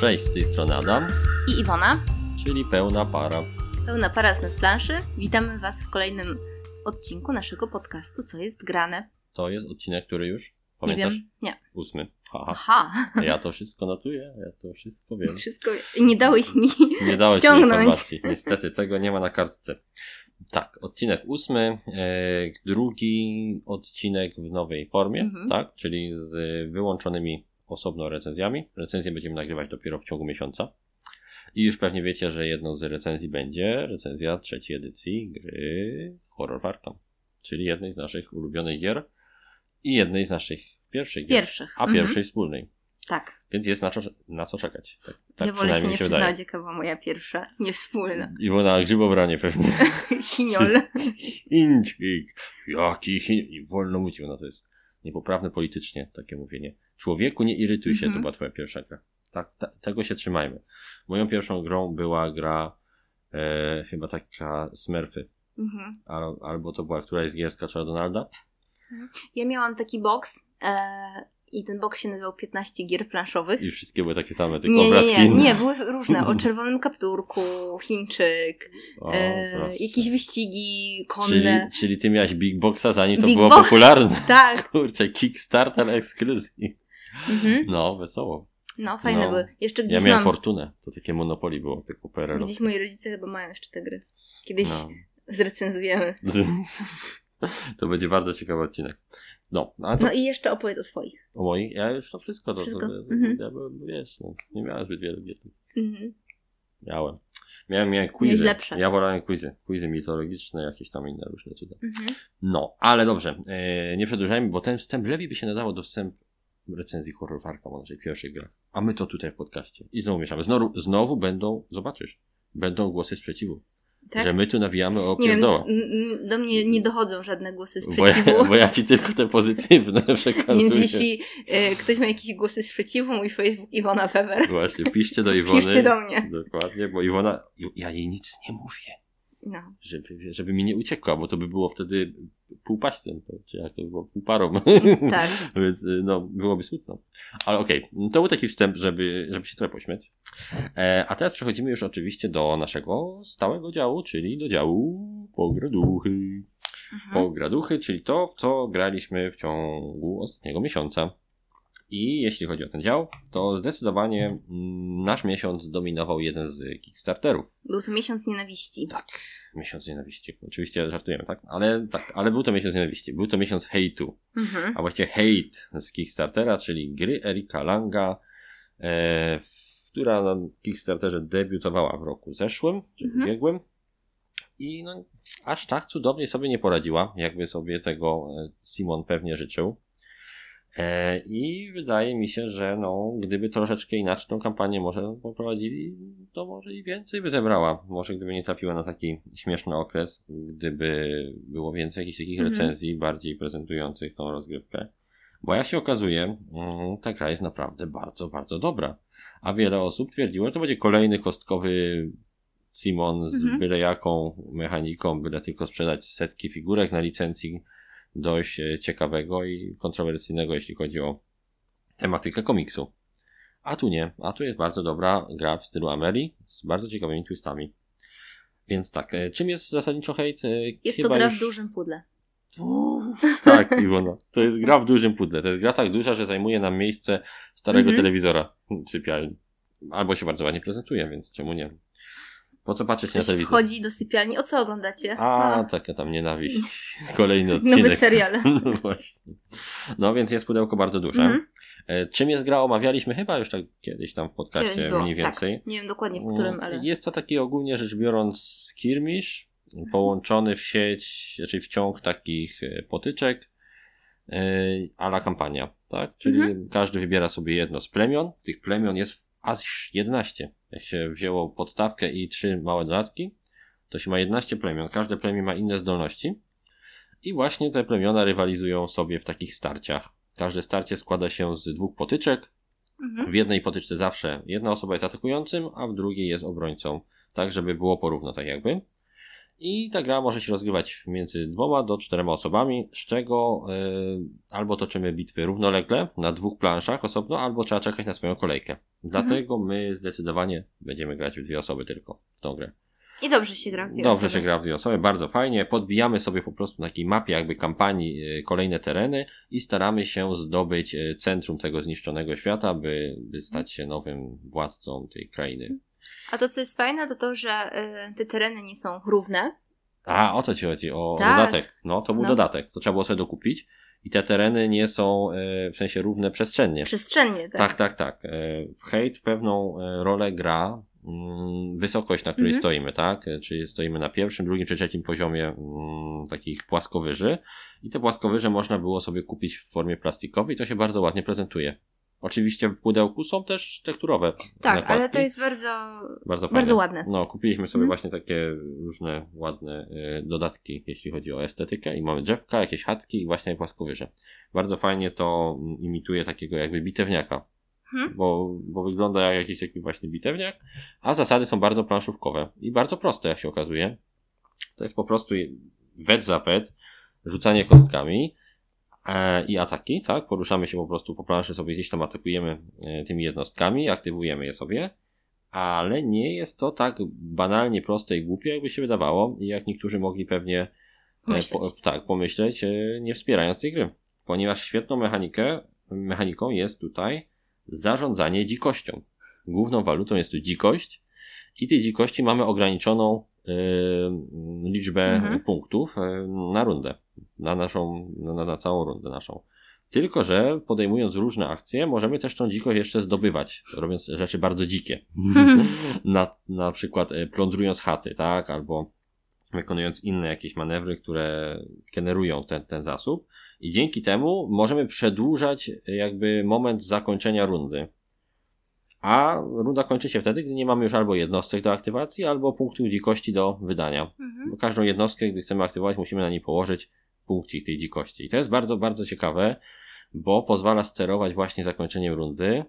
Cześć, z tej strony Adam, i Iwona, czyli pełna para. pełna para z planszy. Witamy Was w kolejnym odcinku naszego podcastu Co jest grane. To jest odcinek, który już? Nie Pamiętasz? wiem, nie. Ósmy. Aha, A Ja to wszystko notuję, ja to wszystko wiem. wszystko nie dałeś mi Nie dałeś mi ściągnąć. informacji. Niestety, tego nie ma na kartce. Tak, odcinek ósmy, e, drugi odcinek w nowej formie, Mhm. tak, czyli z wyłączonymi osobno recenzjami. Recenzję będziemy nagrywać dopiero w ciągu miesiąca. I już pewnie wiecie, że jedną z recenzji będzie recenzja trzeciej edycji gry Horror Arkham, czyli jednej z naszych ulubionych gier i jednej z naszych pierwszych gier, Pierwszych. a Mhm. pierwszej wspólnej. Tak. Więc jest na co, na co czekać. Tak, tak ja wolę się nie przyznać, jaka była moja pierwsza, nie wspólna. Iwona Grzybobranie pewnie. Chiniol. Chińczyk. Jaki Chin... I wolno mówić, no to jest niepoprawne politycznie takie mówienie. Człowieku, nie irytuj się, Mhm. to była twoja pierwsza gra. Tak, ta, tego się trzymajmy. Moją pierwszą grą była gra e, chyba taka Smurfy. Mhm. Al, albo to była któraś z gier Skaczora Donalda. Ja miałam taki box e, i ten box się nazywał 15 gier planszowych. I wszystkie były takie same, tylko Nie, nie, obrazki nie, inne. nie, były różne. O czerwonym kapturku, Chińczyk, O, e, jakieś wyścigi czyli, konne. czyli ty miałaś Big Boxa zanim to Big było Box. popularne. Tak. Kurczę, Kickstarter Exclusive. Mhm. No, wesoło. No, fajne No. były. Jeszcze Ja gdzieś miałem mam. Fortunę. To takie Monopoly było, tylko PRL. Gdzieś moi rodzice chyba mają jeszcze te gry. Kiedyś No. zrecenzujemy. To będzie bardzo ciekawy odcinek. No, a to No i jeszcze opowiedz o swoich. o moich, ja już to wszystko, to, Wszystko? to, to Mhm. ja byłem, wiesz, no, nie miałem zbyt wiele gier. Mhm. Miałem. Miałem, miałem quizy. lepsze. Ja wolałem quizy. Quizy mitologiczne, jakieś tam inne różne cuda. Mhm. No, ale dobrze, e, nie przedłużajmy, bo ten wstęp lepiej by się nadało do wstęp recenzji horror Arkham, o naszej pierwszej grze. A my to tutaj w podcaście. I znowu mieszamy. Znowu, znowu będą, zobaczysz, będą głosy sprzeciwu. Tak? Że my tu nawijamy o pierdoła. do mnie nie dochodzą żadne głosy Bo ja, sprzeciwu. bo ja ci tylko te pozytywne przekazuję. Więc jeśli e, ktoś ma jakieś głosy sprzeciwu, mój Facebook Iwona Weber, Właśnie, piszcie do Iwony. piszcie do mnie. Dokładnie, bo Iwona, ja jej nic nie mówię, No. żeby, żeby mi nie uciekła, bo to by było wtedy półpaścem, czy jak to było, półparą. Tak. Więc y, no, byłoby smutno. Ale okej, to był taki wstęp, żeby, żeby się trochę pośmiać. E, a teraz przechodzimy już oczywiście do naszego stałego działu, czyli do działu pograduchy. Mhm. Pograduchy, czyli to, w co graliśmy w ciągu ostatniego miesiąca. I jeśli chodzi o ten dział, to zdecydowanie mm, nasz miesiąc zdominował jeden z Kickstarterów. Był to miesiąc nienawiści. Tak, miesiąc nienawiści. Oczywiście żartujemy, tak? Ale tak, ale był to miesiąc nienawiści. Był to miesiąc hejtu. Mhm. A właściwie hate z Kickstartera, czyli gry Erika Langa, e, która na Kickstarterze debiutowała w roku zeszłym, czyli Mhm. ubiegłym. I no, aż tak cudownie sobie nie poradziła, jakby sobie tego e, Simon pewnie życzył. E, I wydaje mi się, że no, gdyby troszeczkę inaczej tą kampanię może poprowadzili, to może i więcej by zebrała. Może gdyby nie trafiła na taki śmieszny okres, gdyby było więcej jakichś takich Mhm. recenzji bardziej prezentujących tą rozgrywkę. Bo jak się okazuje, mm, ta gra jest naprawdę bardzo, bardzo dobra. A wiele osób twierdziło, że to będzie kolejny kostkowy Simon z Mhm. byle jaką mechaniką, byle tylko sprzedać setki figurek na licencji dość e, ciekawego i kontrowersyjnego, jeśli chodzi o tematykę komiksu. A tu nie, a tu jest bardzo dobra gra w stylu Ameri z bardzo ciekawymi twistami. Więc tak, e, czym jest zasadniczo hate? E, Jest to chyba gra już- w dużym pudle. tak, Iwona. To jest gra w dużym pudle. To jest gra tak duża, że zajmuje nam miejsce starego Mhm. telewizora w sypialni. Albo się bardzo ładnie prezentuje, więc czemu nie? Po co patrzeć na Ktoś telewizor? wchodzi do sypialni. O co oglądacie? A, No, taka tam nienawiść. Kolejny odcinek. nowy serial. No właśnie. No więc jest pudełko bardzo duże. Mhm. E, Czym jest gra omawialiśmy chyba już tak kiedyś tam w podcaście mniej więcej. Tak. Nie wiem dokładnie w którym, ale. Jest to taki ogólnie rzecz biorąc skirmish, połączony w sieć, znaczy w ciąg takich e, potyczek, e, a la kampania, tak? Czyli Mhm. każdy wybiera sobie jedno z plemion. Tych plemion jest aż 11. Jak się wzięło podstawkę i trzy małe dodatki, to się ma 11 plemion. Każde plemię ma inne zdolności. I właśnie te plemiona rywalizują sobie w takich starciach. Każde starcie składa się z dwóch potyczek, Mhm. w jednej potyczce zawsze jedna osoba jest atakującym, a w drugiej jest obrońcą, tak żeby było porówno, tak jakby. I ta gra może się rozgrywać między dwoma do czterema osobami, z czego y, albo toczymy bitwy równolegle na dwóch planszach osobno, albo trzeba czekać na swoją kolejkę. Dlatego my zdecydowanie będziemy grać w dwie osoby tylko w tą grę. I dobrze się gra w dwie Dobrze osoby. się gra w dwie osoby, bardzo fajnie. Podbijamy sobie po prostu na takiej mapie jakby kampanii y, kolejne tereny i staramy się zdobyć y, centrum tego zniszczonego świata, by, by stać się nowym władcą tej krainy. A to, co jest fajne, to to, że y, te tereny nie są równe. A, o co ci chodzi? O, Tak. dodatek. No, to był No. dodatek. To trzeba było sobie dokupić. I te tereny nie są e, w sensie równe przestrzennie. Przestrzennie, tak. Tak, tak, tak. E, W hejt pewną e, rolę gra mm, wysokość, na której Mhm. stoimy, tak? E, Czyli stoimy na pierwszym, drugim czy trzecim poziomie mm, takich płaskowyży. I te płaskowyże można było sobie kupić w formie plastikowej. To się bardzo ładnie prezentuje. Oczywiście w pudełku są też tekturowe. Tak, nakładki. ale to jest bardzo, Bardzo fajne. bardzo ładne. No, kupiliśmy sobie Mhm. właśnie takie różne ładne y, dodatki, jeśli chodzi o estetykę. I mamy drzewka, jakieś chatki i właśnie płaskowyże. Bardzo fajnie to mm, imituje takiego jakby bitewniaka, Mhm. bo, bo wygląda jak jakiś taki właśnie bitewniak, a zasady są bardzo planszówkowe i bardzo proste, jak się okazuje. To jest po prostu wet za pet, rzucanie kostkami i ataki, tak? Poruszamy się po prostu po planszy, sobie gdzieś tam atakujemy e, tymi jednostkami, aktywujemy je sobie, ale nie jest to tak banalnie proste i głupie, jakby się wydawało i jak niektórzy mogli pewnie e, Pomyśleć. tak, pomyśleć, e, nie wspierając tej gry. Ponieważ świetną mechanikę, mechaniką jest tutaj zarządzanie dzikością. Główną walutą jest tu dzikość i tej dzikości mamy ograniczoną e, liczbę Mhm. punktów e, na rundę, na naszą, na, na całą rundę naszą. Tylko, że podejmując różne akcje, możemy też tą dzikość jeszcze zdobywać, robiąc rzeczy bardzo dzikie. na, na przykład e, plądrując chaty, tak, albo wykonując inne jakieś manewry, które generują ten, ten zasób. I dzięki temu możemy przedłużać e, jakby moment zakończenia rundy. A runda kończy się wtedy, gdy nie mamy już albo jednostek do aktywacji, albo punktów dzikości do wydania. Mhm. Bo każdą jednostkę, gdy chcemy aktywować, musimy na niej położyć punkcik tej dzikości. I to jest bardzo, bardzo ciekawe, bo pozwala sterować właśnie zakończeniem rundy,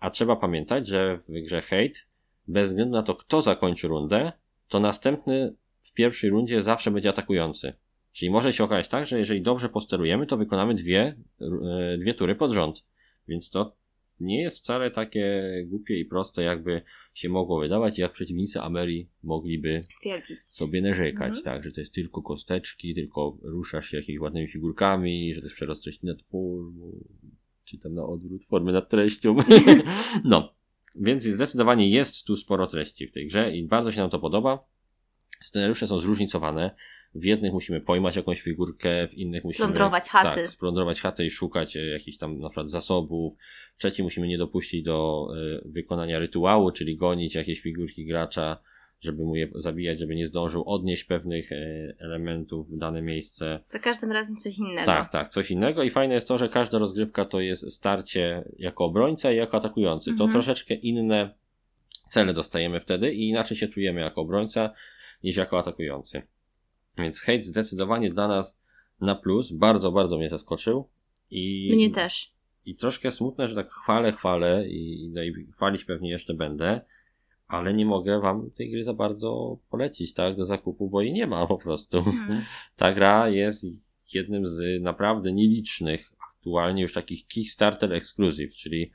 a trzeba pamiętać, że w grze Hate, bez względu na to, kto zakończy rundę, to następny w pierwszej rundzie zawsze będzie atakujący. Czyli może się okazać tak, że jeżeli dobrze posterujemy, to wykonamy dwie, e, dwie tury pod rząd. Więc to nie jest wcale takie głupie i proste, jakby się mogło wydawać, jak przeciwnicy Amerii mogliby Twierdzić. sobie narzekać, Mhm. tak, że to jest tylko kosteczki, tylko ruszasz się jakimiś ładnymi figurkami, że to jest przerost treści nad formą, czy tam na odwrót formy nad treścią. no, więc zdecydowanie jest tu sporo treści w tej grze i bardzo się nam to podoba. Scenariusze są zróżnicowane. W jednych musimy pojmać jakąś figurkę, w innych musimy Plądrować chaty. Tak, splądrować chatę i szukać e, jakichś tam na przykład zasobów. Trzeci musimy nie dopuścić do e, wykonania rytuału, czyli gonić jakieś figurki gracza, żeby mu je zabijać, żeby nie zdążył odnieść pewnych e, elementów w dane miejsce. Za każdym razem coś innego. Tak, tak, coś innego. I fajne jest to, że każda rozgrywka to jest starcie jako obrońca i jako atakujący. To Mhm. troszeczkę inne cele dostajemy wtedy i inaczej się czujemy jako obrońca niż jako atakujący. Więc hate zdecydowanie dla nas na plus. Bardzo, bardzo mnie zaskoczył. I, Mnie też. I troszkę smutne, że tak chwalę, chwalę i, no i chwalić pewnie jeszcze będę, ale nie mogę wam tej gry za bardzo polecić, tak, do zakupu, bo jej nie ma po prostu. Mhm. Ta gra jest jednym z naprawdę nielicznych aktualnie już takich Kickstarter Exclusive, czyli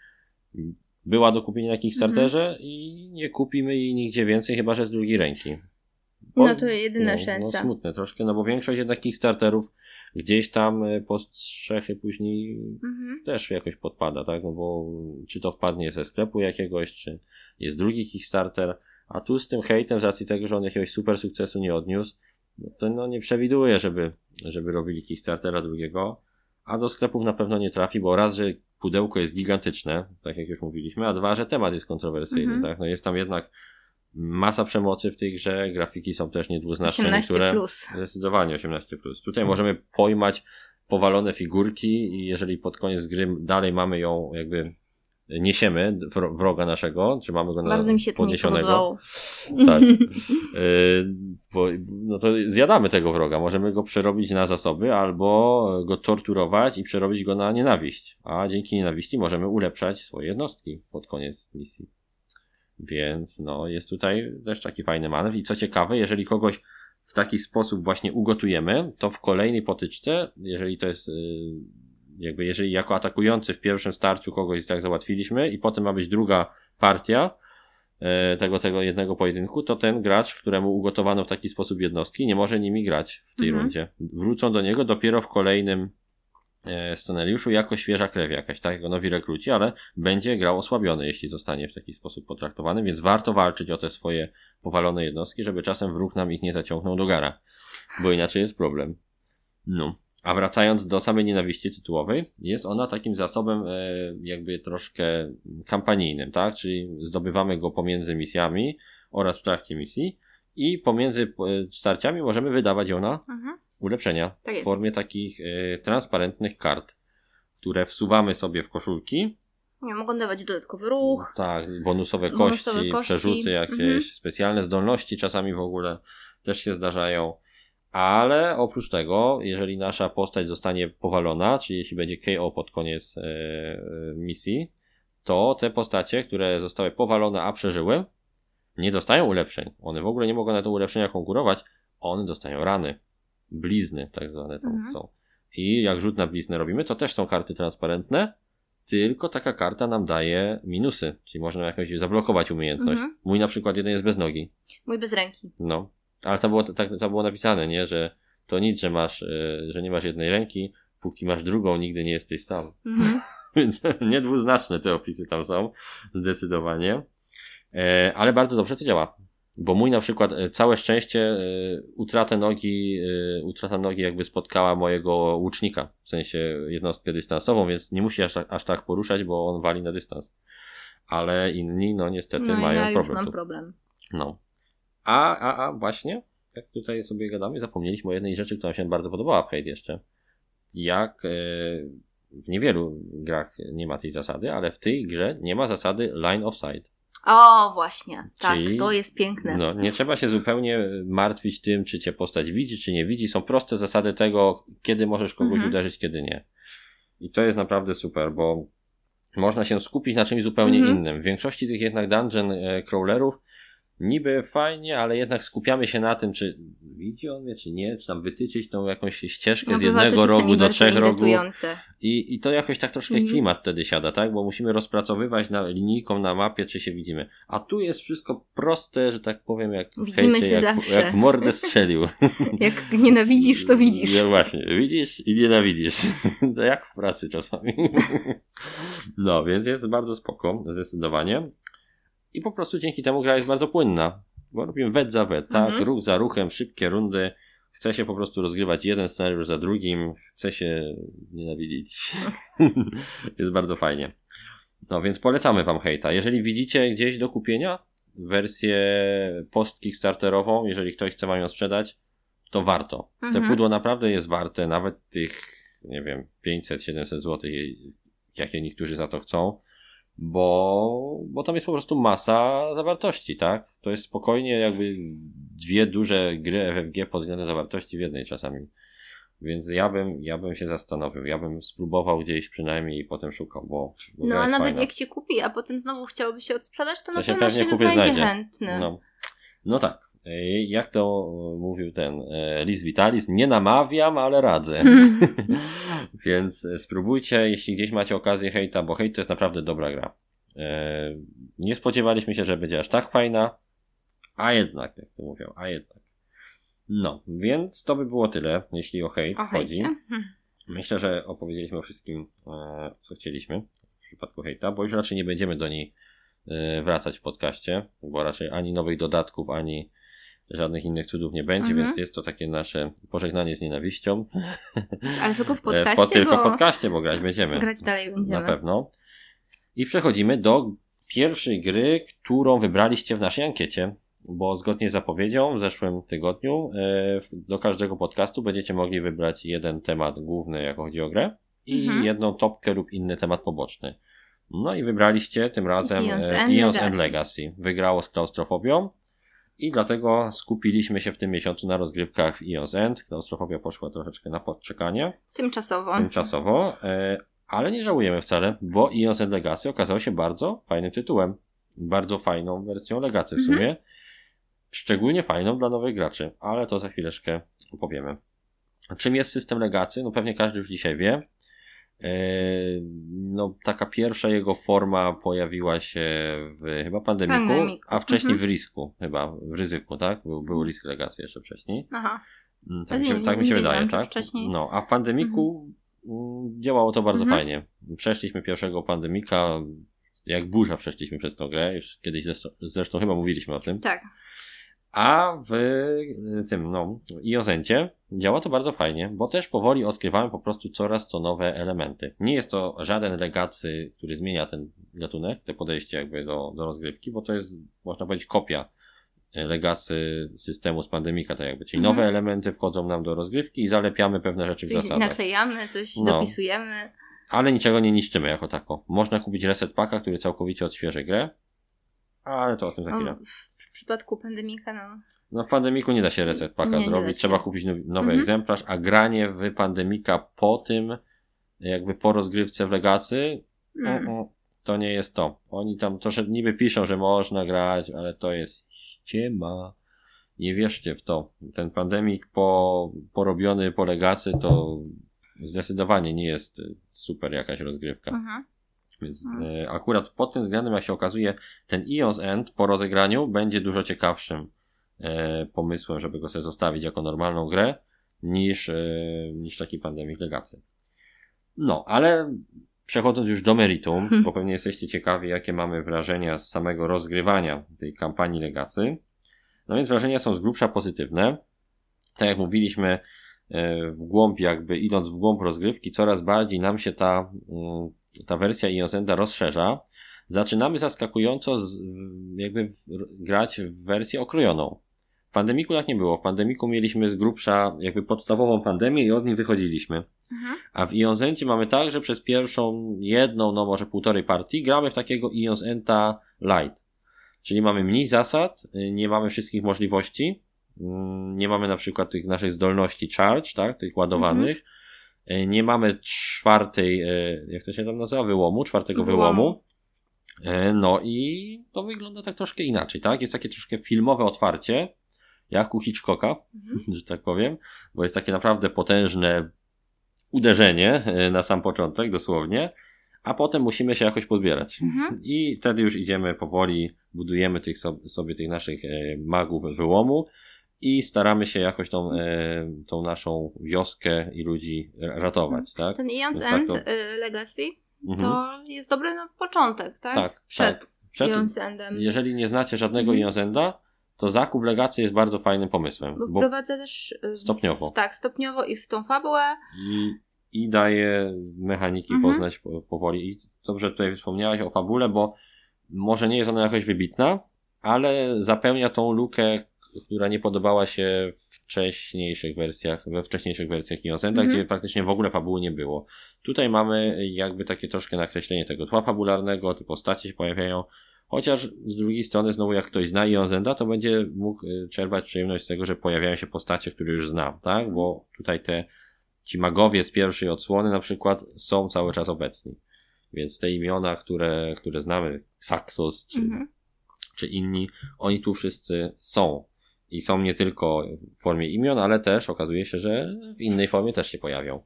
była do kupienia na Kickstarterze i nie kupimy jej nigdzie więcej, chyba że z drugiej ręki. No to jedyna no, szansa. No smutne troszkę, no bo większość jednak Kickstarterów gdzieś tam e, po strzechy później Mhm. też jakoś podpada, tak? No bo czy to wpadnie ze sklepu jakiegoś, czy jest drugi Kickstarter, a tu z tym hejtem, z racji tego, że on jakiegoś super sukcesu nie odniósł, no to no nie przewiduje, żeby, żeby robili Kickstartera drugiego, a do sklepów na pewno nie trafi, bo raz, że pudełko jest gigantyczne, tak jak już mówiliśmy, a dwa, że temat jest kontrowersyjny, Mhm. tak? No jest tam jednak masa przemocy w tej grze, grafiki są też niedwuznaczne, 18 niektóre plus. Zdecydowanie 18. Tutaj możemy pojmać powalone figurki i jeżeli pod koniec gry dalej mamy ją jakby niesiemy wro- wroga naszego, czy mamy go na Bardzo mi się podniesionego. Tak. Yy, bo, no to zjadamy tego wroga. Możemy go przerobić na zasoby albo go torturować i przerobić go na nienawiść. A dzięki nienawiści możemy ulepszać swoje jednostki pod koniec misji. Więc no, jest tutaj też taki fajny manewr. I co ciekawe, jeżeli kogoś w taki sposób właśnie ugotujemy, to w kolejnej potyczce, jeżeli to jest y, jakby jeżeli jako atakujący w pierwszym starciu kogoś tak załatwiliśmy i potem ma być druga partia e, tego, tego jednego pojedynku, to ten gracz, któremu ugotowano w taki sposób jednostki, nie może nimi grać w tej Mhm. rundzie. Wrócą do niego dopiero w kolejnym scenariuszu jako świeża krew jakaś, tak, jako nowi rekruci, ale będzie grał osłabiony, jeśli zostanie w taki sposób potraktowany, więc warto walczyć o te swoje powalone jednostki, żeby czasem wróg nam ich nie zaciągnął do gara, bo inaczej jest problem. No. A wracając do samej nienawiści tytułowej, jest ona takim zasobem e, jakby troszkę kampanijnym, tak? Czyli zdobywamy go pomiędzy misjami oraz w trakcie misji i pomiędzy e, starciami możemy wydawać ją na Mhm. Ulepszenia Tak w formie takich e, transparentnych kart, które wsuwamy sobie w koszulki. Nie, mogą dawać dodatkowy ruch. Tak, bonusowe kości, Bonusowe kości. przerzuty jakieś, Mhm. specjalne zdolności czasami w ogóle też się zdarzają. Ale oprócz tego, jeżeli nasza postać zostanie powalona, czyli jeśli będzie KO pod koniec e, e, misji, to te postacie, które zostały powalone, a przeżyły, nie dostają ulepszeń. One w ogóle nie mogą na te ulepszenia konkurować. One dostają rany. Blizny, tak zwane tam Mhm. są. I jak rzut na bliznę robimy, to też są karty transparentne, tylko taka karta nam daje minusy, czyli można jakoś zablokować umiejętność. Mhm. Mój na przykład jeden jest bez nogi. Mój bez ręki. No. Ale tam było, tak, tam było napisane, nie? Że to nic, że masz, e, że nie masz jednej ręki, póki masz drugą, nigdy nie jesteś sam. Mhm. Więc niedwuznaczne te opisy tam są, zdecydowanie. E, ale bardzo dobrze to działa. Bo mój na przykład e, całe szczęście e, utratę nogi, e, utrata nogi jakby spotkała mojego łucznika, w sensie jednostkę dystansową, więc nie musi aż, tak- aż tak poruszać, bo on wali na dystans. Ale inni, no niestety No mają ja już problem. mam tu. problem. No. A, a, a właśnie, jak tutaj sobie gadamy, zapomnieliśmy o jednej rzeczy, która się nam bardzo podobała w Hate jeszcze. Jak w niewielu grach nie ma tej zasady, ale w tej grze nie ma zasady line of sight. O, właśnie. Tak, Czyli- to jest piękne. No, nie trzeba się zupełnie martwić tym, czy cię postać widzi, czy nie widzi. Są proste zasady tego, kiedy możesz kogoś Mhm. uderzyć, kiedy nie. I to jest naprawdę super, bo można się skupić na czymś zupełnie Mhm. innym. W większości tych jednak dungeon e, crawlerów niby fajnie, ale jednak skupiamy się na tym, czy widzi on mnie, czy nie, czy tam wytyczyć tą jakąś ścieżkę No, z jednego rogu do trzech rogów. I, I to jakoś tak troszkę Mhm. klimat wtedy siada, tak? Bo musimy rozpracowywać na linijką na mapie, czy się widzimy. A tu jest wszystko proste, że tak powiem, jak Widzimy hejcie, się jak, zawsze. jak mordę strzelił. Jak nienawidzisz, to widzisz. No właśnie, widzisz i nienawidzisz. To jak w pracy czasami. No, więc jest bardzo spoko, zdecydowanie. I po prostu dzięki temu gra jest bardzo płynna. Bo robimy wet za wet, tak? Mhm. Ruch za ruchem, szybkie rundy. Chce się po prostu rozgrywać jeden scenariusz za drugim. Chce się nienawidzić. jest bardzo fajnie. No więc polecamy wam hejta. Jeżeli widzicie gdzieś do kupienia wersję post-kickstarterową, jeżeli ktoś chce wam ją sprzedać, to warto. Te Mhm. pudło naprawdę jest warte nawet tych, nie wiem, 500-700 zł, jakie niektórzy za to chcą, bo, bo tam jest po prostu masa zawartości, tak? To jest spokojnie jakby dwie duże gry FFG pod względem zawartości w jednej czasami. Więc ja bym, ja bym się zastanowił, ja bym spróbował gdzieś przynajmniej i potem szukał, bo, bo No a nawet fajna. jak ci kupi, a potem znowu chciałoby się odsprzedać, to, To na się pewno pewnie się znajdzie znajdzie. chętny. No, no tak. Ej, Jak to e, mówił ten e, Lis Vitalis, nie namawiam, ale radzę. Więc e, spróbujcie, jeśli gdzieś macie okazję hejta, bo hejt to jest naprawdę dobra gra. E, nie spodziewaliśmy się, że będzie aż tak fajna, a jednak, jak to mówią, a jednak. No, więc to by było tyle, jeśli o hejt O chodzi. hejcie. Hmm. Myślę, że opowiedzieliśmy o wszystkim, e, co chcieliśmy w przypadku hejta, bo już raczej nie będziemy do niej e, wracać w podcaście, bo raczej ani nowych dodatków, ani żadnych innych cudów nie będzie, Mhm. więc jest to takie nasze pożegnanie z nienawiścią. Ale tylko w E, podcaście, po, tylko bo w podcaście, bo grać będziemy. grać dalej będziemy. Na pewno. I przechodzimy do pierwszej gry, którą wybraliście w naszej ankiecie, bo zgodnie z zapowiedzią w zeszłym tygodniu e, do każdego podcastu będziecie mogli wybrać jeden temat główny, jak chodzi o grę i Mhm. jedną topkę lub inny temat poboczny. No i wybraliście tym razem Eons e, and Eons Legacy. and Legacy. Wygrało z klaustrofobią i dlatego skupiliśmy się w tym miesiącu na rozgrywkach w Eons End. Klaustrofobia poszła troszeczkę na podczekanie Tymczasowo. tymczasowo, e, ale nie żałujemy wcale, bo Eons and Legacy okazało się bardzo fajnym tytułem. Bardzo fajną wersją Legacy w Mhm. sumie. szczególnie fajną dla nowych graczy, ale to za chwileczkę opowiemy. Czym jest system legacy? No pewnie każdy już dzisiaj wie. Eee, No, taka pierwsza jego forma pojawiła się w chyba pandemiku, a wcześniej mhm. w risku, chyba w ryzyku, tak? Był, był risk legacy jeszcze wcześniej. Aha. Mm, Ale Tak, mi się, tak mi się wydaje, tak? wcześniej. No, a w pandemiku mm, działało to bardzo Mhm. fajnie. Przeszliśmy pierwszego pandemika, jak burza przeszliśmy przez tą grę, już kiedyś zresztą, zresztą chyba mówiliśmy o tym. Tak. A w y, tym, no, Iozencie działa to bardzo fajnie, bo też powoli odkrywamy po prostu coraz to nowe elementy. Nie jest to żaden legacy, który zmienia ten gatunek, te podejście jakby do, do rozgrywki, bo to jest, można powiedzieć, kopia y, legacy systemu z pandemika, tak jakby. Czyli Mhm. nowe elementy wchodzą nam do rozgrywki i zalepiamy pewne rzeczy w Coś zasadach. naklejamy, coś No. dopisujemy. Ale niczego nie niszczymy jako tako. Można kupić reset packa, który całkowicie odświeży grę, ale to o tym za chwilę. Przypadku pandemika, no. No w pandemiku nie da się reset packa Nie, zrobić, trzeba kupić nowy, nowy Mhm. egzemplarz, a granie w pandemika po tym, jakby po rozgrywce w legacy, Mm. o, o, to nie jest to. Oni tam troszkę niby piszą, że można grać, ale to jest ściema. Nie wierzcie w to. Ten pandemik po, porobiony po legacy to zdecydowanie nie jest super jakaś rozgrywka. Mhm. Więc Mhm. e, akurat pod tym względem, jak się okazuje, ten Eons End po rozegraniu będzie dużo ciekawszym e, pomysłem, żeby go sobie zostawić jako normalną grę, niż, e, niż taki Pandemic Legacy. No, ale przechodząc już do meritum, Hmm. bo pewnie jesteście ciekawi, jakie mamy wrażenia z samego rozgrywania tej kampanii Legacy. No więc wrażenia są z grubsza pozytywne. Tak jak mówiliśmy, w głąb jakby idąc w głąb rozgrywki, coraz bardziej nam się ta, mm, ta wersja Iosenda rozszerza. Zaczynamy zaskakująco z, jakby grać w wersję okrojoną. W pandemiku tak nie było. W pandemiku mieliśmy z grubsza jakby podstawową pandemię i od niej wychodziliśmy. Mhm. A w Ionzencie mamy tak, że przez pierwszą jedną, no może półtorej partii gramy w takiego Ionsenta Light. Czyli mamy mniej zasad, nie mamy wszystkich możliwości, mm, nie mamy na przykład tych naszych zdolności charge, tak, tych ładowanych, Y, nie mamy czwartej, y, jak to się tam nazywa, wyłomu, czwartego Wyłomu. Y, No i to wygląda tak troszkę inaczej, tak? Jest takie troszkę filmowe otwarcie, jak u Hitchcocka, Mhm. że tak powiem, bo jest takie naprawdę potężne uderzenie na sam początek, dosłownie, a potem musimy się jakoś podbierać. Mhm. I wtedy już idziemy powoli, budujemy tych so- sobie tych naszych e, magów wyłomu i staramy się jakoś tą, e, tą naszą wioskę i ludzi ratować, tak? Ten Eons Więc tak End to- y, Legacy Mhm. to jest dobry na początek, tak? Tak, Przed tak. Przed, Eons Endem. jeżeli nie znacie żadnego Mhm. Ionsenda, to zakup legacy jest bardzo fajnym pomysłem, Bo bo wprowadza też. y, Stopniowo. Tak, stopniowo i w tą fabułę. i, i daje mechaniki Mhm. poznać po, powoli. I dobrze tutaj wspomniałaś o fabule, bo może nie jest ona jakoś wybitna, ale zapełnia tą lukę, która nie podobała się w wcześniejszych wersjach, we wcześniejszych wersjach Innocenta, Mhm. gdzie praktycznie w ogóle fabuły nie było. Tutaj mamy jakby takie troszkę nakreślenie tego tła fabularnego, te postacie się pojawiają, chociaż z drugiej strony znowu jak ktoś zna Innocenta, to będzie mógł y, czerpać przyjemność z tego, że pojawiają się postacie, które już zna, tak? Bo tutaj te ci magowie z pierwszej odsłony na przykład są cały czas obecni. Więc te imiona, które, które znamy, Saxos czy, Mhm. czy inni, oni tu wszyscy są. I są nie tylko w formie imion, ale też okazuje się, że w innej formie też się pojawią.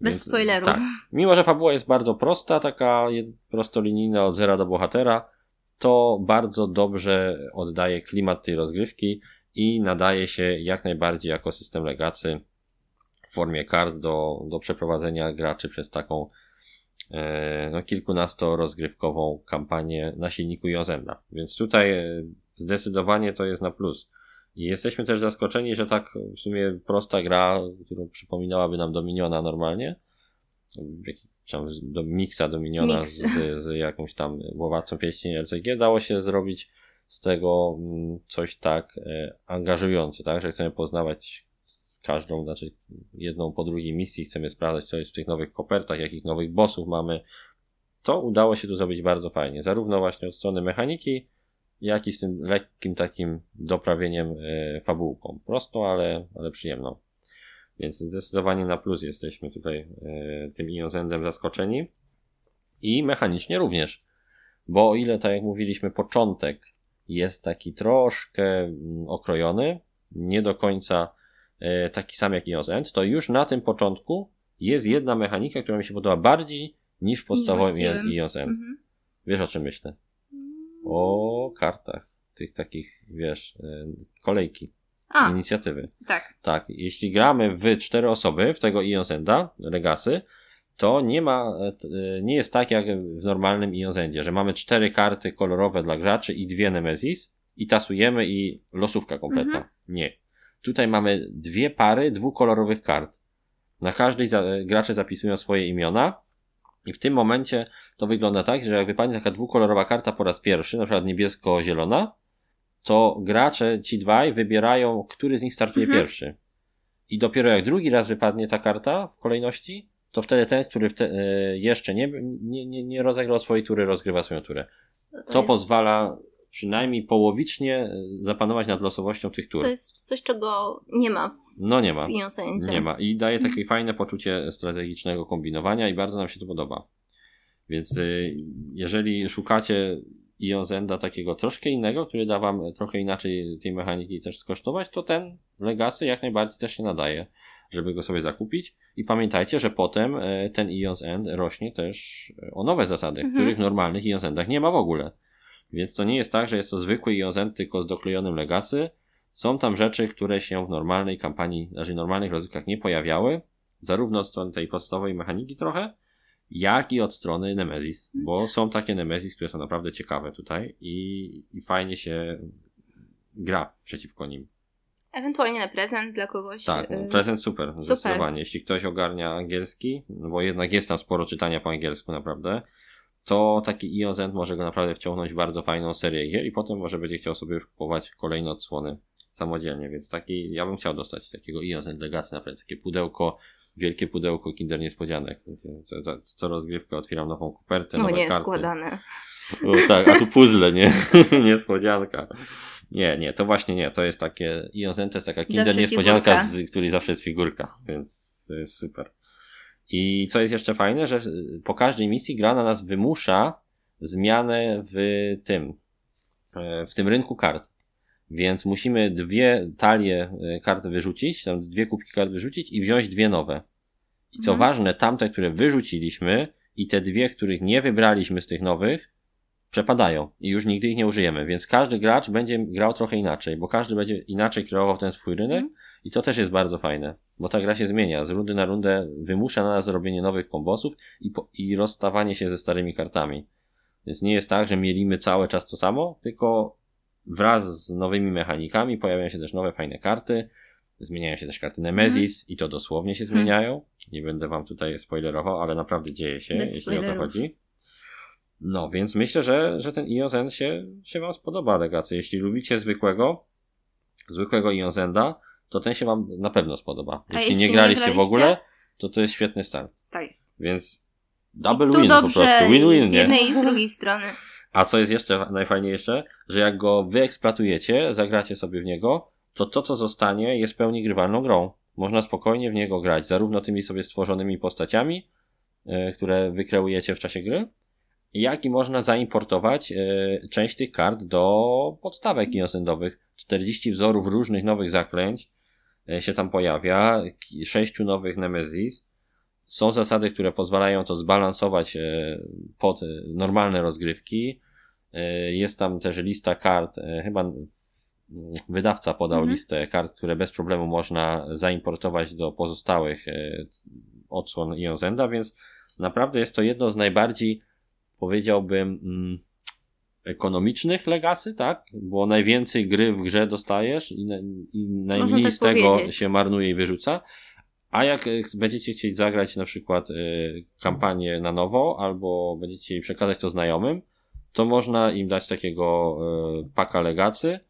Bez Więc, spoilerów. Tak. Mimo, że fabuła jest bardzo prosta, taka prostolinijna od zera do bohatera, to bardzo dobrze oddaje klimat tej rozgrywki i nadaje się jak najbardziej jako system legacy w formie kart do, do przeprowadzenia graczy przez taką e, no, kilkunastoro-rozgrywkową kampanię na silniku Jozenda. Więc tutaj e, zdecydowanie to jest na plus. I jesteśmy też zaskoczeni, że tak w sumie prosta gra, którą przypominałaby nam Dominiona normalnie, tam do miksa Dominiona Mix. z, z jakąś tam łowacą pieśni LCG, dało się zrobić z tego mm, coś tak e, angażujące, tak, że chcemy poznawać każdą, znaczy jedną po drugiej misji, chcemy sprawdzać, co jest w tych nowych kopertach, jakich nowych bossów mamy. To udało się tu zrobić bardzo fajnie, zarówno właśnie od strony mechaniki, jak i z tym lekkim takim doprawieniem e, fabułką. Prostą, ale, ale przyjemną. Więc zdecydowanie na plus jesteśmy tutaj e, tym Iozendem zaskoczeni. I mechanicznie również. Bo o ile, tak jak mówiliśmy, początek jest taki troszkę mm, okrojony, nie do końca e, taki sam jak Ions End, to już na tym początku jest jedna mechanika, która mi się podoba bardziej niż w podstawowym End. Mhm. Wiesz o czym myślę? O kartach. Tych takich, wiesz, e, kolejki, A, inicjatywy. tak. Tak, jeśli gramy w cztery osoby w tego Ionsenda, Legacy, to nie ma, t- e, nie jest tak jak w normalnym Ionsendzie, że mamy cztery karty kolorowe dla graczy i dwie Nemesis i tasujemy i losówka kompletna. Mhm. Nie. Tutaj mamy dwie pary dwukolorowych kart. Na każdej za, gracze zapisują swoje imiona i w tym momencie to wygląda tak, że jak wypadnie taka dwukolorowa karta po raz pierwszy, na przykład niebiesko-zielona, to gracze, ci dwaj, wybierają, który z nich startuje Mhm. pierwszy. I dopiero jak drugi raz wypadnie ta karta w kolejności, to wtedy ten, który wte, e, jeszcze nie, nie, nie, nie rozegrał swojej tury, rozgrywa swoją turę. To, jest, pozwala przynajmniej połowicznie e, zapanować nad losowością tych tur. to jest coś, czego nie ma No nie ma. Nie ma. I daje takie fajne poczucie strategicznego kombinowania i bardzo nam się to podoba. Więc y, jeżeli szukacie Iozenda takiego troszkę innego, który da wam trochę inaczej tej mechaniki też skosztować, to ten Legacy jak najbardziej też się nadaje, żeby go sobie zakupić. I pamiętajcie, że potem e, ten Ions End rośnie też e, o nowe zasady, Mhm. których w normalnych Ions Endach nie ma w ogóle. Więc to nie jest tak, że jest to zwykły Ions End tylko z doklejonym Legacy. Są tam rzeczy, które się w normalnej kampanii, znaczy normalnych rozgrywkach nie pojawiały, zarówno strony tej podstawowej mechaniki trochę, jak i od strony Nemesis, bo są takie Nemesis, które są naprawdę ciekawe tutaj i, i fajnie się gra przeciwko nim. Ewentualnie na prezent dla kogoś. Tak, y, prezent super, zdecydowanie. Jeśli ktoś ogarnia angielski, no bo jednak jest tam sporo czytania po angielsku naprawdę, to taki Ion Zend może go naprawdę wciągnąć w bardzo fajną serię gier i potem może będzie chciał sobie już kupować kolejne odsłony samodzielnie, więc taki, ja bym chciał dostać takiego Ion Zend Legacy, naprawdę takie pudełko, wielkie pudełko Kinder Niespodzianek. Co, co, rozgrywkę otwieram nową kupertę, No nowe nie, karty. składane. O, tak, a tu puzzle, nie? Niespodzianka. Nie, nie, to właśnie nie. To jest takie. Ion Zen to jest taka kinder Zawsze niespodzianka, z której zawsze jest figurka, więc to jest super. I co jest jeszcze fajne, że po każdej misji gra na nas wymusza zmianę w tym, e, w tym rynku kart. Więc musimy dwie talie e, kart wyrzucić, tam dwie kubki kart wyrzucić i wziąć dwie nowe. I co Mhm. ważne, tamte, które wyrzuciliśmy i te dwie, których nie wybraliśmy z tych nowych, przepadają i już nigdy ich nie użyjemy. Więc każdy gracz będzie grał trochę inaczej, bo każdy będzie inaczej kreował ten swój rynek Mhm. i to też jest bardzo fajne, bo ta gra się zmienia. Z rundy na rundę wymusza na nas zrobienie nowych kombosów i, po, i rozstawanie się ze starymi kartami. Więc nie jest tak, że mielimy cały czas to samo, tylko wraz z nowymi mechanikami pojawiają się też nowe fajne karty. Zmieniają się też karty Nemesis i to dosłownie się Mhm. zmieniają. Nie będę wam tutaj spoilerował, ale naprawdę dzieje się, Bez jeśli o to spoilerów. chodzi. No, więc myślę, że, że ten Iozen się, się wam spodoba, Legacy. Jeśli lubicie zwykłego, zwykłego Iozenda, to ten się wam na pewno spodoba. Jeśli, jeśli nie nie graliście w graliście? ogóle, to to jest świetny start. Tak jest. Więc I double tu win po prostu. Win-win, z nie? jednej i z drugiej strony. A co jest jeszcze najfajniejsze, że jak go wyeksploatujecie, zagracie sobie w niego, to to, co zostanie, jest w pełni grywalną grą. Można spokojnie w niego grać, zarówno tymi sobie stworzonymi postaciami, e, które wykreujecie w czasie gry, jak i można zaimportować e, część tych kart do podstawek inosendowych. 40 wzorów różnych nowych zaklęć e, się tam pojawia, ki- sześciu nowych Nemesis. Są zasady, które pozwalają to zbalansować pod normalne rozgrywki. E, Jest tam też lista kart, e, chyba wydawca podał Mhm. listę kart, które bez problemu można zaimportować do pozostałych e, odsłon Iozenda, więc naprawdę jest to jedno z najbardziej, powiedziałbym, mm, ekonomicznych legacy, tak? Bo najwięcej gry w grze dostajesz i, na, i najmniej tak z tego powiedzieć. się marnuje i wyrzuca. A jak będziecie chcieli zagrać na przykład e, kampanię na nowo, albo będziecie chcieli przekazać to znajomym, to można im dać takiego e, paka legacy,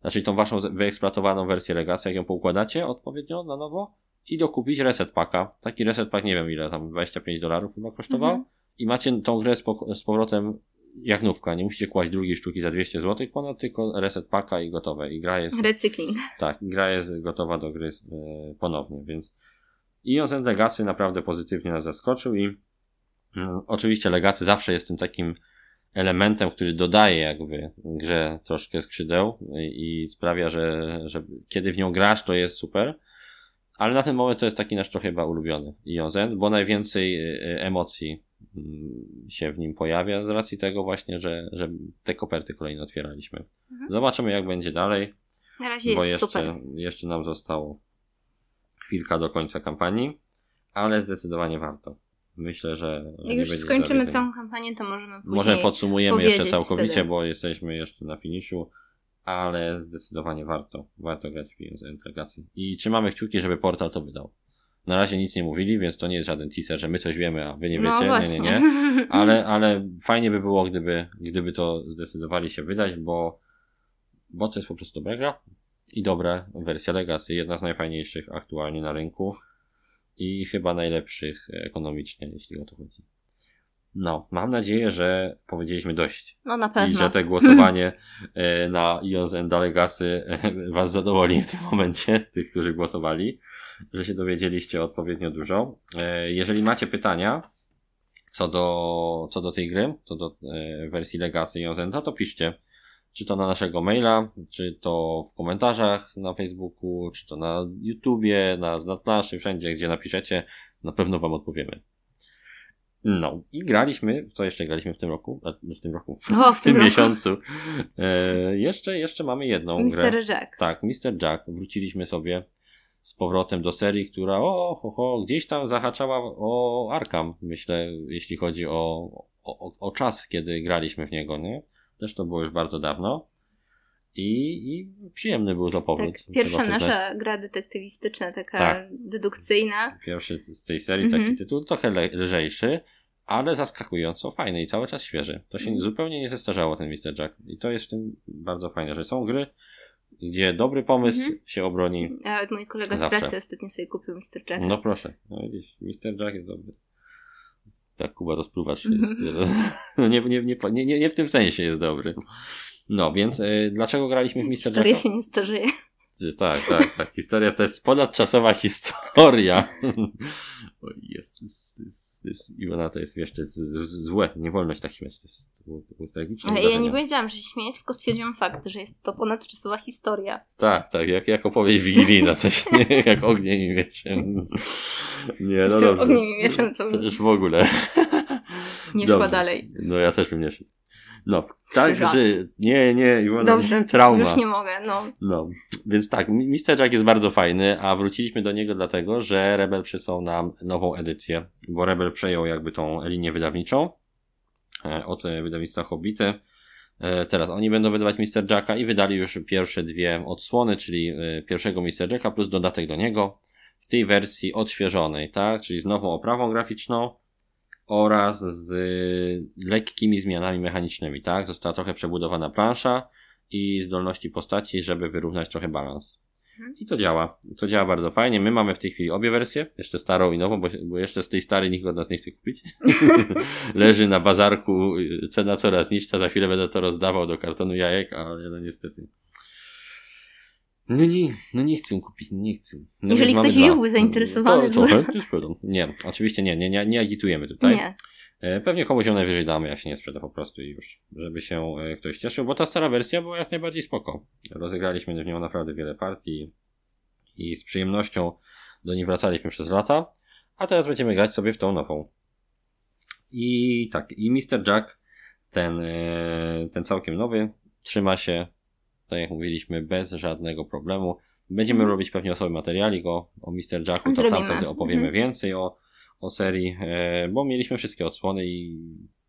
znaczy tą waszą wyeksploatowaną wersję legacy, jak ją poukładacie odpowiednio na nowo i dokupić reset paka. Taki reset pak nie wiem ile tam 25 dolarów chyba kosztował Mhm. i macie tą grę z, powrotem jak nówka. Nie musicie kłaść drugiej sztuki za 200 zł ponad, tylko reset paka i gotowe. I gra jest Recykling. tak, gra jest gotowa do gry e, ponownie, więc Ion and Legacy naprawdę pozytywnie nas zaskoczył i mm, oczywiście Legacy zawsze jest tym takim elementem, który dodaje jakby grze troszkę skrzydeł i, i sprawia, że, że kiedy w nią grasz, to jest super. Ale na ten moment to jest taki nasz trochę chyba ulubiony Iozen, bo najwięcej y, emocji mm, się w nim pojawia z racji tego właśnie, że, że te koperty kolejne otwieraliśmy. Mhm. Zobaczymy jak będzie dalej, Na razie bo jest jeszcze, super. jeszcze nam zostało chwilka do końca kampanii, ale zdecydowanie warto. Myślę, że Jak już skończymy całą kampanię, to możemy później... Może podsumujemy jeszcze całkowicie, wtedy. bo jesteśmy jeszcze na finiszu, ale zdecydowanie warto. Warto grać w Iozen Legacy. I trzymamy kciuki, żeby portal to wydał. Na razie nic nie mówili, więc to nie jest żaden teaser, że my coś wiemy, a wy nie no wiecie. właśnie. Nie, nie, nie. Ale, ale fajnie by było, gdyby, gdyby to zdecydowali się wydać, bo, bo to jest po prostu dobra gra i dobra wersja Legacy. Jedna z najfajniejszych aktualnie na rynku i chyba najlepszych ekonomicznie, jeśli o to chodzi. No, mam nadzieję, że powiedzieliśmy dość No na i pewno. że te głosowanie e, na Ions and Legacy e, Was zadowoli w tym momencie, tych, którzy głosowali, że się dowiedzieliście odpowiednio dużo. E, Jeżeli macie pytania co do, co do tej gry, co do wersji Legacy Ions and, to piszcie. Czy to na naszego maila, czy to w komentarzach na Facebooku, czy to na YouTubie, na Znadplanszy, wszędzie, gdzie napiszecie, na pewno Wam odpowiemy. No, i graliśmy, w co jeszcze graliśmy w tym roku? W tym roku? O, w tym roku. miesiącu. E, jeszcze, jeszcze mamy jedną grę. Mr. Jack. Tak, Mr. Jack. Wróciliśmy sobie z powrotem do serii, która o, ho, ho, gdzieś tam zahaczała o Arkham, myślę, jeśli chodzi o, o, o czas, kiedy graliśmy w niego, nie? Też to było już bardzo dawno. I, i przyjemny był to powrót. Tak, pierwsza nasza gra detektywistyczna, taka Tak. dedukcyjna. Pierwszy z tej serii Mhm. taki tytuł, trochę le- lżejszy, ale zaskakująco fajny i cały czas świeży. To się Mhm. zupełnie nie zestarzało ten Mr. Jack. I to jest w tym bardzo fajne, że są gry, gdzie dobry pomysł Mhm. się obroni. A mój kolega z Zawsze. pracy ostatnio sobie kupił Mr. Jack. No proszę, no widzisz, Mr. Jack jest dobry. Tak, Kuba rozpruwacz Mhm. jest. No nie, nie, nie, nie, nie, w tym sensie jest dobry. No więc y, dlaczego graliśmy w Mr. Jacka? się nie starzeje. Tak, tak, tak. Historia to jest ponadczasowa historia. O Jezus, to jest, to jest, Iwona to jest jeszcze z, z, złe. Nie wolno się tak śmiać. To jest, to było tragiczne Ale ja nie wydarzenie. powiedziałam, że się śmieję, tylko stwierdziłam fakt, że jest to ponadczasowa historia. Tak, tak, jak, jak opowieść wigilijna, coś nie, jak ogniem i mieczem. Nie, no dobrze. ogniem i mieczem to w ogóle. nie Dobrze. szła dalej. No ja też bym nie szedł. No, tak, Żart. że nie, nie, Iwona, Dobrze, trauma. już nie mogę, no. No, więc tak, Mr. Jack jest bardzo fajny, a wróciliśmy do niego dlatego, że Rebel przysłał nam nową edycję, bo Rebel przejął jakby tą linię wydawniczą e, od e, wydawnictwa Hobbity. E, Teraz oni będą wydawać Mr. Jacka i wydali już pierwsze dwie odsłony, czyli pierwszego Mr. Jacka plus dodatek do niego w tej wersji odświeżonej, tak? Czyli z nową oprawą graficzną oraz z lekkimi zmianami mechanicznymi, tak? Została trochę przebudowana plansza i zdolności postaci, żeby wyrównać trochę balans. Mhm. I to działa. To działa bardzo fajnie. My mamy w tej chwili obie wersje, jeszcze starą i nową, bo, bo jeszcze z tej starej nikt od nas nie chce kupić. Leży na bazarku, cena coraz niższa, za chwilę będę to rozdawał do kartonu jajek, ale no niestety. No nie, no nie chcę kupić, no nie chcę. No Jeżeli ktoś dwa. byłby zainteresowany, to, to- to, to już sprzedam. Nie, oczywiście nie, nie, nie, nie agitujemy tutaj. Nie. E, Pewnie komuś ją najwyżej damy, jak się nie sprzeda po prostu i już, żeby się e, ktoś cieszył, bo ta stara wersja była jak najbardziej spoko. Rozegraliśmy w nią naprawdę wiele partii i z przyjemnością do niej wracaliśmy przez lata, a teraz będziemy grać sobie w tą nową. I tak, i Mr. Jack, ten, e, ten całkiem nowy, trzyma się, tak jak mówiliśmy, bez żadnego problemu. Będziemy Mhm. robić pewnie osobny materialik o, o Mr. Jacku, to Zrobimy. tam wtedy opowiemy Mhm. więcej o, o serii, e, bo mieliśmy wszystkie odsłony i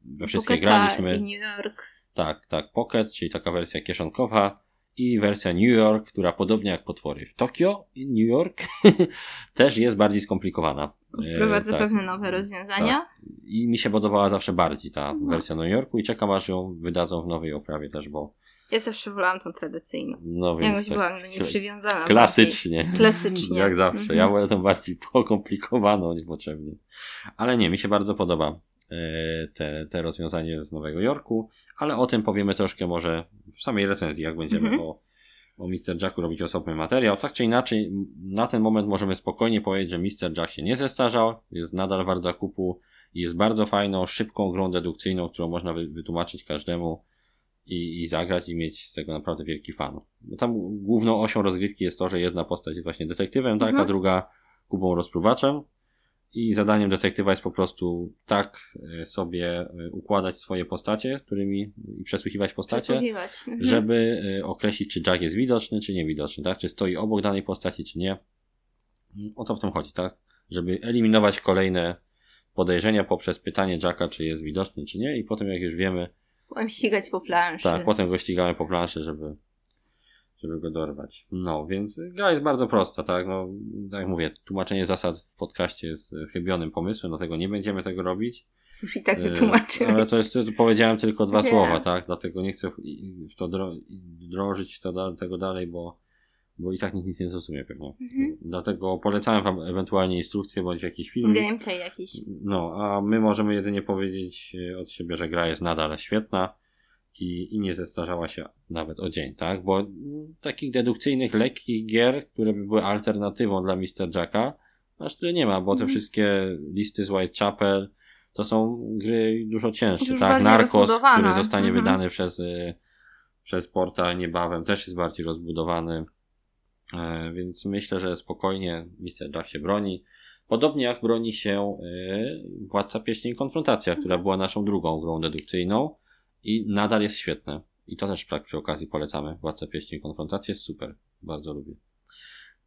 we wszystkie graliśmy. i New York. Tak, tak, Pocket, czyli taka wersja kieszonkowa i wersja New York, która podobnie jak potwory w Tokio i New York też jest bardziej skomplikowana. E, Wprowadza tak. pewne nowe rozwiązania. I mi się podobała zawsze bardziej ta No. wersja New Yorku i czekam aż ją wydadzą w nowej oprawie też, bo Ja zawsze wolałam tą tradycyjną. no więc Jakoś tak byłam do niej przywiązana. klasycznie. bardziej. Klasycznie. Jak zawsze. Mhm. Ja wolę tą bardziej pokomplikowaną niepotrzebnie. Ale nie, mi się bardzo podoba e, te, te rozwiązanie z Nowego Jorku, ale o tym powiemy troszkę może w samej recenzji, jak będziemy Mhm. o, o Mr. Jacku robić osobny materiał. Tak czy inaczej, na ten moment możemy spokojnie powiedzieć, że Mr. Jack się nie zestarzał, jest nadal wart zakupu i jest bardzo fajną, szybką grą dedukcyjną, którą można wy- wytłumaczyć każdemu i, i zagrać i mieć z tego naprawdę wielki fan. Bo tam główną osią rozgrywki jest to, że jedna postać jest właśnie detektywem, tak, a Mhm. druga kubą rozpruwaczem. I zadaniem detektywa jest po prostu tak e, sobie e, układać swoje postacie, którymi i przesłuchiwać postacie, Przesłuchiwać. Mhm. żeby e, określić, czy Jack jest widoczny, czy niewidoczny, tak? Czy stoi obok danej postaci, czy nie. O to w tym chodzi, tak? Żeby eliminować kolejne podejrzenia poprzez pytanie Jacka, czy jest widoczny, czy nie, i potem, jak już wiemy, Byłem ścigać po planszy. tak, potem go ścigamy po planszy, żeby, żeby go dorwać. No, więc gra jest bardzo prosta, tak? No, tak jak mówię, tłumaczenie zasad w podcaście jest chybionym pomysłem, dlatego nie będziemy tego robić. Już i tak E, wytłumaczyłeś. Ale to jest, powiedziałem tylko dwa Wiem. słowa, tak? Dlatego nie chcę w to drążyć to tego dalej, bo, bo i tak nikt nic nie zrozumie pewnie. Mhm. Dlatego polecałem wam ewentualnie instrukcję bądź jakiś film. Gameplay jakiś. No, a my możemy jedynie powiedzieć e, od siebie, że gra jest nadal świetna i, i nie zestarzała się nawet o dzień, tak? Bo takich dedukcyjnych, lekkich gier, które by były alternatywą dla Mr. Jacka, aż tyle nie ma, bo te Mhm. wszystkie listy z Whitechapel to są gry dużo cięższe, Już tak? Narcos, który zostanie Mhm. wydany przez, y, przez portal niebawem, też jest bardziej rozbudowany. E, Więc myślę, że spokojnie Mr. Jack się broni. Podobnie jak broni się y, Władca Pieśni Konfrontacja, która była naszą drugą grą dedukcyjną i nadal jest świetne. I to też tak przy okazji polecamy. Władca Pieśni Konfrontacja jest super. Bardzo lubię.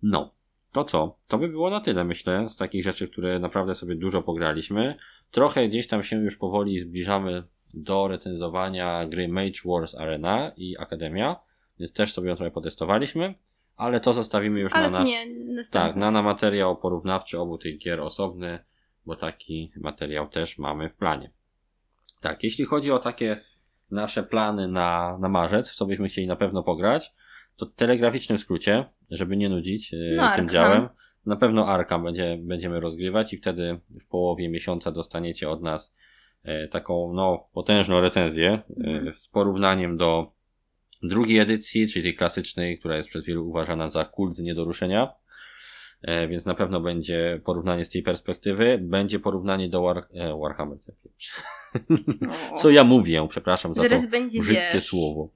No, to co? To by było na tyle, myślę, z takich rzeczy, które naprawdę sobie dużo pograliśmy. Trochę gdzieś tam się już powoli zbliżamy do recenzowania gry Mage Wars Arena i Akademia, więc też sobie ją trochę potestowaliśmy, ale to zostawimy już Ale na nasz... nie Tak, na, na materiał porównawczy obu tych gier osobny, bo taki materiał też mamy w planie. Tak, jeśli chodzi o takie nasze plany na, na marzec, w co byśmy chcieli na pewno pograć, to w telegraficznym skrócie, żeby nie nudzić e, No, tym Arkham. działem, na pewno Arkham będzie, będziemy rozgrywać i wtedy w połowie miesiąca dostaniecie od nas e, taką no, potężną recenzję Mhm. z porównaniem do drugiej edycji, czyli tej klasycznej, która jest przez wielu uważana za kult nie do ruszenia. E, więc na pewno będzie porównanie z tej perspektywy. Będzie porównanie do War, e, Warhammer. co ja mówię? Przepraszam za to Zaraz będzie, brzydkie wiesz, słowo.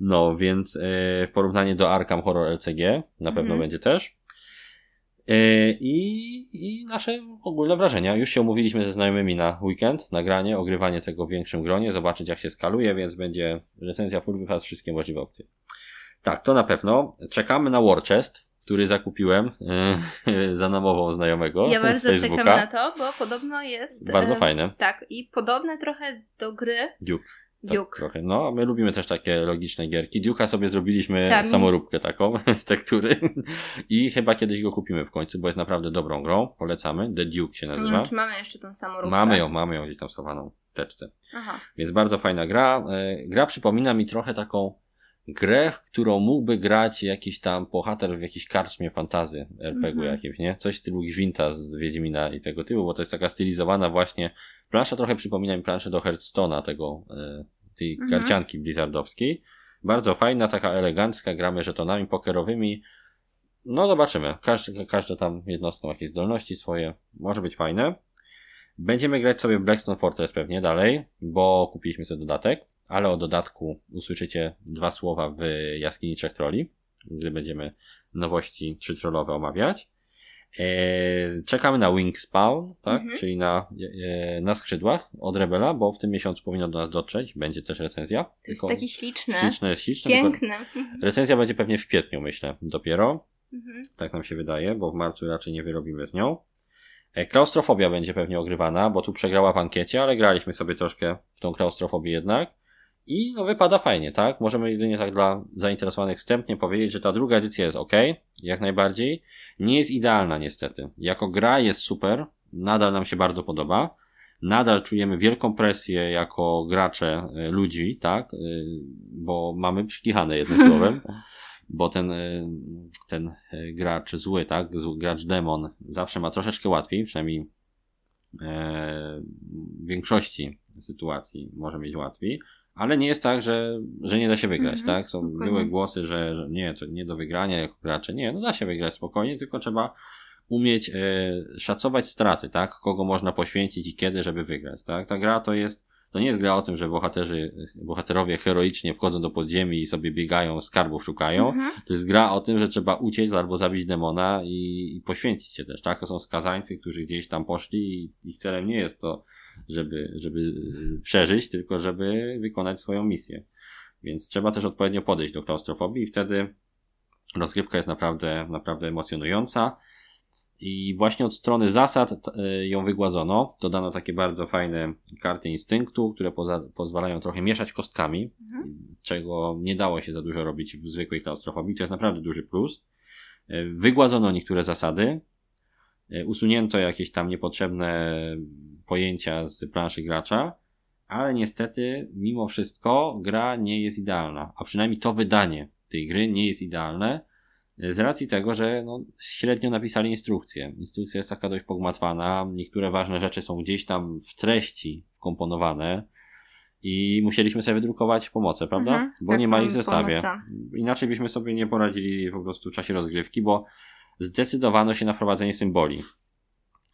No, więc e, w porównaniu do Arkham Horror LCG na pewno Mhm. będzie też. E, I, I nasze ogólne wrażenia. Już się umówiliśmy ze znajomymi na weekend, nagranie, ogrywanie tego w większym gronie, zobaczyć jak się skaluje, więc będzie recenzja full wypas, wszystkie możliwe opcje. Tak, to na pewno. Czekamy na War Chest, który zakupiłem e, za namową znajomego Ja bardzo czekam na to, bo podobno jest. Bardzo e, fajne. Tak, i podobne trochę do gry Duke. Tak, Duke. trochę. No, my lubimy też takie logiczne gierki. Duke'a sobie zrobiliśmy Sami. samoróbkę taką z tektury i chyba kiedyś go kupimy w końcu, bo jest naprawdę dobrą grą. Polecamy. The Duke się Nie nazywa. wiem, czy mamy jeszcze tą samą róbkę. Mamy ją, mamy ją gdzieś tam schowaną w teczce. Aha. Więc bardzo fajna gra. E, Gra przypomina mi trochę taką grę, w którą mógłby grać jakiś tam bohater w jakiejś karczmie fantazy RPG-u Mhm. jakimś, nie? Coś w stylu Gwinta z Wiedźmina i tego typu, bo to jest taka stylizowana właśnie. Plansza trochę przypomina mi planszę do Hearthstone'a, tego, e, tej Mhm. karcianki blizzardowskiej. Bardzo fajna, taka elegancka, gramy żetonami pokerowymi. No zobaczymy. Każdy, każda tam jednostka ma jakieś zdolności swoje. Może być fajne. Będziemy grać sobie w Blackstone Fortress pewnie dalej, bo kupiliśmy sobie dodatek, ale o dodatku usłyszycie dwa słowa w Jaskini Trzech Troli, gdy będziemy nowości trzy trollowe omawiać. Eee, czekamy na Wingspawn, tak? Mhm. Czyli na, e, na skrzydłach od Rebela, bo w tym miesiącu powinno do nas dotrzeć. Będzie też recenzja. To jest Tylko taki śliczny. Śliczne jest śliczne. tylko Piękny. Recenzja będzie pewnie w kwietniu, myślę, dopiero. Mhm. Tak nam się wydaje, bo w marcu raczej nie wyrobimy z nią. E, Klaustrofobia będzie pewnie ogrywana, bo tu przegrała w ankiecie, ale graliśmy sobie troszkę w tą klaustrofobię jednak. I no wypada fajnie, tak? Możemy jedynie tak dla zainteresowanych wstępnie powiedzieć, że ta druga edycja jest ok, jak najbardziej. Nie jest idealna niestety. Jako gra jest super, nadal nam się bardzo podoba. Nadal czujemy wielką presję jako gracze y, ludzi, tak? Y, Bo mamy przykichane jednym słowem bo ten, y, ten gracz zły, tak, zły gracz demon zawsze ma troszeczkę łatwiej, przynajmniej e, w większości sytuacji może mieć łatwiej, ale nie jest tak, że, że nie da się wygrać, Mhm, tak? Są, dokładnie. były głosy, że, że nie, to nie do wygrania jako gracze. Nie, no da się wygrać spokojnie, tylko trzeba umieć e, szacować straty, tak? Kogo można poświęcić i kiedy, żeby wygrać, tak? Ta gra to jest, to nie jest gra o tym, że bohaterzy, bohaterowie heroicznie wchodzą do podziemi i sobie biegają, skarbów szukają. Mhm. To jest gra o tym, że trzeba uciec albo zabić demona i, i poświęcić się też, tak? To są skazańcy, którzy gdzieś tam poszli i ich celem nie jest to, żeby, żeby y, przeżyć, tylko żeby wykonać swoją misję. Więc trzeba też odpowiednio podejść do klaustrofobii i wtedy rozgrywka jest naprawdę, naprawdę emocjonująca. I właśnie od strony zasad t- ją wygładzono. Dodano takie bardzo fajne karty instynktu, które poza, pozwalają trochę mieszać kostkami, czego nie dało się za dużo robić w zwykłej klaustrofobii. To jest naprawdę duży plus. E, Wygładzono niektóre zasady. Usunięto jakieś tam niepotrzebne pojęcia z planszy gracza, ale niestety, mimo wszystko, gra nie jest idealna. A przynajmniej to wydanie tej gry nie jest idealne. e, Z racji tego, że no, średnio napisali instrukcję. Instrukcja jest taka dość pogmatwana. Niektóre ważne rzeczy są gdzieś tam w treści wkomponowane. I musieliśmy sobie wydrukować pomoce, prawda? Mhm, bo tak, nie ma ich w zestawie. pomoca. Inaczej byśmy sobie nie poradzili po prostu w czasie rozgrywki, bo zdecydowano się na wprowadzenie symboli.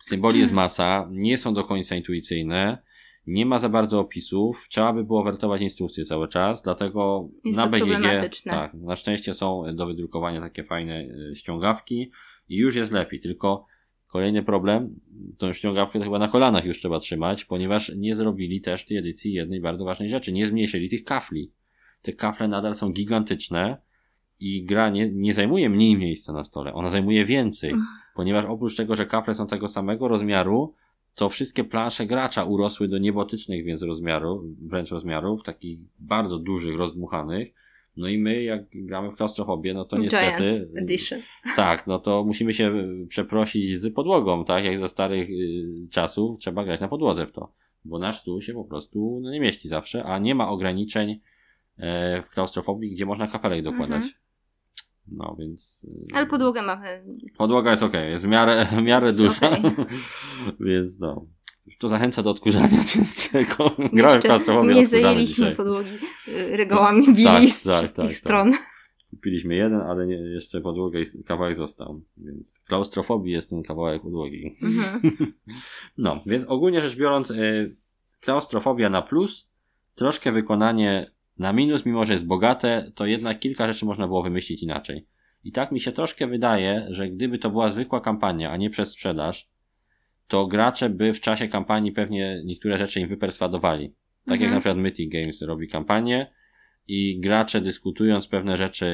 Symboli jest masa, nie są do końca intuicyjne, nie ma za bardzo opisów, trzeba by było wertować instrukcje cały czas, dlatego Jest na BGG, tak, na szczęście są do wydrukowania takie fajne e, ściągawki i już jest lepiej, tylko kolejny problem, tą ściągawkę to chyba na kolanach już trzeba trzymać, ponieważ nie zrobili też w tej edycji jednej bardzo ważnej rzeczy, nie zmniejszyli tych kafli. Te kafle nadal są gigantyczne i gra nie, nie zajmuje mniej miejsca na stole, ona zajmuje więcej, ponieważ oprócz tego, że kafle są tego samego rozmiaru, to wszystkie plansze gracza urosły do niebotycznych więc rozmiaru, wręcz rozmiarów, takich bardzo dużych, rozdmuchanych. No i my, jak gramy w klaustrofobię, no to niestety. Giant Edition. Tak, no to musimy się przeprosić z podłogą, tak? Jak za starych y, czasów trzeba grać na podłodze w to. Bo nasz stół się po prostu no, nie mieści zawsze, a nie ma ograniczeń e, w klaustrofobii, gdzie można kapelek dokładać. Mhm. No więc. y, Ale podłogę mamy. Podłoga jest ok, jest w miarę, w miarę Jest duża. okej. Więc no. To zachęca do odkurzania częstszego. Grałem w klaustrofobii Nie zajęliśmy dzisiaj. podłogi y, regałami bili z tak, tak, tak. stron. Kupiliśmy jeden, ale nie, jeszcze podłogę i kawałek został. Więc klaustrofobii jest ten kawałek podłogi. Mhm. No, więc ogólnie rzecz biorąc, y, klaustrofobia na plus, troszkę wykonanie na minus, mimo że jest bogate, to jednak kilka rzeczy można było wymyślić inaczej. I tak mi się troszkę wydaje, że gdyby to była zwykła kampania, a nie przez sprzedaż, to gracze by w czasie kampanii pewnie niektóre rzeczy im wyperswadowali. Tak jak Mhm. na przykład Mythic Games robi kampanię i gracze dyskutując pewne rzeczy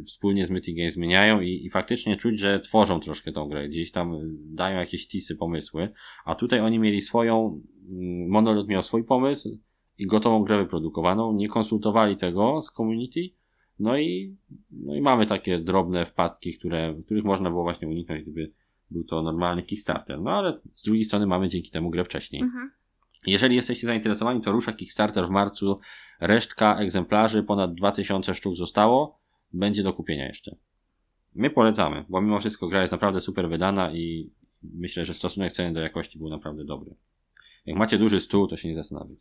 y, wspólnie z Mythic Games zmieniają i, i faktycznie czuć, że tworzą troszkę tą grę. Gdzieś tam y, dają jakieś tisy, pomysły. A tutaj oni mieli swoją, mm, Monolith miał swój pomysł i gotową grę wyprodukowaną. Nie konsultowali tego z community. No i, no i mamy takie drobne wpadki, które, których można było właśnie uniknąć, gdyby był to normalny Kickstarter. No ale z drugiej strony mamy dzięki temu grę wcześniej. Mhm. Jeżeli jesteście zainteresowani, to rusza Kickstarter w marcu. Resztka egzemplarzy, ponad 2000 sztuk zostało, będzie do kupienia jeszcze. My polecamy, bo mimo wszystko gra jest naprawdę super wydana i myślę, że stosunek ceny do jakości był naprawdę dobry. Jak macie duży stół, to się nie zastanawiać.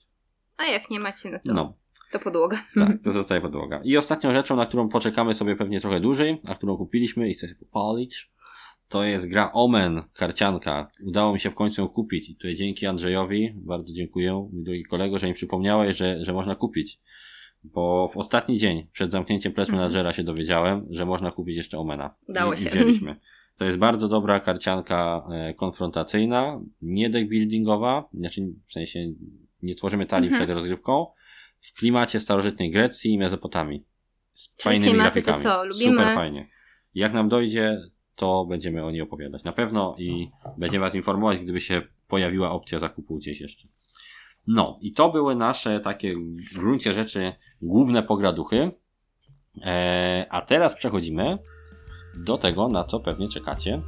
A jak nie macie, no to, No, to podłoga. tak, to zostaje podłoga. I ostatnią rzeczą, na którą poczekamy sobie pewnie trochę dłużej, a którą kupiliśmy i chcę się pochwalić, to jest gra Omen, karcianka. Udało mi się w końcu ją kupić i tutaj dzięki Andrzejowi, bardzo dziękuję, mój drogi kolego, że mi przypomniałeś, że, że można kupić. Bo w ostatni dzień przed zamknięciem Press Mhm. Managera się dowiedziałem, że można kupić jeszcze Omena. Udało I, się. I wzięliśmy. To jest bardzo dobra karcianka e, konfrontacyjna, nie deck buildingowa, znaczy w sensie nie tworzymy talii Mhm. przed rozgrywką, w klimacie starożytnej Grecji i Mezopotamii. Z Czyli fajnymi klimaty to grafikami. co, lubimy? Super fajnie. Jak nam dojdzie, to będziemy o niej opowiadać. Na pewno i będziemy Was informować, gdyby się pojawiła opcja zakupu gdzieś jeszcze. No, i to były nasze takie w gruncie rzeczy główne pograduchy. E, a teraz przechodzimy do tego, na co pewnie czekacie.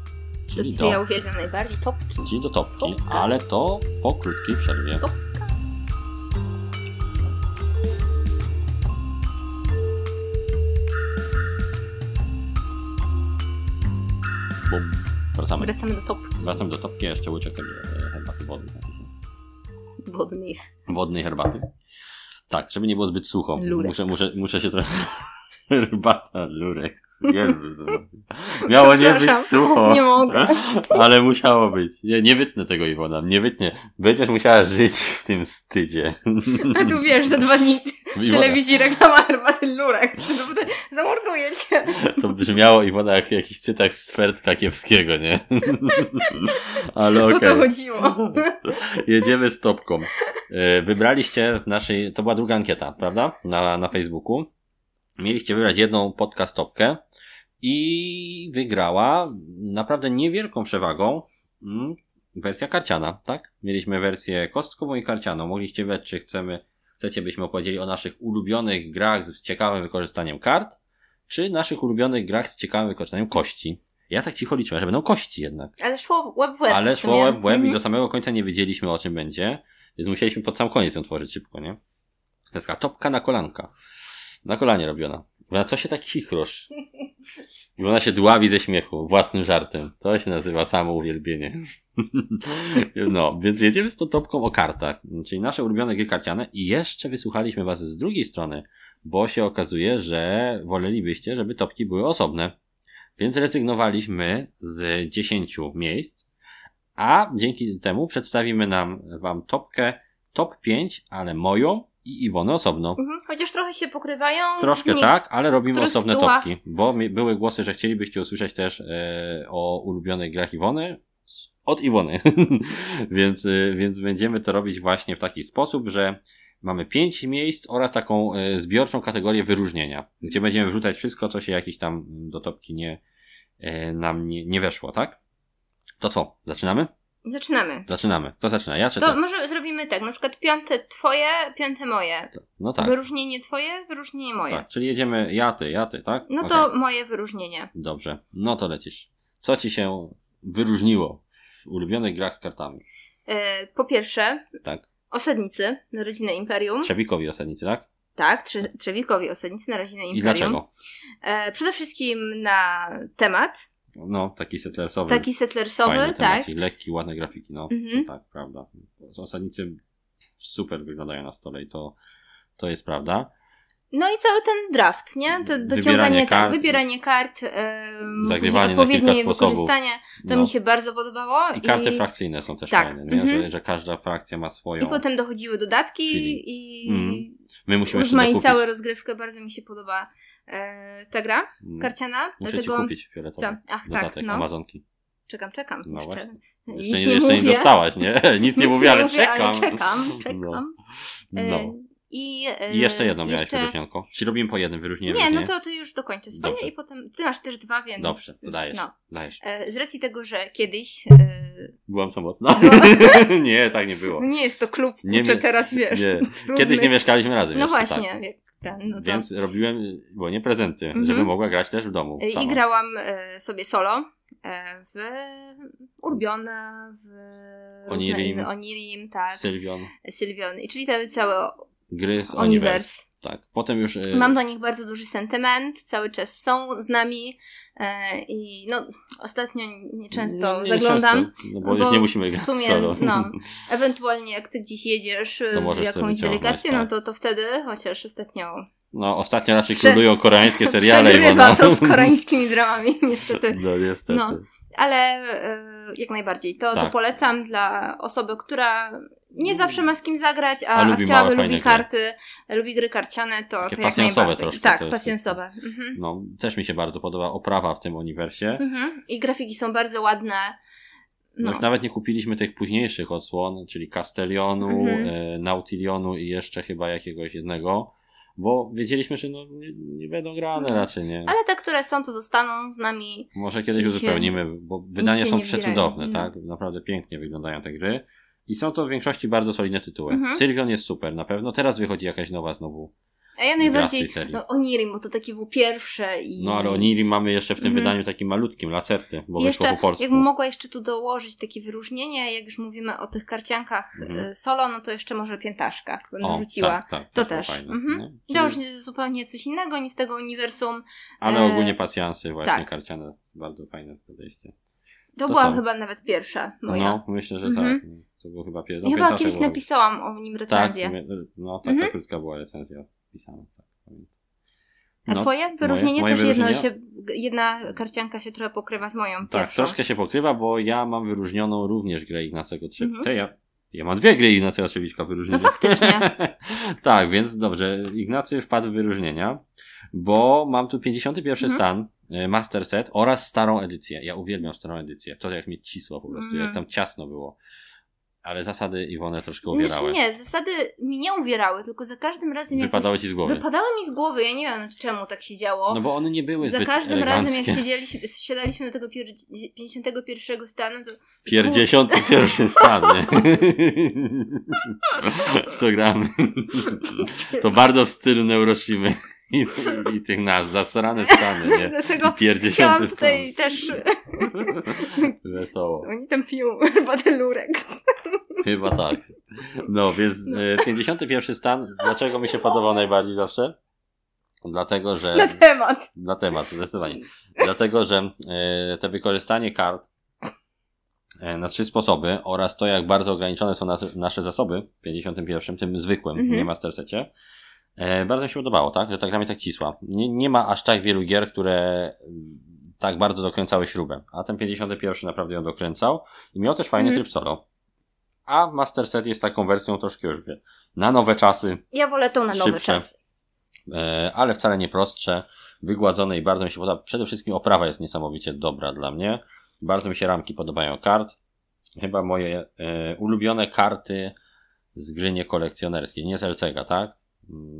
To Czyli co do, ja uwielbiam najbardziej, topki. czyli do topki, Topka. ale to po krótkiej przerwie. Top. Bum. Wracamy. Wracamy do topki. Wracam do topki, jeszcze łyczek e, herbaty wodnej. Wodnych. Wodnej herbaty. Tak, żeby nie było zbyt sucho. Muszę, muszę, muszę się trochę... Herbata Lurek. Jezus. Miało nie być sucho. Nie mogę. Ale musiało być. Nie, nie wytnę tego Iwona, nie wytnę. Będziesz musiała żyć w tym wstydzie. A tu wiesz, za dwa dni w telewizji reklama herbaty Lurek. Zamorduję cię. To brzmiało Iwona jak jakiś cytat z Fertka Kiepskiego, nie? Ale O okej. to chodziło. Jedziemy z topką. E, Wybraliście w naszej, to była druga ankieta, prawda? Na, na Facebooku. Mieliście wybrać jedną podcast topkę i wygrała naprawdę niewielką przewagą mm, wersja karciana, tak? Mieliśmy wersję kostkową i karcianą. Mogliście wybrać, czy chcemy, chcecie, byśmy opowiedzieli o naszych ulubionych grach z ciekawym wykorzystaniem kart, czy naszych ulubionych grach z ciekawym wykorzystaniem kości. Ja tak cicho liczyłem, że będą kości jednak. Ale szło web w web. Ale szło web w web i Mhm. do samego końca nie wiedzieliśmy o czym będzie, więc musieliśmy pod sam koniec ją tworzyć szybko, nie? Taka topka na kolanka. Na kolanie robiona. Na co się tak chichrosz? I ona się dławi ze śmiechu, własnym żartem. To się nazywa samo uwielbienie. No, więc jedziemy z tą topką o kartach, czyli nasze ulubione gry karciane i jeszcze wysłuchaliśmy was z drugiej strony, bo się okazuje, że wolelibyście, żeby topki były osobne. Więc rezygnowaliśmy z 10 miejsc, a dzięki temu przedstawimy nam wam topkę top 5, ale moją i Iwony osobno. Mhm. Chociaż trochę się pokrywają. Troszkę tak, ale robimy osobne tytułach? topki, bo mi- były głosy, że chcielibyście usłyszeć też e, o ulubionych grach Iwony od Iwony. więc, e, więc będziemy to robić właśnie w taki sposób, że mamy pięć miejsc oraz taką e, zbiorczą kategorię wyróżnienia, gdzie będziemy wrzucać wszystko, co się jakiś tam do topki nie, e, nam nie, nie weszło, tak? To co? Zaczynamy? Zaczynamy. Zaczynamy. Kto zaczyna? Ja czy To ty? może zrobimy tak, na przykład piąte twoje, piąte moje. No tak. Wyróżnienie twoje, wyróżnienie moje. tak. Czyli jedziemy ja, ty, ja, ty, tak? No Okej. to moje wyróżnienie. Dobrze, no to lecisz. Co ci się wyróżniło w ulubionych grach z kartami? E, po pierwsze, Tak. osadnicy na rodzinę Imperium. Trzewikowi osadnicy, tak? Tak, trze- Trzewikowi osadnicy na rodzinę I Imperium. dlaczego? E, przede wszystkim na temat, No, taki settlersowy. taki settlersowy, fajny tak. lekki, ładne grafiki, no. Mhm. To tak, prawda. Osadnicy super wyglądają na stole i to, to jest prawda. No i cały ten draft, nie? To dociąganie, tak, kart. wybieranie kart, na odpowiednie wykorzystanie. To No. mi się bardzo podobało. I karty frakcyjne są też Tak, fajne, nie? mhm. Że, że każda frakcja ma swoją. I potem dochodziły dodatki Feeling. i Mhm. My musimy jeszcze dokupić. rozgrywkę. Bardzo mi się podoba e, ta gra Mm. karciana. Muszę dlatego ci kupić fioletowy Co? Ach, tak, dodatek no. Amazonki. czekam, czekam. No jeszcze właśnie. nic Jeszcze, nie, nie jeszcze nie dostałaś, nie? Nic nie mówię, ale czekam. czekam, No. czekam. No. E, I, e, I jeszcze jedną miałeś jeszcze- wyróżnianko. Czy robimy po jednym wyróżnienie? Nie, no to, to już dokończę swoje Dobrze. i potem ty masz też dwa, więc... Dobrze, to dajesz. No. dajesz. E, Z racji tego, że kiedyś... e, Byłam samotna. nie, tak nie było. No nie jest to klub, Nie mie- teraz wiesz. Nie. Kiedyś nie mieszkaliśmy razem No jeszcze, właśnie, Tak. Ten, no to... Więc robiłem, bo nie prezenty, Mhm. żeby mogła grać też w domu. E, Sama. I grałam e, sobie solo e, w Urbiona, w Onirim. Onirim, tak, Sylwion, Sylwion. I czyli te całe gry z Universe. Tak. Potem już. y, Mam do nich bardzo duży sentyment, cały czas są z nami e, i no ostatnio nieczęsto nie- nie zaglądam. często, no bo, już nie musimy w grać sumie, solo. no, Ewentualnie jak ty gdzieś jedziesz To w możesz jakąś delegację, tak. no to, to wtedy, chociaż ostatnio No, ostatnio raczej Prze- królują koreańskie seriale. przegrywa Iwona. to z koreańskimi dramami niestety. No, niestety. No. Ale e, jak najbardziej. To, to Tak. polecam dla osoby, która nie zawsze ma z kim zagrać, a, A a, chciałaby, małe, lubi karty, lubi gry karciane, to, Takie to jak najbardziej. troszkę tak, jest. pasjansowe. Mhm. No, też mi się bardzo podoba oprawa w tym uniwersie. Mhm. I grafiki są bardzo ładne. No. No. Już nawet nie kupiliśmy tych późniejszych odsłon, czyli Castellionu, Mhm. e, Nautilionu i jeszcze chyba jakiegoś jednego, bo wiedzieliśmy, że no, nie, nie będą grane Mhm. raczej, nie? Ale te, które są, to zostaną z nami. Może kiedyś uzupełnimy, bo wydania są przecudowne, No. tak? Naprawdę pięknie wyglądają te gry. I są to w większości bardzo solidne tytuły. Mhm. Jest super, na pewno. Teraz wychodzi jakaś nowa znowu. A ja najbardziej. No, Onirim, bo to takie było pierwsze i. No ale Onirim mamy jeszcze w tym Mhm. wydaniu takim malutkim, lacerty, bo jeszcze, wyszło po polsku. jakbym mogła jeszcze tu dołożyć takie wyróżnienie, jak już mówimy o tych karciankach Mhm. e, solo, no to jeszcze może piętaszka będę O, rzuciła. Tak, tak, To też. Fajne. Mhm. No, To czyli- zupełnie coś innego, nic z tego uniwersum. ale e, ogólnie pasjansy właśnie tak. karciane, bardzo fajne podejście. To, To była co? chyba nawet pierwsza moja. No, myślę, że Mhm. tak. To było chyba pierwsze. I chyba kiedyś napisałam o nim Tak, recenzję. my- no taka Mhm. krótka była recenzja pisana. Tak. A No, twoje wyróżnienie moje też jedno wyróżnienie? się, jedna karcianka się trochę pokrywa z moją Tak, pierwszą. troszkę się pokrywa, bo ja mam wyróżnioną również grę Ignacego Trzepika. Mhm. Ja, ja mam dwie gry Ignacego Trzepika wyróżnione. No faktycznie. tak, więc dobrze. Ignacy wpadł w wyróżnienia, bo mam tu 51 Mhm. stan, e, Master Set oraz starą edycję. Ja uwielbiam starą edycję. To jak mnie cisło po prostu, Mhm. jak tam ciasno było. Ale zasady Iwonę troszkę Znaczy uwierały. nie, zasady mi nie uwierały, tylko za każdym razem Wypadały jakoś... ci z głowy. Wypadały mi z głowy, ja nie wiem czemu tak się działo. No bo one nie były za każdym razem jak siedzieliśmy, siadaliśmy do tego pier- 51 stanu, to Pierdziesiąty pierwszy stan, nie? Co gramy? To bardzo w stylu Neuroshimy. I, I tych nazw, zasrane stany, nie? dlatego I pierdziesiąty chciałam stan. tutaj też... Wesoło. Oni tam piją herbatę Lurex. Chyba tak. No, więc e, 51 stan. Dlaczego mi się podobał najbardziej zawsze? Dlatego, że... Na temat. Na temat, zdecydowanie. Dlatego, że e, te wykorzystanie kart e, na trzy sposoby oraz to, jak bardzo ograniczone są nas, nasze zasoby w 51, tym zwykłym, Mhm. nie Mastersecie, e, bardzo mi się podobało, tak? Że ta gra mnie tak cisła. Nie, nie ma aż tak wielu gier, które mm, tak bardzo dokręcały śrubę, a ten 51 naprawdę ją dokręcał i miał też fajny Mhm. tryb solo. A Master Set jest taką wersją troszkę już wie, na nowe czasy, Ja wolę tą na Szybsze. czas. e, ale wcale nie prostsze, wygładzone i bardzo mi się podoba. Przede wszystkim oprawa jest niesamowicie dobra dla mnie. Bardzo mi się ramki podobają kart. Chyba moje e, ulubione karty z gry niekolekcjonerskiej, nie z LCG, tak?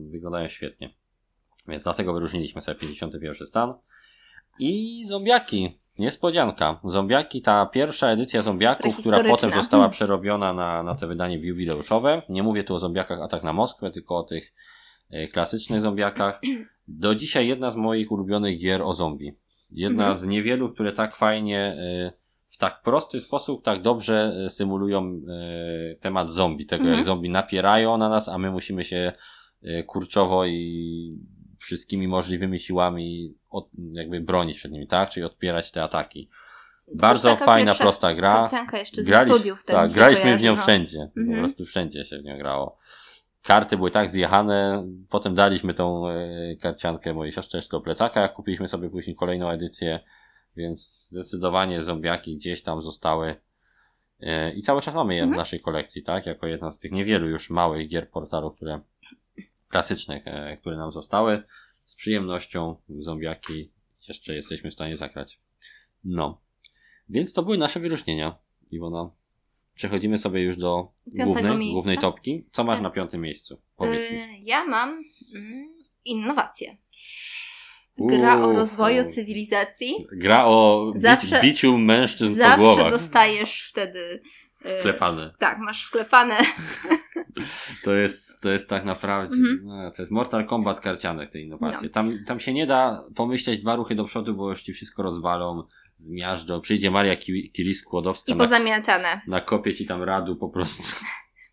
Wyglądają świetnie. Więc dlatego wyróżniliśmy sobie 51 stan. I zombiaki. Niespodzianka. Zombiaki, ta pierwsza edycja zombiaków, która potem została przerobiona na, na te wydanie jubileuszowe. Nie mówię tu o zombiakach Atak na Moskwę, tylko o tych e, klasycznych zombiakach. Do dzisiaj jedna z moich ulubionych gier o zombie. Jedna Mhm. z niewielu, które tak fajnie, e, w tak prosty sposób, tak dobrze e, symulują temat zombie. Tego Mhm. jak zombie napierają na nas, a my musimy się kurczowo i wszystkimi możliwymi siłami od, jakby bronić przed nimi, tak? Czyli odpierać te ataki. Bardzo taka fajna, prosta gra. Jeszcze ze Grali- studiów wtedy tak, graliśmy kojarzy, w nią no. wszędzie. Po Mhm. prostu wszędzie się w nią grało. Karty były tak zjechane, potem daliśmy tą e, karciankę mojej siostrze jeszcze do plecaka, jak kupiliśmy sobie później kolejną edycję, więc zdecydowanie zombiaki gdzieś tam zostały e, i cały czas mamy je w Mhm. naszej kolekcji, tak? Jako jedną z tych niewielu już małych gier portalu, które klasycznych, e, które nam zostały. Z przyjemnością zombiaki jeszcze jesteśmy w stanie zagrać. No. Więc to były nasze wyróżnienia, Iwona. Przechodzimy sobie już do głównej, miejsca. głównej topki. Co masz Tak. na piątym miejscu? Powiedz mi. Y, Ja mam mm, innowacje. Gra o Uuu. rozwoju cywilizacji. Gra o Zawsze- biciu mężczyzn po Zawsze głowach. dostajesz wtedy. y, Klepane. Tak, masz wklepane. To jest, to jest tak naprawdę, Mhm. no, to jest Mortal Kombat karcianek te innowacje. No. Tam, tam się nie da pomyśleć dwa ruchy do przodu, bo już ci wszystko rozwalą, zmiażdżą. Przyjdzie Maria Ki- Kilis-Skłodowska I na, pozamiatane. nakopie ci tam radu po prostu.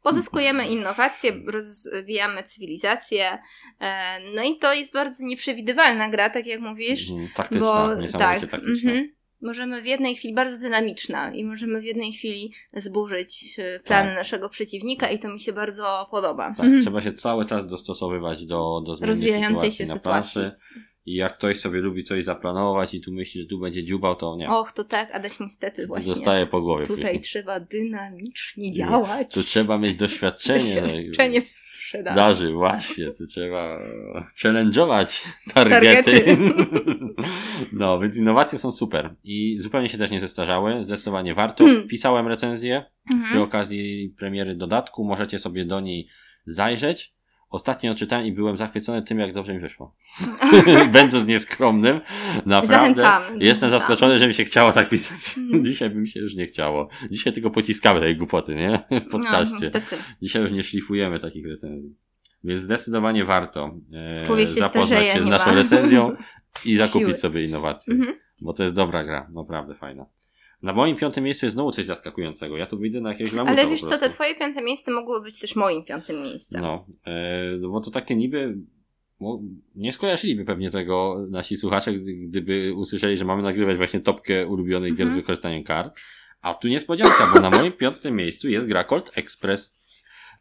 Pozyskujemy innowacje, rozwijamy cywilizację. e, No i to jest bardzo nieprzewidywalna gra, tak jak mówisz. Mhm, Taktyczna, Bo niesamowicie tak, taktyczna. mhm. Możemy w jednej chwili, bardzo dynamiczna, i możemy w jednej chwili zburzyć e, plany Tak. naszego przeciwnika, i to mi się bardzo podoba. Tak, Mhm. trzeba się cały czas dostosowywać do, do zmiennej Rozwijającej sytuacji się na sytuacji. planszy. I jak ktoś sobie lubi coś zaplanować i tu myśli, że tu będzie dziubał, to nie. Och, to tak, Adaś niestety to właśnie. dostaje po głowie Tutaj później. trzeba dynamicznie działać. Tu trzeba mieć doświadczenie. no Doświadczenie w sprzedaży. Darzy, właśnie, to trzeba challenge'ować targety. Targety. no, więc innowacje są super i zupełnie się też nie zestarzały, zdecydowanie warto. Hmm. Pisałem recenzję przy Mhm. okazji premiery dodatku, możecie sobie do niej zajrzeć. Ostatnio czytałem i byłem zachwycony tym, jak dobrze mi wyszło. Będąc nieskromnym, naprawdę Zachęcam. jestem zaskoczony, że mi się chciało tak pisać. Mhm. Dzisiaj by mi się już nie chciało. Dzisiaj tylko pociskamy tej głupoty, nie? W No, niestety. Dzisiaj już nie szlifujemy takich recenzji. Więc zdecydowanie warto e, Człowiek się zapoznać starzeje, się z naszą ma recenzją i zakupić siły. sobie innowacje. Mhm. Bo to jest dobra gra, naprawdę fajna. Na moim piątym miejscu jest znowu coś zaskakującego. Ja tu wyjdę na jakiegoś lamusa Ale wiesz co, te twoje piąte miejsce mogło być też moim piątym miejscem. No, e, no bo to takie niby. Bo nie skojarzyliby pewnie tego nasi słuchacze, gdy- gdyby usłyszeli, że mamy nagrywać właśnie topkę ulubionych gier z Mhm. wykorzystaniem kart. A tu niespodzianka, bo na moim piątym miejscu jest gra Colt Express.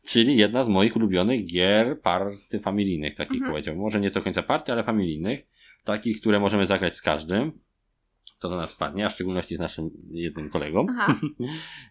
Czyli jedna z moich ulubionych gier party familijnych, takich Mhm. powiedziałbym. Może nie do końca party, ale familijnych. Takich, które możemy zagrać z każdym. To do nas spadnie, a w szczególności z naszym jednym kolegą.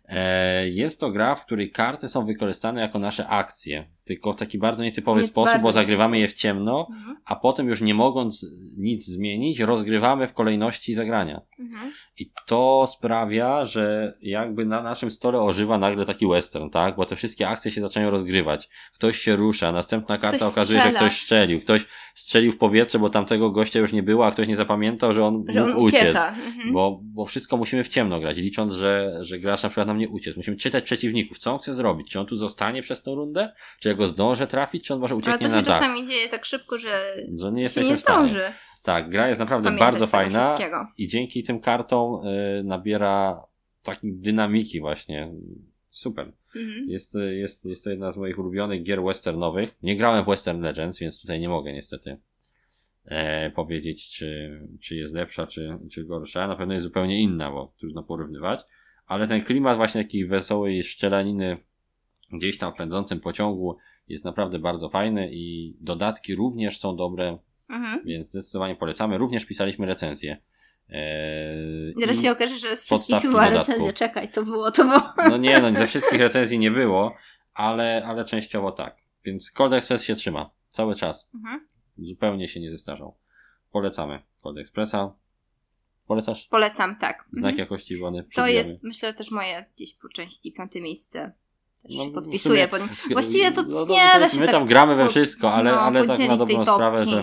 E, jest to gra, w której karty są wykorzystane jako nasze akcje. Tylko w taki bardzo nietypowy Nie- sposób, bardzo bo zagrywamy je w ciemno, Mhm. a potem już nie mogąc nic zmienić, rozgrywamy w kolejności zagrania. Mhm. I to sprawia, że jakby na naszym stole ożywa nagle taki western, tak? Bo te wszystkie akcje się zaczynają rozgrywać. Ktoś się rusza, następna karta Ktoś okazuje się, że ktoś strzelił. Ktoś strzelił w powietrze, bo tamtego gościa już nie było, a ktoś nie zapamiętał, że on Że on mógł uciec. ucieka. Mhm. Bo, bo wszystko musimy w ciemno grać, licząc, że, że gracz na przykład nam nie uciec. Musimy czytać przeciwników, co on chce zrobić. Czy on tu zostanie przez tą rundę? Czy ja go zdążę trafić? Czy on może Ale ucieknie to się na dach? czasami dzieje tak szybko, że Że nie się nie stanie. zdąży. Tak, gra jest naprawdę bardzo fajna i dzięki tym kartom y, nabiera takiej dynamiki właśnie. Super. Mhm. Jest, y, jest, jest to jedna z moich ulubionych gier westernowych. Nie grałem w Western Legends, więc tutaj nie mogę niestety e, powiedzieć, czy, czy jest lepsza, czy, czy gorsza. Na pewno jest zupełnie inna, bo trudno porównywać. Ale ten klimat właśnie takiej wesołej szczelaniny gdzieś tam w pędzącym pociągu jest naprawdę bardzo fajny i dodatki również są dobre, Mhm. więc zdecydowanie polecamy. Również pisaliśmy recenzję. Eee, Teraz się okaże, że z wszystkich była dodatku. recenzja. Czekaj, to było, to było. No nie, no ze wszystkich recenzji nie było, ale, ale częściowo tak. Więc Cold Express się trzyma. Cały czas. Mhm. Zupełnie się nie zestarzał. Polecamy Cold Expressa. Polecasz? Polecam, tak. Znak Mhm. jakości Iwony? To jest, myślę, też moje gdzieś po części piąte miejsce. Też No, w podpisuję sumie- pod nim. Właściwie to no, nie my, da się My tak tam gramy we wszystko, ale, no, ale tak na dobrą sprawę, że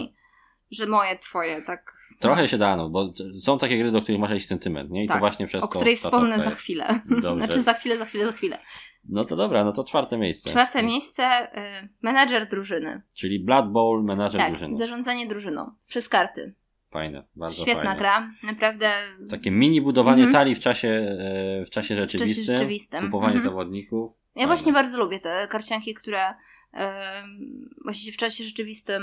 że moje, twoje, tak. trochę się dano, bo są takie gry, do których masz jakiś sentyment, nie? I to Tak, właśnie przez o to której ta wspomnę za chwilę. Dobrze. Znaczy za chwilę, za chwilę, za chwilę. No to dobra, no to czwarte miejsce. Czwarte miejsce, y, menadżer drużyny. Czyli Blood Bowl, menadżer Tak, drużyny. zarządzanie drużyną. Przez karty. Fajne, bardzo Świetna fajne. gra, naprawdę. Takie mini budowanie Mhm. talii w czasie, e, w czasie rzeczywistym. rzeczywistym. Kupowanie Mhm. zawodników. Ja właśnie bardzo lubię te karcianki, które właśnie się w czasie rzeczywistym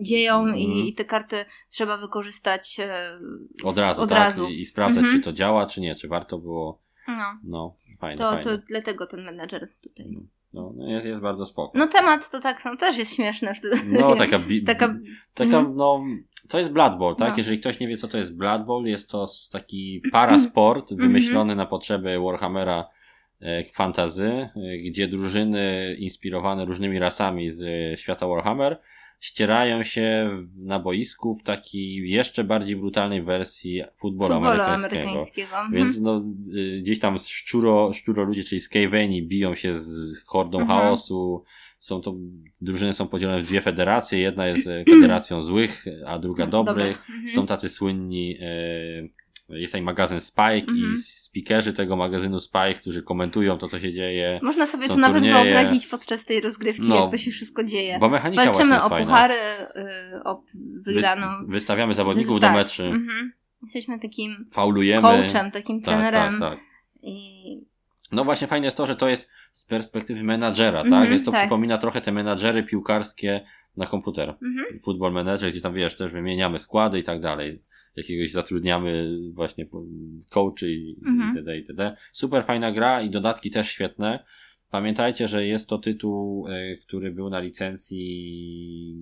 dzieją Mhm. i, i te karty trzeba wykorzystać e, Od razu, od tak? razu. I, I sprawdzać, Mhm. czy to działa, czy nie, czy warto było. No, No, fajne, to, fajne. to dlatego ten menedżer tutaj. No, no jest, jest bardzo spoko. No temat to tak no, też jest śmieszny wtedy. No, taka, bi- Taka- taka mhm. no, to jest Blood Bowl, tak? No. Jeżeli ktoś nie wie, co to jest Blood Bowl, jest to taki parasport Mhm. wymyślony na potrzeby Warhammera fantazy, e, gdzie drużyny inspirowane różnymi rasami z e, świata Warhammer ścierają się na boisku w takiej jeszcze bardziej brutalnej wersji futbolu, futbolu amerykańskiego. amerykańskiego. Mhm. Więc no, y, gdzieś tam szczuro, szczuro ludzie, czyli Skaveni biją się z hordą Mhm. chaosu. Są to, drużyny są podzielone w dwie federacje. Jedna jest e, federacją złych, a druga dobrych. Mhm. Są tacy słynni, e, jest taki magazyn Spike Mhm. i speakerzy tego magazynu Spike, którzy komentują to, co się dzieje. Można sobie to nawet turnieje. wyobrazić podczas tej rozgrywki, No, jak to się wszystko dzieje. Bo mechanika Walczymy o puchary, y, o wygraną. Wys- wystawiamy zawodników tak. do meczy, Mhm. Jesteśmy takim faulujemy. coachem, takim tak, trenerem. tak, tak. I No właśnie fajne jest to, że to jest z perspektywy menadżera, tak? Mhm, Więc to tak. przypomina trochę te menadżery piłkarskie na komputer. mhm. Football manager, gdzie tam wiesz, też wymieniamy składy i tak dalej. Jakiegoś zatrudniamy właśnie coachy i Mhm. itd. itd. Super fajna gra i dodatki też świetne. Pamiętajcie, że jest to tytuł, e, który był na licencji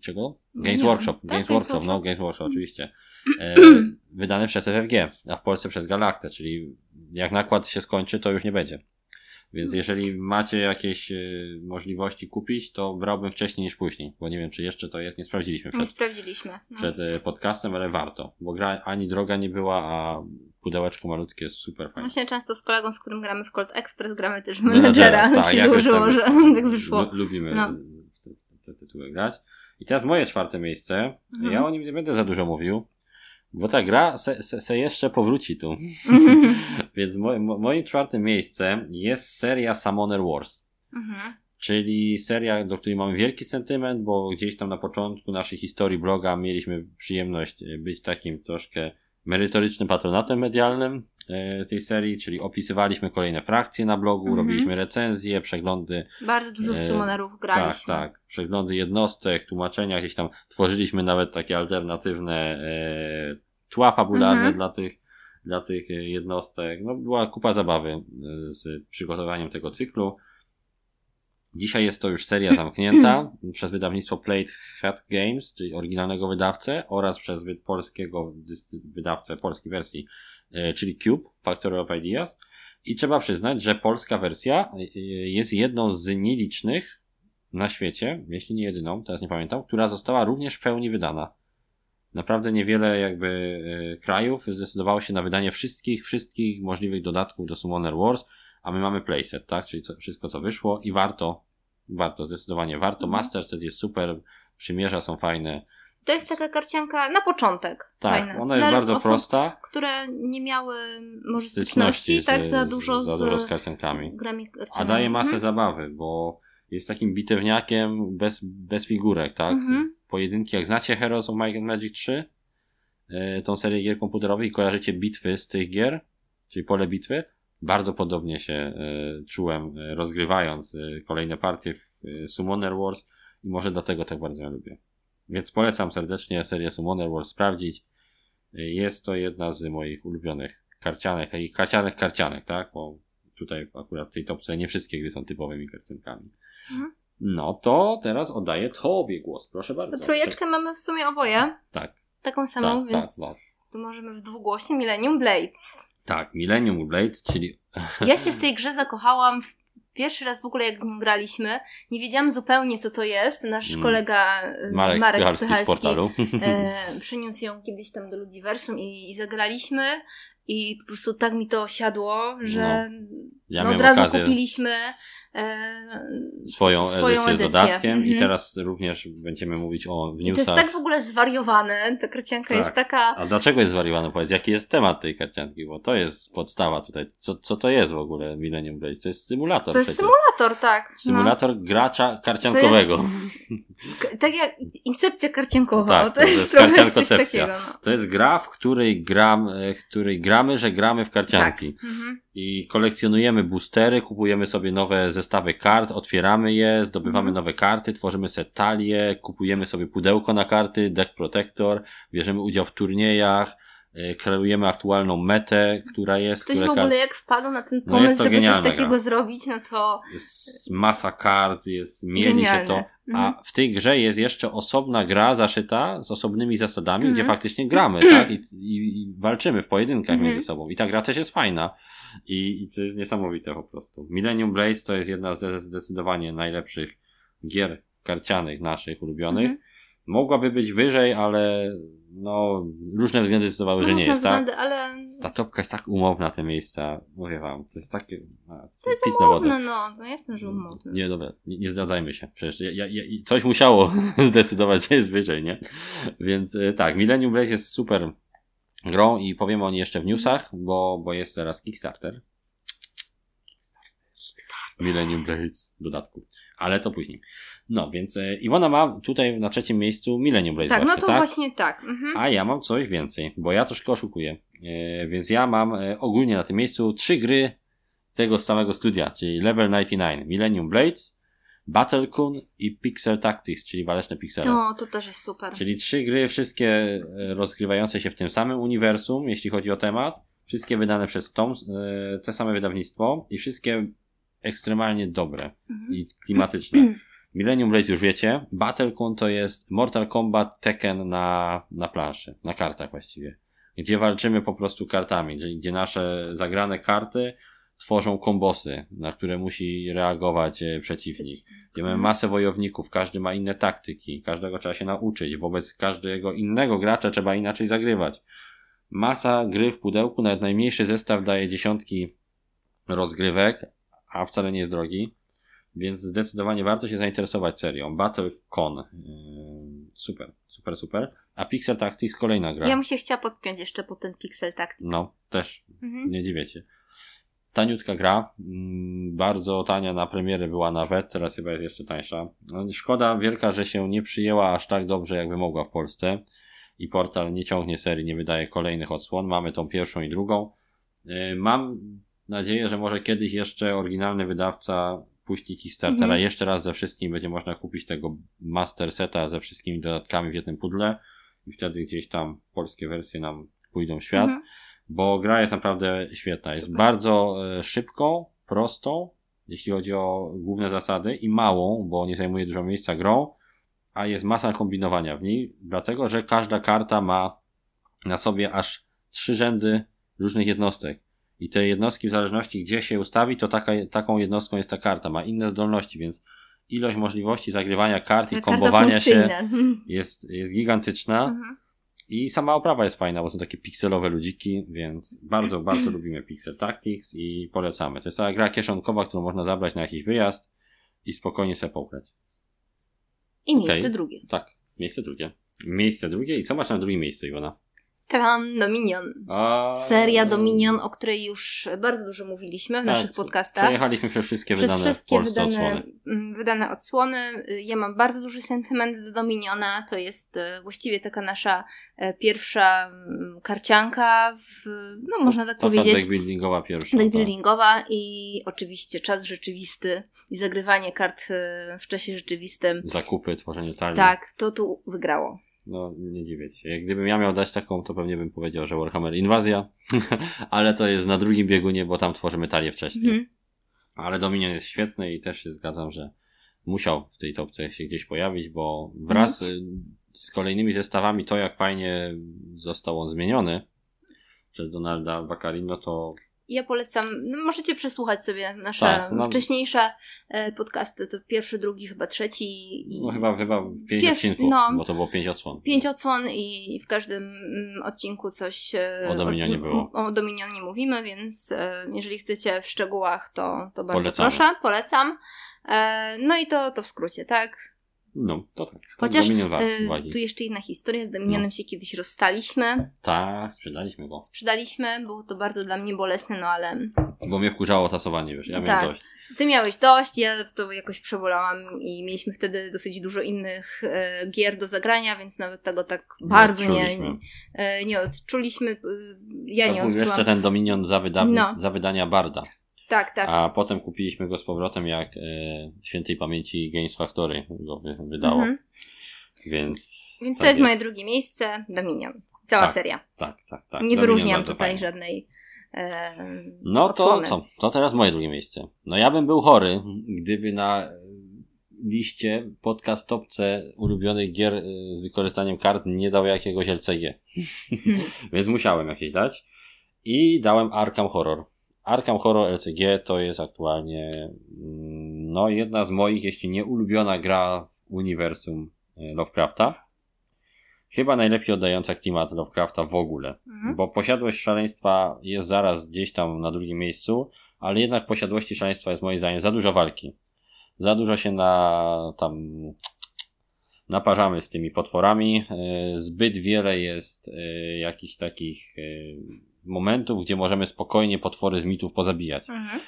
czego? Games Nie Workshop. Tak, Games Games Workshop, no. Games Workshop oczywiście. E, wydany przez FFG, a w Polsce przez Galaktę, czyli jak nakład się skończy, to już nie będzie. Więc jeżeli macie jakieś e, możliwości kupić, to brałbym wcześniej niż później, bo nie wiem, czy jeszcze to jest, nie sprawdziliśmy Nie przed, sprawdziliśmy. No. przed e, podcastem, ale warto, bo gra ani droga nie była, a pudełeczko malutkie jest super fajne. Właśnie często z kolegą, z którym gramy w Cold Express, gramy też w Menadżera, menedżera. tak, się jakoś złożyło, tak że tak wyszło. Lu- Lubimy No. te, te tytuły grać. I teraz moje czwarte miejsce. Mhm. Ja o nim nie będę za dużo mówił, bo ta gra se, se, se jeszcze powróci tu. Mhm. Więc mo, mo, moim czwartym miejscem jest seria Summoner Wars. Mhm. Czyli seria, do której mamy wielki sentyment, bo gdzieś tam na początku naszej historii bloga mieliśmy przyjemność być takim troszkę merytorycznym patronatem medialnym tej serii, czyli opisywaliśmy kolejne frakcje na blogu, Mhm. robiliśmy recenzje, przeglądy Bardzo dużo E, Summonerów tak, graliśmy. tak. Przeglądy jednostek, tłumaczenia, gdzieś tam tworzyliśmy nawet takie alternatywne e, tła fabularne Mhm. dla tych dla tych e, jednostek. No, była kupa zabawy e, z przygotowaniem tego cyklu. Dzisiaj jest to już seria zamknięta przez wydawnictwo Plate Hat Games, czyli oryginalnego wydawcę, oraz przez polskiego wydawcę polskiej wersji, e, czyli Cube, Factory of Ideas. I trzeba przyznać, że polska wersja e, jest jedną z nielicznych na świecie, jeśli nie jedyną, teraz nie pamiętam, która została również w pełni wydana. Naprawdę niewiele jakby e, krajów zdecydowało się na wydanie wszystkich, wszystkich możliwych dodatków do Summoner Wars, a my mamy playset, tak? Czyli co, wszystko co wyszło i warto, warto, zdecydowanie warto. Mhm. Master set jest super, przymierza są fajne. To jest taka karcianka na początek. Tak, Fajna. ona jest Dla bardzo osób, prosta. które nie miały może Styczności z, tak za dużo z, z, za dużo z karciankami. grami A karcianymi. daje masę Mhm. zabawy, bo jest takim bitewniakiem bez, bez figurek, tak? Mhm. Pojedynki, jak znacie Heroes of Might and Magic 3, e, tą serię gier komputerowych i kojarzycie bitwy z tych gier, czyli pole bitwy, bardzo podobnie się e, czułem e, rozgrywając kolejne partie w Summoner Wars i może dlatego tak bardzo ją lubię. Więc polecam serdecznie serię Summoner Wars sprawdzić. Jest to jedna z moich ulubionych karcianek, takich karcianek karcianek, tak? Bo tutaj akurat w tej topce nie wszystkie gry są typowymi karciankami. Mhm. No to teraz oddaję Tobie głos, proszę bardzo. To trójeczkę mamy w sumie oboje. Tak, Taką samą, tak, więc tak, no. tu możemy w dwugłosie Millennium Blades. tak, Millennium Blades, czyli Ja się w tej grze zakochałam w pierwszy raz w ogóle jak graliśmy. Nie wiedziałam zupełnie co to jest. Nasz Mm. kolega e, Marek, Marek Spychalski z Spychalski portalu. e, przyniósł ją kiedyś tam do Ludiversum i, i zagraliśmy i po prostu tak mi to siadło, że Ja no, od razu okazję kupiliśmy e, swoją, edycję z dodatkiem i Mhm. teraz również będziemy mówić o w I to jest newsach. tak w ogóle zwariowane, ta karcianka Tak. jest taka... A dlaczego jest zwariowany? Powiedz, jaki jest temat tej karcianki, bo to jest podstawa tutaj. Co, co to jest w ogóle Millennium Blades? To jest symulator To jest przecież. symulator, tak. Symulator gracza karciankowego. No. K- tak jak Incepcja karciankowa, Tak, to, to jest jest trochę coś takiego. No. To jest gra, w której, gram, e, w której gramy, że gramy w karcianki. Mhm. I kolekcjonujemy boostery, kupujemy sobie nowe zestawy kart, otwieramy je, zdobywamy Mhm. nowe karty, tworzymy sobie talie, kupujemy sobie pudełko na karty, deck protector, bierzemy udział w turniejach, kreujemy aktualną metę, która jest. Ktoś w ogóle jak wpadł na ten No pomysł, to żeby coś takiego gra. zrobić, no to Jest masa kart, jest, mieli się to. Mhm. A w tej grze jest jeszcze osobna gra zaszyta z osobnymi zasadami, Mhm. gdzie faktycznie gramy, tak? I, i, I walczymy w pojedynkach Mhm. między sobą. I ta gra też jest fajna. I, I to jest niesamowite po prostu. Millennium Blades to jest jedna z zdecydowanie najlepszych gier karcianych naszych ulubionych. Mogłaby być wyżej, ale no, różne względy decydowały, że no, nie jest, tak? względy, ale Ta topka jest tak umowna, te miejsca. Mówię wam, to jest takie... A, to jest umowne, no, no jasne, że umowne. Nie, dobra, nie, nie zdradzajmy się. Przecież ja, ja, ja, coś musiało zdecydować, że jest wyżej, nie? Więc e, tak, Millennium Blaze jest super grą i powiemy o niej jeszcze w newsach, bo, bo jest teraz Kickstarter. Millennium Blaze w dodatku. Ale to później. No, więc e, Iwona ma tutaj na trzecim miejscu Millennium Blaze Tak, no właśnie, to tak? właśnie tak. Mhm. A ja mam coś więcej, bo ja troszkę oszukuję. E, więc ja mam e, ogólnie na tym miejscu trzy gry tego samego studia, czyli Level 99, Millennium Blades, Battlecon i Pixel Tactics, czyli waleczne piksele. No, to też jest super. Czyli trzy gry, wszystkie rozgrywające się w tym samym uniwersum, jeśli chodzi o temat. Wszystkie wydane przez Tom, e, te same wydawnictwo i wszystkie ekstremalnie dobre Mhm. i klimatyczne. Millennium Blade już wiecie. Battlecon to jest Mortal Kombat Tekken na, na planszy, na kartach właściwie. Gdzie walczymy po prostu kartami, czyli gdzie nasze zagrane karty tworzą kombosy, na które musi reagować e, przeciwnik. Gdzie mamy masę wojowników, każdy ma inne taktyki, każdego trzeba się nauczyć, wobec każdego innego gracza trzeba inaczej zagrywać. Masa gry w pudełku, nawet najmniejszy zestaw daje dziesiątki rozgrywek, a wcale nie jest drogi. Więc zdecydowanie warto się zainteresować serią. BattleCon. Yy, super, super, super. A Pixel Tactics kolejna gra. Ja bym się chciała podpiąć jeszcze po ten Pixel Tactics. No, też, Mhm. nie dziwię się. Taniutka gra, mm, bardzo tania na premiery była nawet, teraz chyba jest jeszcze tańsza. No, Szkoda wielka, że się nie przyjęła aż tak dobrze, jakby mogła w Polsce. I portal nie ciągnie serii, nie wydaje kolejnych odsłon. Mamy tą pierwszą i drugą. Yy, Mam nadzieję, że może kiedyś jeszcze oryginalny wydawca puści Kickstartera Mhm. jeszcze raz ze wszystkim. Będzie można kupić tego master seta ze wszystkimi dodatkami w jednym pudle. I wtedy gdzieś tam polskie wersje nam pójdą w świat Mhm. bo gra jest naprawdę świetna. Jest Super. bardzo e, szybką, prostą, jeśli chodzi o główne zasady, i małą, bo nie zajmuje dużo miejsca grą, a jest masa kombinowania w niej, dlatego że każda karta ma na sobie aż trzy rzędy różnych jednostek. I te jednostki, w zależności gdzie się ustawi, to taka, taką jednostką jest ta karta. Ma inne zdolności, więc ilość możliwości zagrywania kart i Ta karta kombowania się. Mhm. jest, jest gigantyczna. Mhm. I sama oprawa jest fajna, bo są takie pikselowe ludziki, więc bardzo, bardzo lubimy Pixel Tactics i polecamy. To jest taka gra kieszonkowa, którą można zabrać na jakiś wyjazd i spokojnie sobie pograć. I miejsce Okej. drugie. Tak, miejsce drugie. Miejsce drugie i co masz na drugim miejscu, Iwona? Tam Dominion. A... Seria Dominion, o której już bardzo dużo mówiliśmy w Tak, naszych podcastach. Przejechaliśmy przez wszystkie Przez wydane w wszystkie Polsce wydane, odsłony. mm, wydane odsłony. Ja mam bardzo duży sentyment do Dominiona. To jest e, właściwie taka nasza e, pierwsza mm, karcianka, w, no można tak Taka powiedzieć. deckbuildingowa pierwsza. Deck tak. buildingowa i oczywiście czas rzeczywisty i zagrywanie kart e, w czasie rzeczywistym. Zakupy, tworzenie talii. Tak, to tu wygrało. No, nie dziwię się. Jak gdybym ja miał dać taką, to pewnie bym powiedział, że Warhammer Inwazja, ale to jest na drugim biegunie, bo tam tworzymy talię wcześniej. Mhm. Ale Dominion jest świetny i też się zgadzam, że musiał w tej topce się gdzieś pojawić, bo wraz y, z kolejnymi zestawami to, jak fajnie został on zmieniony przez Donalda Bakarin, no to Ja polecam, no możecie przesłuchać sobie nasze Tak, no. wcześniejsze e, podcasty, to pierwszy, drugi, chyba trzeci. I no chyba, chyba pięć Pies- odcinków, no. bo to było pięć odsłon. Pięć odsłon i w każdym mm, odcinku coś e, O Dominionie było. O, o Dominionie mówimy, więc e, jeżeli chcecie w szczegółach, to, to bardzo Polecamy. proszę, polecam. No i to, to w skrócie, tak? No, to tak. Chociaż wagi. tu jeszcze jedna historia, z Dominionem No. się kiedyś rozstaliśmy, Tak, sprzedaliśmy go. sprzedaliśmy, było to bardzo dla mnie bolesne, no ale Bo mnie wkurzało tasowanie, wiesz, ja miałem Tak. dość. Ty miałeś dość, ja to jakoś przebolałam i mieliśmy wtedy dosyć dużo innych e, gier do zagrania, więc nawet tego tak bardzo nie, odczuliśmy. e, nie odczuliśmy. e, Ja To nie odczułam. jeszcze ten Dominion za, wyda- No. za wydania Barda. Tak, tak. A potem kupiliśmy go z powrotem, jak e, świętej pamięci Games Factory go wy- wydało. Mhm. Więc. Więc to tak jest moje drugie miejsce, Dominion. Cała Tak, seria. Tak, tak, tak. nie Dominion wyróżniam tutaj fajny. żadnej. E, No to co? To teraz moje drugie miejsce. No ja bym był chory, gdyby na liście podcast topce ulubionych gier e, z wykorzystaniem kart nie dał jakiegoś LCG. Więc musiałem jakieś dać. I dałem Arkham Horror. Arkham Horror LCG to jest aktualnie mm, no jedna z moich, jeśli nie ulubiona gra w uniwersum e, Lovecrafta. Chyba najlepiej oddająca klimat Lovecrafta w ogóle. Mhm. Bo posiadłość szaleństwa jest zaraz gdzieś tam na drugim miejscu, ale jednak posiadłości szaleństwa jest moim zdaniem za dużo walki. Za dużo się na tam naparzamy z tymi potworami. E, Zbyt wiele jest e, jakichś takich momentów, gdzie możemy spokojnie potwory z mitów pozabijać. Mhm.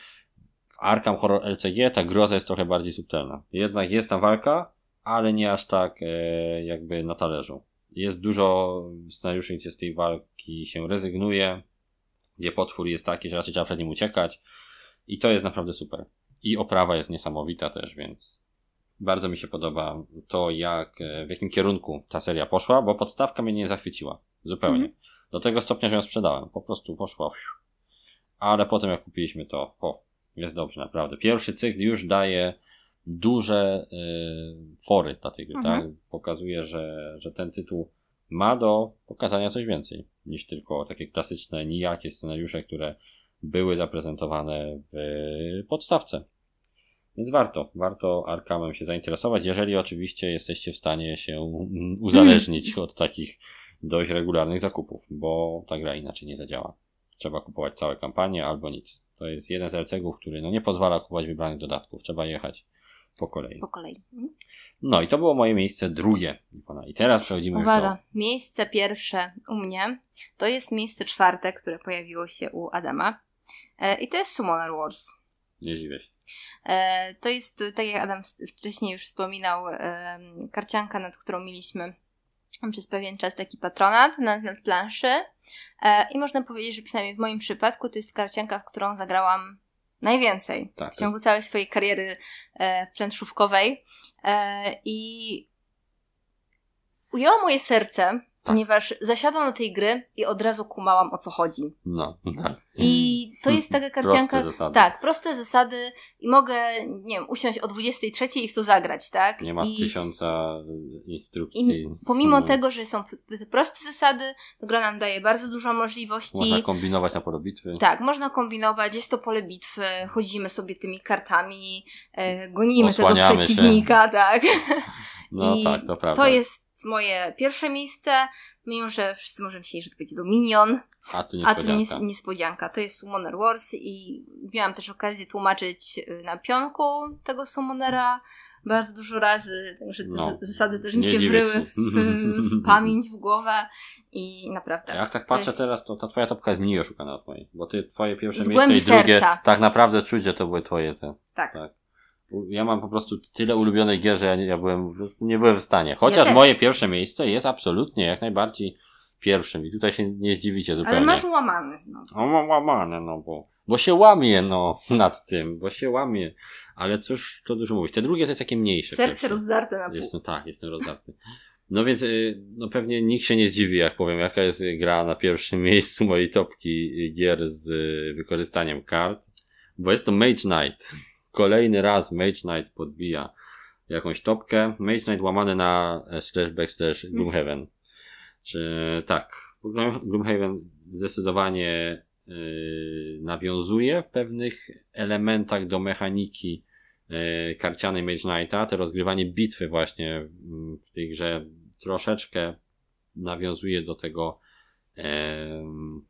W Arkham Horror LCG ta groza jest trochę bardziej subtelna. Jednak jest tam walka, ale nie aż tak e, jakby na talerzu. Jest dużo scenariuszy, gdzie z tej walki się rezygnuje, gdzie potwór jest taki, że raczej trzeba przed nim uciekać i to jest naprawdę super. I oprawa jest niesamowita też, więc bardzo mi się podoba to, jak, e, w jakim kierunku ta seria poszła, bo podstawka mnie nie zachwyciła. Zupełnie. Mhm. Do tego stopnia, że ją sprzedałem. Po prostu poszła. Wsiu. Ale potem jak kupiliśmy to, o, jest dobrze, naprawdę. Pierwszy cykl już daje duże y, fory dla tej gry, Mhm. tak? Pokazuje, że, że ten tytuł ma do pokazania coś więcej niż tylko takie klasyczne, nijakie scenariusze, które były zaprezentowane w podstawce. Więc warto, warto Arkhamem się zainteresować, jeżeli oczywiście jesteście w stanie się uzależnić od takich dość regularnych zakupów, bo ta gra inaczej nie zadziała. Trzeba kupować całe kampanie albo nic. To jest jeden z LCG-ów, który no, nie pozwala kupować wybranych dodatków. Trzeba jechać po kolei. Po kolei. Mhm. No i to było moje miejsce drugie. I teraz przechodzimy Uwaga, już miejsce pierwsze u mnie to jest miejsce czwarte, które pojawiło się u Adama. E, I to jest Summoner Wars. do... Nie dziwię się. E, To jest, tak jak Adam wcześniej już wspominał, em, karcianka, nad którą mieliśmy przez pewien czas taki patronat na, na planszy. E, I można powiedzieć, że przynajmniej w moim przypadku to jest karcianka, w którą zagrałam najwięcej Tak, w ciągu całej swojej kariery e, planszówkowej. E, I ujęła moje serce ponieważ zasiadłam do tej gry i od razu kumałam o co chodzi. No, tak. I to jest taka karcianka. Proste zasady. Tak, proste zasady i mogę, nie wiem, usiąść o 23 i w to zagrać, tak? Nie ma I, tysiąca instrukcji. I pomimo Mm. tego, że są proste zasady, to gra nam daje bardzo dużo możliwości. Można kombinować na polu bitwy. Tak, można kombinować, jest to pole bitwy, chodzimy sobie tymi kartami, e, gonimy tego Osłaniamy się. przeciwnika, tak. No I tak, to prawda. To jest moje pierwsze miejsce, mimo że wszyscy możemy myśleć, że to będzie Dominion, A tu a tu nie, niespodzianka. niespodzianka. To jest Summoner Wars i miałam też okazję tłumaczyć y, na pionku tego Summonera bardzo dużo razy, także te No, zasady też mi się wryły się. w, w pamięć, w głowę i naprawdę. Jak tak to patrzę jest- teraz, to ta twoja topka jest mniej oszukana od mojej. Bo ty, twoje pierwsze miejsce i drugie, serca. tak naprawdę czuć, że to były twoje te. Tak. tak. Ja mam po prostu tyle ulubionej gier, że ja, ja byłem, po prostu nie byłem w stanie. Chociaż też. moje pierwsze miejsce jest absolutnie, jak najbardziej pierwszym. I tutaj się nie zdziwicie zupełnie. Ale masz łamane znowu. O, mam łamane, no bo, bo się łamie, no, nad tym, bo się łamie. Ale cóż, to dużo mówić. Te drugie to jest takie mniejsze. Serce pierwsze. rozdarte na pół. Jestem, tak, jestem rozdarty. No więc, y, no pewnie nikt się nie zdziwi, jak powiem, jaka jest gra na pierwszym miejscu mojej topki gier z y, wykorzystaniem kart, bo jest to Mage Knight. Kolejny raz Mage Knight podbija jakąś topkę. Mage Knight łamane na e, slash backslash Gloomhaven. Czy tak, Gloom- Gloomhaven zdecydowanie y, nawiązuje w pewnych elementach do mechaniki e, karcianej Mage Knighta, to rozgrywanie bitwy właśnie w tej grze troszeczkę nawiązuje do tego em,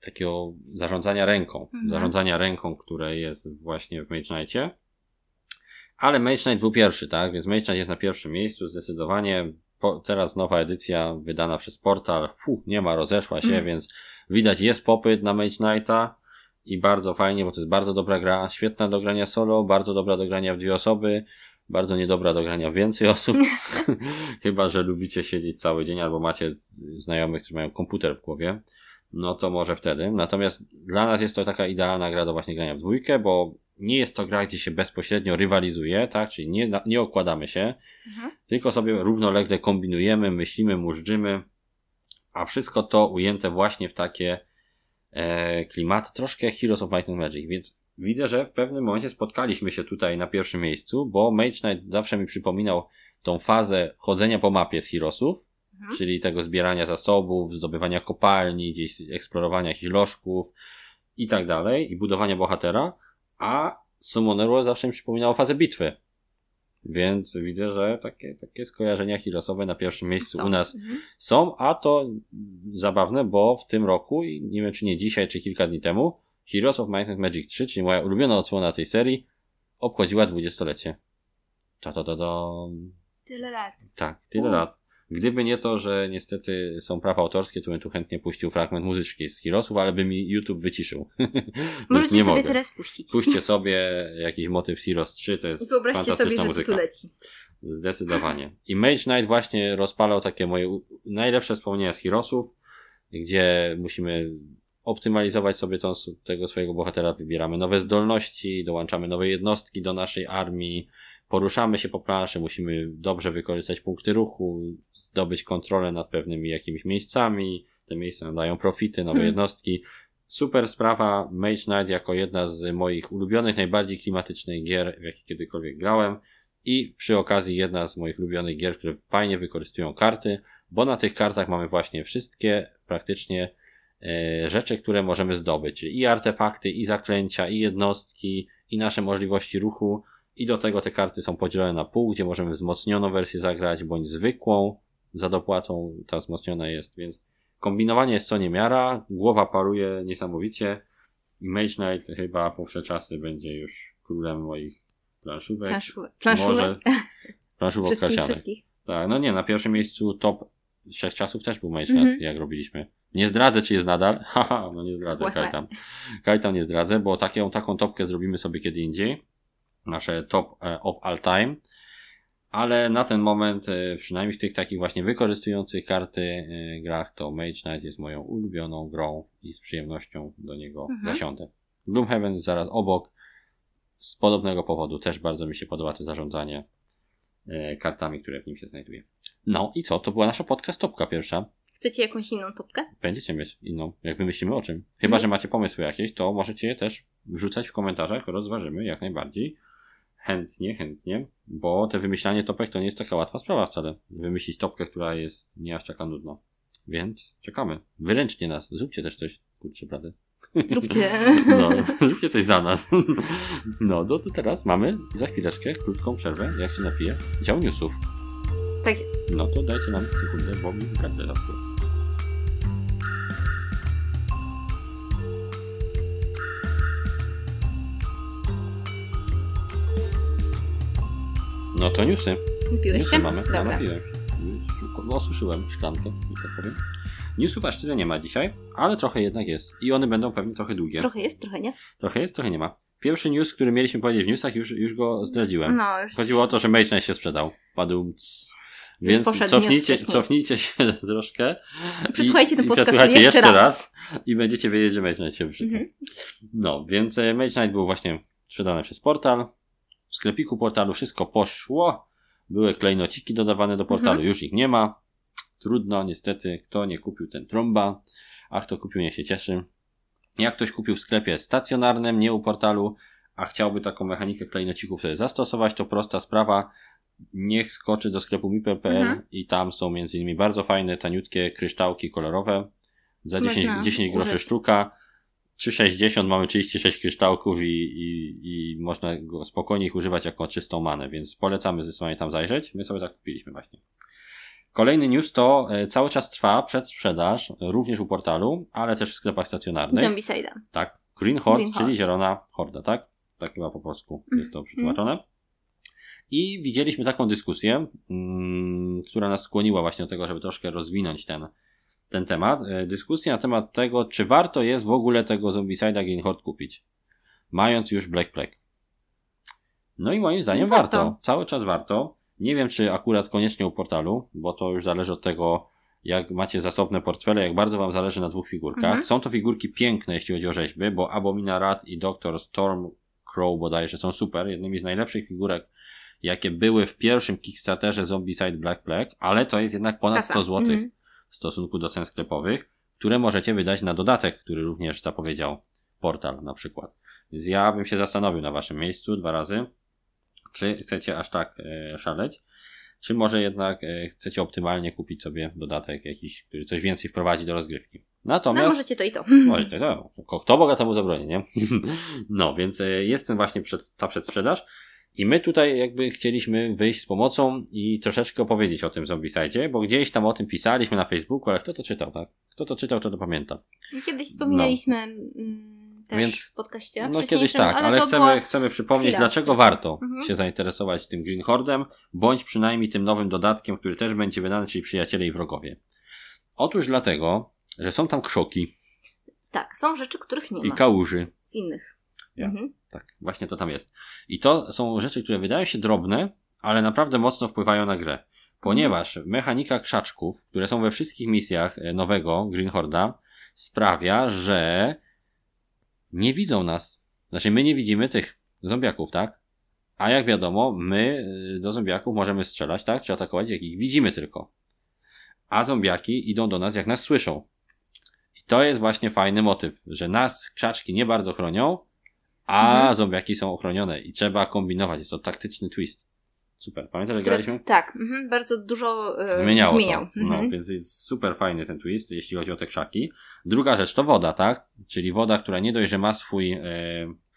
takiego zarządzania ręką, Mhm. zarządzania ręką, które jest właśnie w Mage Knightie. Ale Mage Knight był pierwszy, tak? Więc Mage Knight jest na pierwszym miejscu zdecydowanie. Po, teraz nowa edycja wydana przez portal. Fu, nie ma, rozeszła się, Mhm. więc widać jest popyt na Mage Knighta i bardzo fajnie, bo to jest bardzo dobra gra, świetna do grania solo, bardzo dobra do grania w dwie osoby, bardzo niedobra do grania w więcej osób. Chyba, że lubicie siedzieć cały dzień albo macie znajomych, którzy mają komputer w głowie. No to może wtedy. Natomiast dla nas jest to taka idealna gra do właśnie grania w dwójkę, bo nie jest to gra, gdzie się bezpośrednio rywalizuje, tak? Czyli nie, nie okładamy się, Mhm. tylko sobie równolegle kombinujemy, myślimy, móżdżymy, a wszystko to ujęte właśnie w takie e, klimaty, troszkę jak Heroes of Might and Magic, więc widzę, że w pewnym momencie spotkaliśmy się tutaj na pierwszym miejscu, bo Mage Knight zawsze mi przypominał tą fazę chodzenia po mapie z Heroesów, Mhm. czyli tego zbierania zasobów, zdobywania kopalni, gdzieś eksplorowania jakichś lożków i tak dalej, i budowania bohatera, a Summoner Wars zawsze mi przypominało fazę bitwy. Więc widzę, że takie, takie skojarzenia Heroesowe na pierwszym miejscu Są. u nas Mhm. są, a to zabawne, bo w tym roku, i nie wiem czy nie dzisiaj, czy kilka dni temu, Heroes of Might and Magic 3, czyli moja ulubiona odsłona tej serii, obchodziła dwudziestolecie. Ta, ta, ta, ta. Tyle lat. Tak, tyle U. lat. Gdyby nie to, że niestety są prawa autorskie, to bym tu chętnie puścił fragment muzyczki z Heroesów, ale by mi YouTube wyciszył. Możecie nie sobie mogę. teraz puścić. Puśćcie sobie jakiś motyw Heroes 3, to I jest wyobraźcie sobie, że muzyka. tu leci. Zdecydowanie. I Mage Knight właśnie rozpalał takie moje najlepsze wspomnienia z Heroesów, gdzie musimy optymalizować sobie tą, tego swojego bohatera, wybieramy nowe zdolności, dołączamy nowe jednostki do naszej armii, poruszamy się po planszy, musimy dobrze wykorzystać punkty ruchu, zdobyć kontrolę nad pewnymi jakimiś miejscami, te miejsca dają profity, nowe Hmm. jednostki. Super sprawa, Mage Knight jako jedna z moich ulubionych, najbardziej klimatycznych gier, w jakie kiedykolwiek grałem. I przy okazji jedna z moich ulubionych gier, które fajnie wykorzystują karty, bo na tych kartach mamy właśnie wszystkie praktycznie e, rzeczy, które możemy zdobyć, czyli i artefakty, i zaklęcia, i jednostki, i nasze możliwości ruchu i do tego te karty są podzielone na pół, gdzie możemy wzmocnioną wersję zagrać, bądź zwykłą, za dopłatą ta wzmocniona jest, więc kombinowanie jest co niemiara, głowa paruje niesamowicie i Mage Knight chyba po wsze czasy będzie już królem moich planszówek. Planszu- Planszówek. Może planszówek Wszystkich. Tak, no nie, na pierwszym miejscu top wszechczasów też był Mage Knight, Mhm. jak robiliśmy. Nie zdradzę, czy jest nadal. Haha, no nie zdradzę. Kajtam. Kajtam nie zdradzę, bo taką, taką topkę zrobimy sobie kiedy indziej. Nasze top e, of all time. Ale na ten moment, e, przynajmniej w tych takich właśnie wykorzystujących karty e, grach, to Mage Knight jest moją ulubioną grą i z przyjemnością do niego Mhm. zasiądę. Gloomhaven zaraz obok. Z podobnego powodu też bardzo mi się podoba to zarządzanie. kartami, które w nim się znajduje. No i co? To była nasza podcast topka pierwsza. Chcecie jakąś inną topkę? Będziecie mieć inną, jak wymyślimy o czym. Chyba, Mhm. że macie pomysły jakieś, to możecie je też wrzucać w komentarzach, rozważymy jak najbardziej. Chętnie, chętnie, bo te wymyślanie topek to nie jest taka łatwa sprawa wcale. Wymyślić topkę, która jest nie aż taka nudna. Więc czekamy. Wyręczcie nas, zróbcie też coś. Kurczę, blady. Zróbcie. No, zróbcie coś za nas. No, no to teraz mamy za chwileczkę krótką przerwę, jak się napije. Dział newsów. Tak jest. No to dajcie nam sekundę, bo mi gardle zaschło. No to newsy. Napiłeś Newsy się? mamy. Ja Dobra. napiłem się. No, Osuszyłem szklankę, i tak powiem. Newsów aż tyle nie ma dzisiaj, ale trochę jednak jest. I one będą pewnie trochę długie. Trochę jest, trochę nie. Trochę jest, trochę nie ma. Pierwszy news, który mieliśmy powiedzieć w newsach, już, już go zdradziłem. No, już. Chodziło o to, że Mage się sprzedał. Padł. cs. Więc cofnijcie, cofnijcie się troszkę. Przesłuchajcie ten podcast przesłuchajcie jeszcze raz. i będziecie wiedzieć, że Mage Knight się wyprzedał. Mhm. No, więc e, Mage Knight był właśnie sprzedany przez portal. W sklepiku portalu wszystko poszło. Były klejnociki dodawane do portalu, Mhm. już ich nie ma. Trudno, niestety, kto nie kupił ten trąba, a kto kupił, niech się cieszy. Jak ktoś kupił w sklepie stacjonarnym, nie u portalu, a chciałby taką mechanikę klejnocików sobie zastosować, to prosta sprawa. Niech skoczy do sklepu miper.pl Mhm. i tam są między innymi bardzo fajne, taniutkie kryształki kolorowe. Za 10, Można 10 groszy sztuka. 3,60 mamy 36 kryształków i, i, i można go spokojnie ich używać jako czystą manę, więc polecamy zdecydowanie tam zajrzeć. My sobie tak kupiliśmy właśnie. Kolejny news to e, cały czas trwa przedsprzedaż, również u portalu, ale też w sklepach stacjonarnych. Zombicide'a. Tak. Green Horde, Green czyli Horde. zielona horda, tak? Tak chyba po polsku jest to Mhm. przetłumaczone. I widzieliśmy taką dyskusję, mm, która nas skłoniła właśnie do tego, żeby troszkę rozwinąć ten, ten temat. E, Dyskusja na temat tego, czy warto jest w ogóle tego Zombicide'a Green Horde kupić, mając już Black Plague. No i moim zdaniem warto. Warto. Cały czas warto. Nie wiem, czy akurat koniecznie u portalu, bo to już zależy od tego, jak macie zasobne portfele, jak bardzo wam zależy na dwóch figurkach. Mhm. Są to figurki piękne, jeśli chodzi o rzeźby, bo Abomina Rat i Dr. Storm Crow bodajże są super, jednymi z najlepszych figurek, jakie były w pierwszym Kickstarterze Zombicide Black Plague, ale to jest jednak ponad Kasa. 100 zł Mhm. W stosunku do cen sklepowych, które możecie wydać na dodatek, który również zapowiedział portal na przykład. Więc ja bym się zastanowił na waszym miejscu dwa razy, czy chcecie aż tak e, szaleć, czy może jednak e, chcecie optymalnie kupić sobie dodatek jakiś, który coś więcej wprowadzi do rozgrywki. No Natomiast... możecie to i to. Oj, to, kto Boga temu zabroni, nie? No, więc e, jest ten właśnie przed, ta przedsprzedaż i my tutaj jakby chcieliśmy wyjść z pomocą i troszeczkę opowiedzieć o tym Zombicide, bo gdzieś tam o tym pisaliśmy na Facebooku, ale kto to czytał, tak? Kto to czytał, to to pamięta. Kiedyś wspominaliśmy mm, też No. Więc- w podcaście. No kiedyś tak, ale, to chcemy, była- chcemy przypomnieć, chwila. dlaczego warto Mhm. się zainteresować tym Green Hordem, bądź przynajmniej tym nowym dodatkiem, który też będzie wydany, czyli Przyjaciele i Wrogowie. Otóż dlatego, że są tam krzoki Tak, są rzeczy, których nie i ma kałuży. w innych. Ja. Mhm. Tak, właśnie to tam jest. I to są rzeczy, które wydają się drobne, ale naprawdę mocno wpływają na grę. Ponieważ mechanika krzaczków, które są we wszystkich misjach e, nowego Green Horda, sprawia, że nie widzą nas. Znaczy, my nie widzimy tych zombiaków, tak? A jak wiadomo, my y, do zombiaków możemy strzelać, tak? Czy atakować, jak ich widzimy tylko. A zombiaki idą do nas, jak nas słyszą. I to jest właśnie fajny motyw, że nas krzaczki nie bardzo chronią, a Mhm. zombiaki są ochronione i trzeba kombinować. Jest to taktyczny twist. Super. Pamiętasz, jak graliśmy? Tak, mhm, bardzo dużo e, Zmieniało zmieniał. to. No, Mhm. więc jest super fajny ten twist, jeśli chodzi o te krzaki. Druga rzecz to woda, tak? Czyli woda, która nie dość, że ma swój e,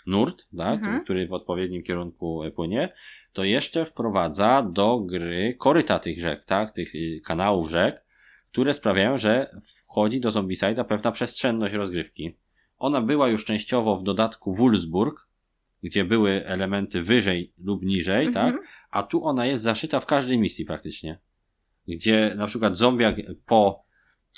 nurt, tak? Mhm. Który w odpowiednim kierunku e, płynie, to jeszcze wprowadza do gry koryta tych rzek, tak? Tych y, kanałów rzek, które sprawiają, że wchodzi do Zombicide'a pewna przestrzenność rozgrywki. Ona była już częściowo w dodatku Wulsburg, gdzie były elementy wyżej lub niżej, tak? Mhm. a tu ona jest zaszyta w każdej misji praktycznie. Gdzie na przykład zombiak po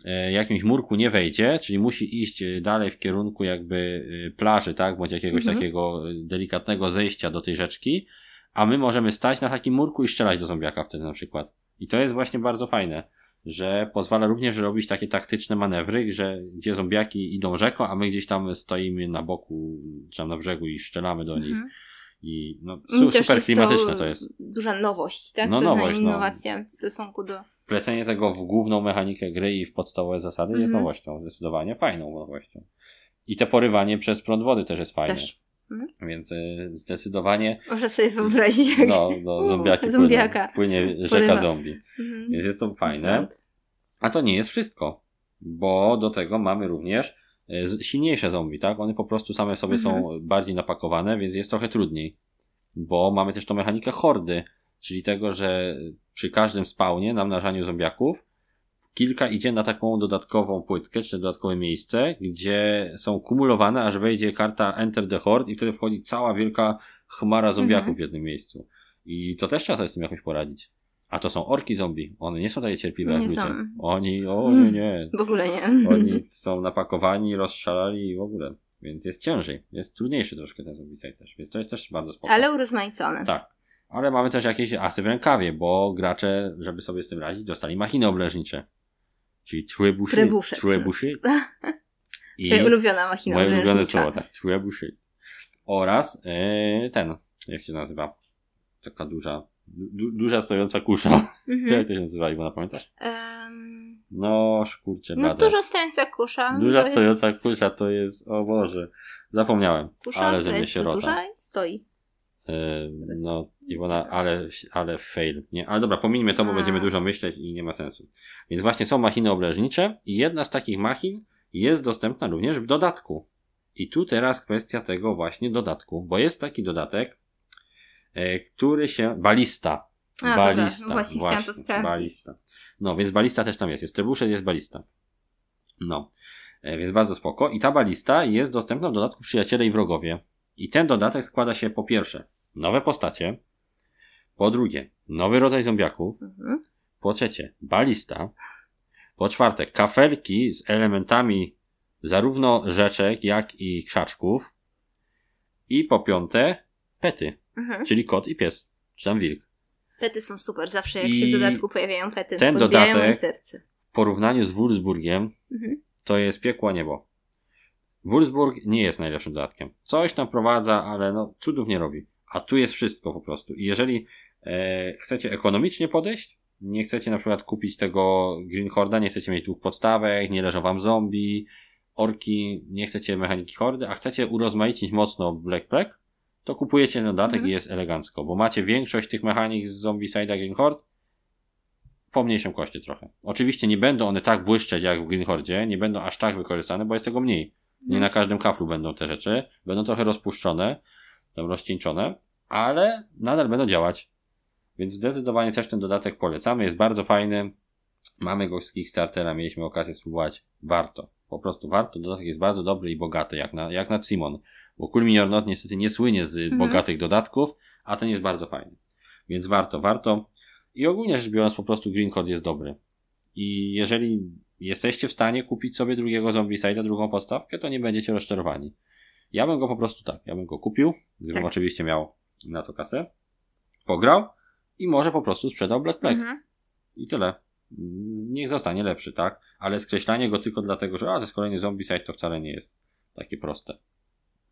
e, jakimś murku nie wejdzie, czyli musi iść e, dalej w kierunku jakby e, plaży, tak, bądź jakiegoś Mhm. takiego delikatnego zejścia do tej rzeczki, a my możemy stać na takim murku i strzelać do zombiaka wtedy na przykład. I to jest właśnie bardzo fajne, że pozwala również robić takie taktyczne manewry, że gdzie zombiaki idą rzeką, a my gdzieś tam stoimy na boku, czy tam na brzegu i strzelamy do nich Mhm. I no, su, super jest klimatyczne to jest. Duża nowość, tak? No, Pewna nowość, no. innowacja w stosunku do... Wplecenie tego w główną mechanikę gry i w podstawowe zasady jest Mhm. nowością, zdecydowanie fajną nowością. I te porywanie przez prąd wody też jest fajne. Też. Więc y, zdecydowanie Można sobie wyobrazić, jak... no, no, U, zombiaki zombiaka. Płyną, płynie rzeka Porywa. zombie. Mhm. Więc jest to fajne. Prąd. A to nie jest wszystko, bo do tego mamy również z- silniejsze zombie, tak? One po prostu same sobie są Mhm. bardziej napakowane, więc jest trochę trudniej. Bo mamy też tą mechanikę hordy, czyli tego, że przy każdym spawnie, namnażaniu zombiaków, kilka idzie na taką dodatkową płytkę, czy dodatkowe miejsce, gdzie są kumulowane, aż wejdzie karta Enter the Horde i wtedy wchodzi cała wielka chmara zombiaków Mhm. w jednym miejscu. I to też trzeba sobie z tym jakoś poradzić. A to są orki zombie. One nie są takie cierpliwe jak Nie ludzie. są. Oni, o nie, nie. W ogóle nie. Oni są napakowani, rozszalali i w ogóle. Więc jest ciężej. Jest trudniejszy troszkę ten zombicide też. Więc to jest też bardzo spoko. Ale urozmaicone. Tak. Ale mamy też jakieś asy w rękawie, bo gracze, żeby sobie z tym radzić, dostali machiny obleżnicze. Czyli trebuszy. Trebusze. Trebuszy. I Twoja ulubiona machina moje ulubione słowo, tak. Trebuszy. Oraz e, ten, jak się nazywa? Taka duża, du, duża stojąca kusza. Jak Mhm. to się nazywa, Iwona, pamiętasz? Em, No, szkurcze no dużo stojąca kusza. Duża to jest stojąca kusza to jest, o Boże, zapomniałem. Kusza, ale że mnie sierota. duża stoi. No, Iwona, ale, ale fail. Nie, ale dobra, pomińmy to, bo będziemy dużo myśleć i nie ma sensu. Więc właśnie są machiny obleżnicze i jedna z takich machin jest dostępna również w dodatku. I tu teraz kwestia tego właśnie dodatku, bo jest taki dodatek, e, który się, balista. A, dobra, balista. no właśnie chciałam to sprawdzić. Balista. No, więc balista też tam jest. Jest trebuszet, jest balista. No, e, więc bardzo spoko. I ta balista jest dostępna w dodatku przyjaciele i wrogowie. I ten dodatek składa się po pierwsze nowe postacie, po drugie nowy rodzaj zombiaków, Mhm. po trzecie balista, po czwarte kafelki z elementami zarówno rzeczek, jak i krzaczków i po piąte pety, Mhm. czyli kot i pies, czy tam wilk. Pety są super, zawsze jak I się w dodatku pojawiają pety, ten dodatek- serce. W porównaniu z Wolfsburgiem Mhm. to jest piekło niebo. Wolfsburg nie jest najlepszym dodatkiem. Coś tam prowadza, ale no, cudów nie robi. A tu jest wszystko po prostu. I jeżeli e, chcecie ekonomicznie podejść, nie chcecie na przykład kupić tego Green Horda, nie chcecie mieć dwóch podstawek, nie leżą wam zombie, orki, nie chcecie mechaniki hordy, a chcecie urozmaicić mocno Black Plague, to kupujecie ten dodatek Mhm. i jest elegancko, bo macie większość tych mechanik z Zombie Side'a Green Horde po mniejszym koszcie trochę. Oczywiście nie będą one tak błyszczeć jak w Green Hordzie, nie będą aż tak wykorzystane, bo jest tego mniej. Nie na każdym kaflu będą te rzeczy, będą trochę rozpuszczone, tam rozcieńczone, ale nadal będą działać. Więc zdecydowanie też ten dodatek polecamy, jest bardzo fajny. Mamy go z Kickstartera, mieliśmy okazję spróbować. Warto, po prostu warto. Dodatek jest bardzo dobry i bogaty, jak na, jak na Simon. Bo Cool Mini Not niestety nie słynie z Mhm. bogatych dodatków, a ten jest bardzo fajny. Więc warto, warto. I ogólnie rzecz biorąc, po prostu Green Code jest dobry. I jeżeli jesteście w stanie kupić sobie drugiego Zombicide'a, drugą podstawkę, to nie będziecie rozczarowani. Ja bym go po prostu tak, ja bym go kupił, gdybym Tak. oczywiście miał na to kasę, pograł i może po prostu sprzedał Black Plague. Mhm. I tyle. Niech zostanie lepszy, tak? Ale skreślanie go tylko dlatego, że a, to jest kolejny Zombicide, to wcale nie jest takie proste.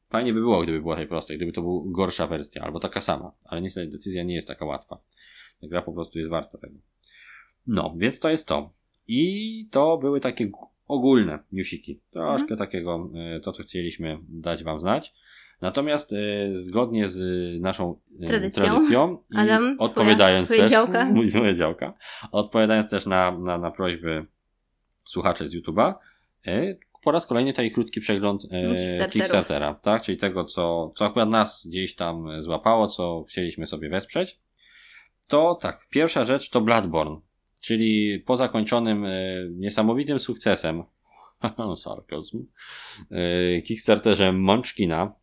Fajnie by było, gdyby było takie proste, gdyby to była gorsza wersja, albo taka sama, ale niestety decyzja nie jest taka łatwa. Ta gra po prostu jest warta tego. No, więc to jest to. I to były takie ogólne newsiki. Troszkę takiego, e, to co chcieliśmy dać wam znać. Natomiast e, zgodnie z naszą e, Tradycją. tradycją i Adam, odpowiadając twoja- twoja też, moja działka, odpowiadając też na, na, na prośby słuchaczy z YouTube'a, po raz kolejny taki krótki przegląd e. Kickstartera, tak? Czyli tego, co, co akurat nas gdzieś tam złapało, co chcieliśmy sobie wesprzeć. To tak, pierwsza rzecz to Bloodborne, czyli po zakończonym e, niesamowitym sukcesem sarkazm, e, Kickstarterze Munchkina,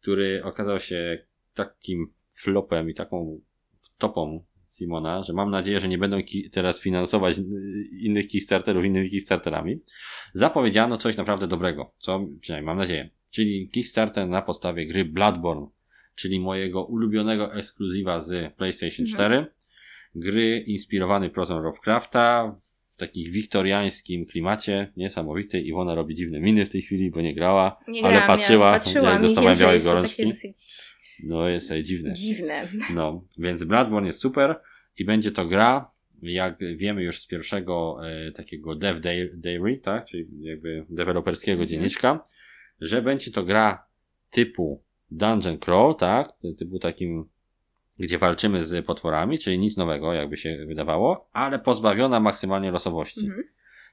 który okazał się takim flopem i taką topą Simona, że mam nadzieję, że nie będą teraz finansować y, innych Kickstarterów innymi Kickstarterami. Zapowiedziano coś naprawdę dobrego, co przynajmniej mam nadzieję. Czyli Kickstarter na podstawie gry Bloodborne, czyli mojego ulubionego ekskluzywa z PlayStation Mhm. 4. Gry inspirowany prozą Lovecrafta w takich wiktoriańskim klimacie. Niesamowity. Iwona robi dziwne miny w tej chwili, bo nie grała, Nie ale grałam, patrzyła, ja patrzyłam jak dostawałem białej gorączki. dosyć No jest e, dziwne. Dziwne. No, więc Bloodborne jest super i będzie to gra, jak wiemy już z pierwszego e, takiego Dev Day- Diary, tak, czyli jakby deweloperskiego Mhm. dzienniczka, że będzie to gra typu Dungeon Crawl, tak, typu takim, gdzie walczymy z potworami, czyli nic nowego, jakby się wydawało, ale pozbawiona maksymalnie losowości. Mhm.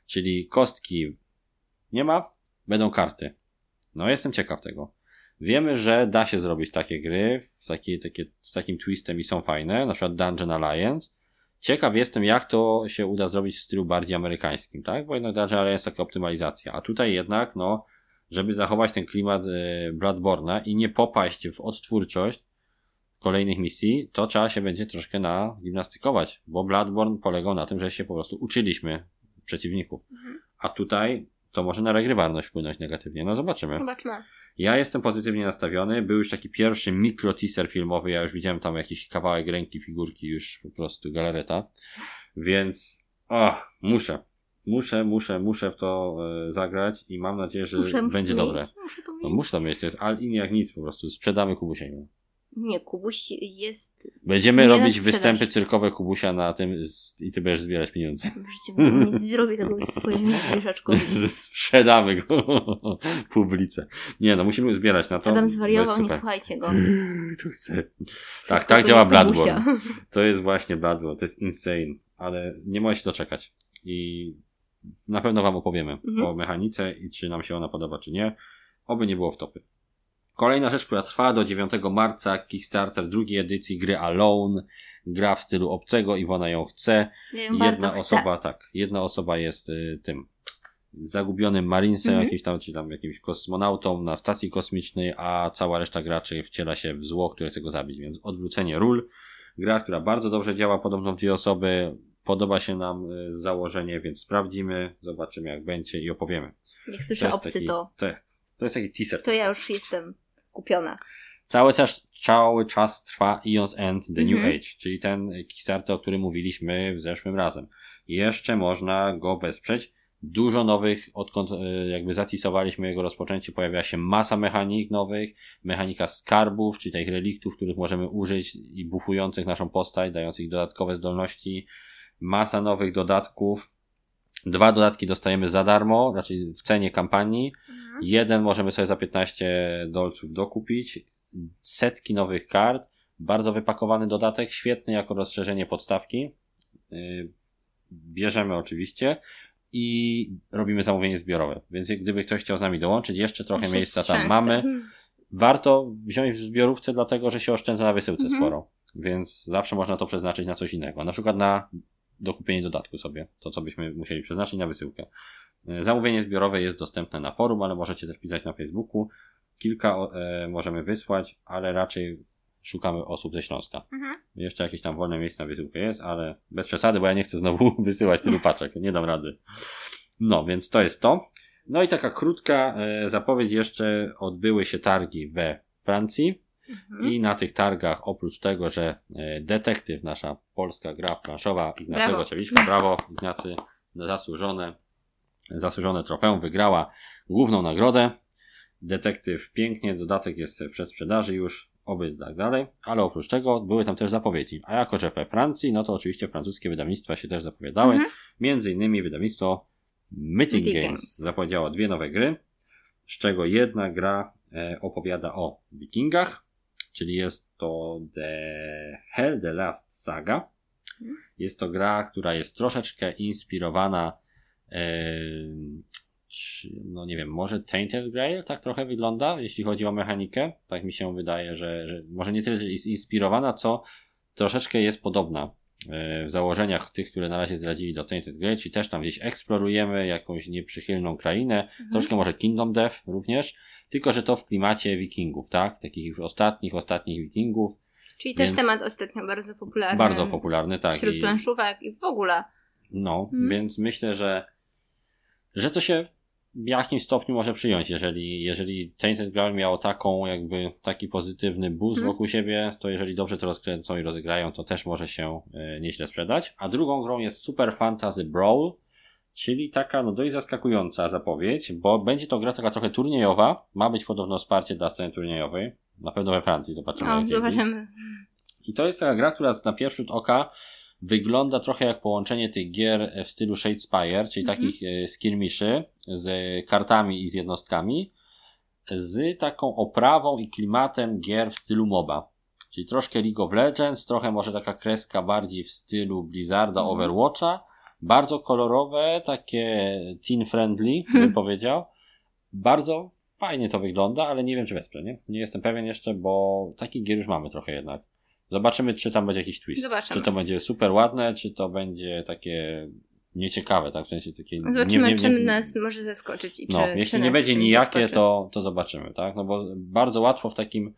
Czyli kostki nie ma, będą karty. No, jestem ciekaw tego. Wiemy, że da się zrobić takie gry takie, takie, z takim twistem i są fajne, na przykład Dungeon Alliance. Ciekaw jestem, jak to się uda zrobić w stylu bardziej amerykańskim, tak? Bo jednak Dungeon Alliance taka optymalizacja. A tutaj jednak, no, żeby zachować ten klimat e, Bloodborne'a i nie popaść w odtwórczość kolejnych misji, to trzeba się będzie troszkę na gimnastykować, bo Bloodborne polegał na tym, że się po prostu uczyliśmy przeciwników. Mhm. A tutaj to może na regrywalność wpłynąć negatywnie. No zobaczymy. Zobaczmy. Ja jestem pozytywnie nastawiony. Był już taki pierwszy mikro teaser filmowy. Ja już widziałem tam jakiś kawałek ręki, figurki, już po prostu galareta. Więc o, muszę. Muszę, muszę, muszę w to e, zagrać i mam nadzieję, że Muszę będzie mieć, dobre. Muszę to mieć. No muszę to mieć, to jest all in jak nic po prostu. Sprzedamy Kubusia. Nie, Kubuś jest Będziemy robić sprzedaż. występy cyrkowe Kubusia na tym z, i ty będziesz zbierać pieniądze. w życiu. Nie zrobię tego swojemu zwierzaczkowi. Sprzedamy go w publice. Nie no, musimy zbierać na to. Adam zwariował, nie słuchajcie go. Tu chcę. Tak, tak działa Bloodborne. To jest właśnie Bloodborne, to jest insane, ale nie mogę się doczekać. I na pewno wam opowiemy Mhm. o mechanice i czy nam się ona podoba, czy nie. Oby nie było wtopy. Kolejna rzecz, która trwa do 9 marca, Kickstarter drugiej edycji gry Alone. Gra w stylu obcego, Iwona ją chce. Ja ją Jedna chcę. osoba, tak, jedna osoba jest y, tym zagubionym marinesem, Mhm. jakimś tam, czy tam jakimś kosmonautą na stacji kosmicznej, a cała reszta graczy wciela się w zło, które chce go zabić, więc odwrócenie ról. Gra, która bardzo dobrze działa podobną dwie osoby. Podoba się nam y, założenie, więc sprawdzimy, zobaczymy jak będzie i opowiemy. Jak słyszę obcy, taki, to, tak, to jest taki teaser. to ja już jestem kupiona. Cały czas, cały czas trwa Eon's End The New Mhm. Age, czyli ten Kickstarter, o którym mówiliśmy w zeszłym razem. Jeszcze można go wesprzeć. Dużo nowych, odkąd e, jakby zatisowaliśmy jego rozpoczęcie, pojawia się masa mechanik nowych, mechanika skarbów, czyli tych reliktów, których możemy użyć i bufujących naszą postać, dających dodatkowe zdolności, masa nowych dodatków. Dwa dodatki dostajemy za darmo, znaczy w cenie kampanii. Jeden możemy sobie za 15 dolców dokupić. Setki nowych kart. Bardzo wypakowany dodatek. Świetny jako rozszerzenie podstawki. Yy, Bierzemy oczywiście i robimy zamówienie zbiorowe. Więc gdyby ktoś chciał z nami dołączyć, jeszcze trochę Jeszcze miejsca tam mamy. Mhm. Warto wziąć w zbiorówce, dlatego że się oszczędza na wysyłce Mhm. sporo. Więc zawsze można to przeznaczyć na coś innego. Na przykład na dokupienie dodatku sobie. To, co byśmy musieli przeznaczyć na wysyłkę. E, Zamówienie zbiorowe jest dostępne na forum, ale możecie też pisać na Facebooku. Kilka e, możemy wysłać, ale raczej szukamy osób ze Śląska. Mhm. Jeszcze jakieś tam wolne miejsce na wysyłkę jest, ale bez przesady, bo ja nie chcę znowu wysyłać tylu paczek. Nie dam rady. No, więc to jest to. No i taka krótka e, zapowiedź jeszcze odbyły się targi we Francji. Mhm. I na tych targach, oprócz tego, że e, detektyw, nasza polska gra planszowa Ignacego Brawo. Ciewiczka, brawo, Ignacy, zasłużone, zasłużone trofeum, wygrała główną nagrodę. Detektyw pięknie, dodatek jest w przedsprzedaży już, oby tak dalej, ale oprócz tego były tam też zapowiedzi. A jako, że we Francji, no to oczywiście francuskie wydawnictwa się też zapowiadały. Mhm. Między innymi wydawnictwo Mythic Games. zapowiedziało dwie nowe gry, z czego jedna gra e, opowiada o wikingach, czyli jest to The Hell The Last Saga. Jest to gra, która jest troszeczkę inspirowana czy, no nie wiem, może Tainted Grail tak trochę wygląda, jeśli chodzi o mechanikę. Tak mi się wydaje, że, że może nie tyle że jest inspirowana, co troszeczkę jest podobna e, w założeniach tych, które na razie zdradzili do Tainted Grail, czyli też tam gdzieś eksplorujemy jakąś nieprzychylną krainę, Mhm. troszkę może Kingdom Death również, tylko że to w klimacie wikingów, tak? Takich już ostatnich, ostatnich wikingów. Czyli też temat ostatnio bardzo popularny. Bardzo popularny, tak. Wśród i- planszówek i w ogóle. No, Mhm. więc myślę, że, że to się w jakimś stopniu może przyjąć, jeżeli, jeżeli Tainted Grail miało taką, jakby taki pozytywny boost Mhm. wokół siebie, to jeżeli dobrze to rozkręcą i rozegrają, to też może się e, nieźle sprzedać. A drugą grą jest Super Fantasy Brawl, czyli taka no dość zaskakująca zapowiedź, bo będzie to gra taka trochę turniejowa, ma być podobno wsparcie dla sceny turniejowej, na pewno we Francji, zobaczymy. No, zobaczymy. I to jest taka gra, która na pierwszy rzut oka wygląda trochę jak połączenie tych gier w stylu Shadespire, czyli Mhm. takich e, skirmiszy z kartami i z jednostkami, z taką oprawą i klimatem gier w stylu MOBA. Czyli troszkę League of Legends, trochę może taka kreska bardziej w stylu Blizzarda, Mhm. Overwatcha. Bardzo kolorowe, takie teen friendly, bym Hmm. powiedział. Bardzo fajnie to wygląda, ale nie wiem czy wesprę, nie? Nie jestem pewien jeszcze, bo takich gier już mamy trochę jednak. Zobaczymy, czy tam będzie jakiś twist. Zobaczymy. Czy to będzie super ładne, czy to będzie takie nieciekawe, tak? W sensie takie. Zobaczymy, nie, nie, czym nas może zaskoczyć i czy, no, czy jeśli nas nie będzie nijakie, zaskoczy. to, to zobaczymy, tak? No bo bardzo łatwo w takim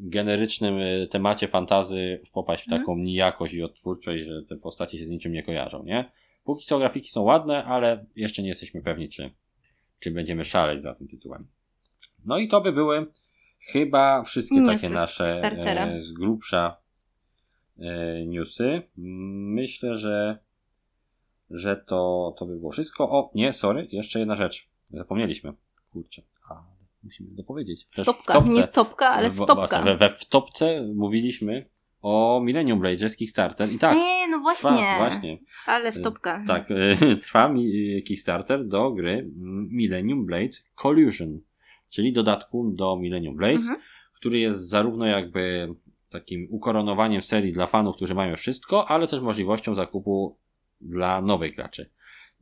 generycznym y, temacie fantazy popaść w Mhm. taką nijakość i odtwórczość, że te postacie się z niczym nie kojarzą, nie? Póki co grafiki są ładne, ale jeszcze nie jesteśmy pewni, czy, czy będziemy szaleć za tym tytułem. No i to by były chyba wszystkie Newsy takie nasze startera. e, z grubsza e, newsy. Mm, Myślę, że że to, to by było wszystko. O, nie, sorry, jeszcze jedna rzecz. Zapomnieliśmy. Kurczę, musimy dopowiedzieć. Przecież Topka, nie topka, ale w- wtopka. We, we wtopce mówiliśmy o Millennium Blade, że jest Kickstarter i tak. Nie, no Trwa, właśnie. właśnie. Ale wtopka. Tak, e, trwa mi Kickstarter do gry mm, Millennium Blade Collusion, czyli dodatku do Millennium Blade, Mhm. który jest zarówno jakby takim ukoronowaniem serii dla fanów, którzy mają wszystko, ale też możliwością zakupu dla nowych graczy.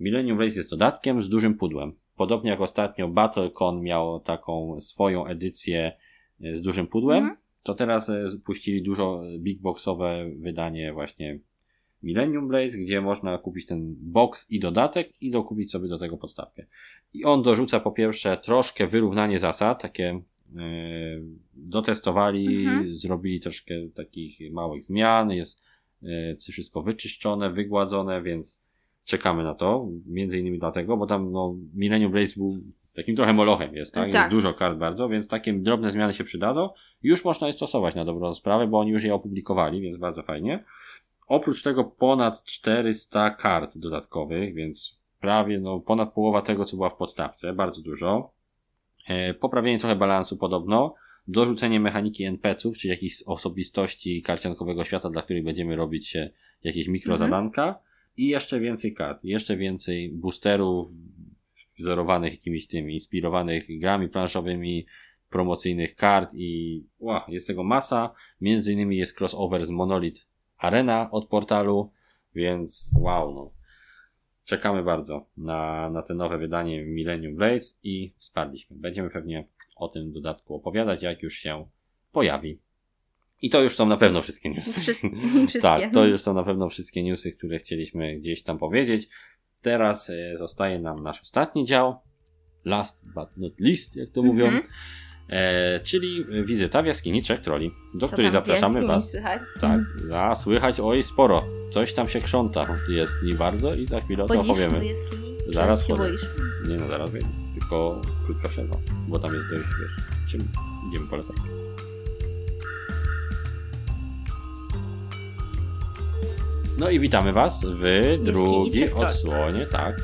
Millennium Blade jest dodatkiem z dużym pudłem. Podobnie jak ostatnio BattleCon miał taką swoją edycję e, z dużym pudłem, Mhm. to teraz e, puścili dużo e, big boxowe wydanie właśnie Millennium Blaze, gdzie można kupić ten box i dodatek i dokupić sobie do tego podstawkę. I on dorzuca po pierwsze troszkę wyrównanie zasad, takie yy, dotestowali, Mhm. zrobili troszkę takich małych zmian, jest yy, wszystko wyczyszczone, wygładzone, więc czekamy na to, między innymi dlatego, bo tam no, Millennium Blaze był takim trochę molochem jest, tak? Tak. Jest dużo kart bardzo, więc takie drobne zmiany się przydadzą. Już można je stosować na dobrą sprawę, bo oni już je opublikowali, więc bardzo fajnie. Oprócz tego ponad 400 kart dodatkowych, więc prawie no, ponad połowa tego, co była w podstawce, bardzo dużo. E, poprawienie trochę balansu podobno. Dorzucenie mechaniki NPC-ów, czyli jakichś osobistości karciankowego świata, dla których będziemy robić się jakieś mikrozadanka. I jeszcze więcej kart, jeszcze więcej boosterów wzorowanych jakimiś tymi, inspirowanych grami planszowymi, promocyjnych kart i wow, jest tego masa. Między innymi jest crossover z Monolith Arena od portalu, więc wow, no. Czekamy bardzo na, na te nowe wydanie Millennium Blades i spadliśmy. Będziemy pewnie o tym dodatku opowiadać, jak już się pojawi. I to już są na pewno wszystkie newsy. Wszys- wszystkie. tak, to już są na pewno wszystkie newsy, które chcieliśmy gdzieś tam powiedzieć. Teraz e, zostaje nam nasz ostatni dział. Last but not least, jak to mówią. Mhm. E, czyli wizyta w jaskini Trzech Troli, do Co której zapraszamy Was. Słychać? Tak, a słychać oj sporo. Coś tam się krząta w jaskini bardzo i za chwilę o tym opowiemy. jaskini? Zaraz się boisz? Nie no, zaraz wiem. Tylko krótka przerwa, bo tam jest dość, wiesz, czym idziemy po No i witamy Was w drugiej odsłonie, tak,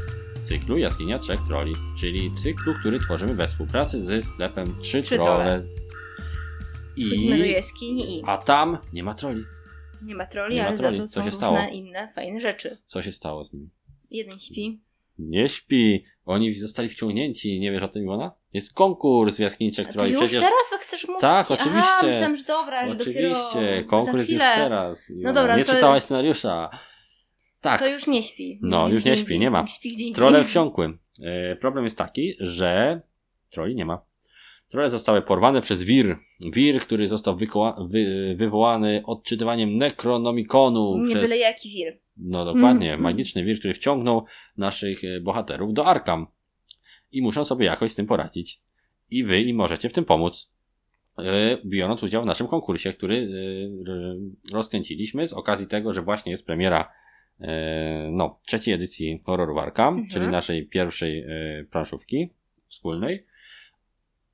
cyklu Jaskinia Trzech Troli, czyli cyklu, który tworzymy we współpracy ze sklepem Trzy, Trzy Trole. Trole. I... Chodzimy do jaskini i A tam nie ma troli. nie ma troli, Nie ma ale troli. za to Co są się różne stało? inne fajne rzeczy. Co się stało z nimi? Jeden śpi. Nie śpi. Oni zostali wciągnięci. Nie wiesz o tym, Iwona? Jest konkurs w jaskini Trzech A ty Troli. już Przecież... teraz chcesz mówić? Tak, oczywiście. Aha, myślałam, że dobra, że Oczywiście, konkurs jest teraz. Iwona. dobra, nie to- czytałaś scenariusza. Tak, To już nie śpi. No, już nie śpi, nie ma. Trole wsiąkły. E, problem jest taki, że troli nie ma. Trole zostały porwane przez wir. Wir, który został wywołany odczytywaniem Necronomiconu. Nie przez... byle jaki wir. No dokładnie, Mm. magiczny wir, który wciągnął naszych e, bohaterów do Arkham. I muszą sobie jakoś z tym poradzić. I wy im możecie w tym pomóc. e, Biorąc udział w naszym konkursie, który e, rozkręciliśmy z okazji tego, że właśnie jest premiera no, trzeciej edycji Horroru Arkham, Mhm. czyli naszej pierwszej planszówki wspólnej.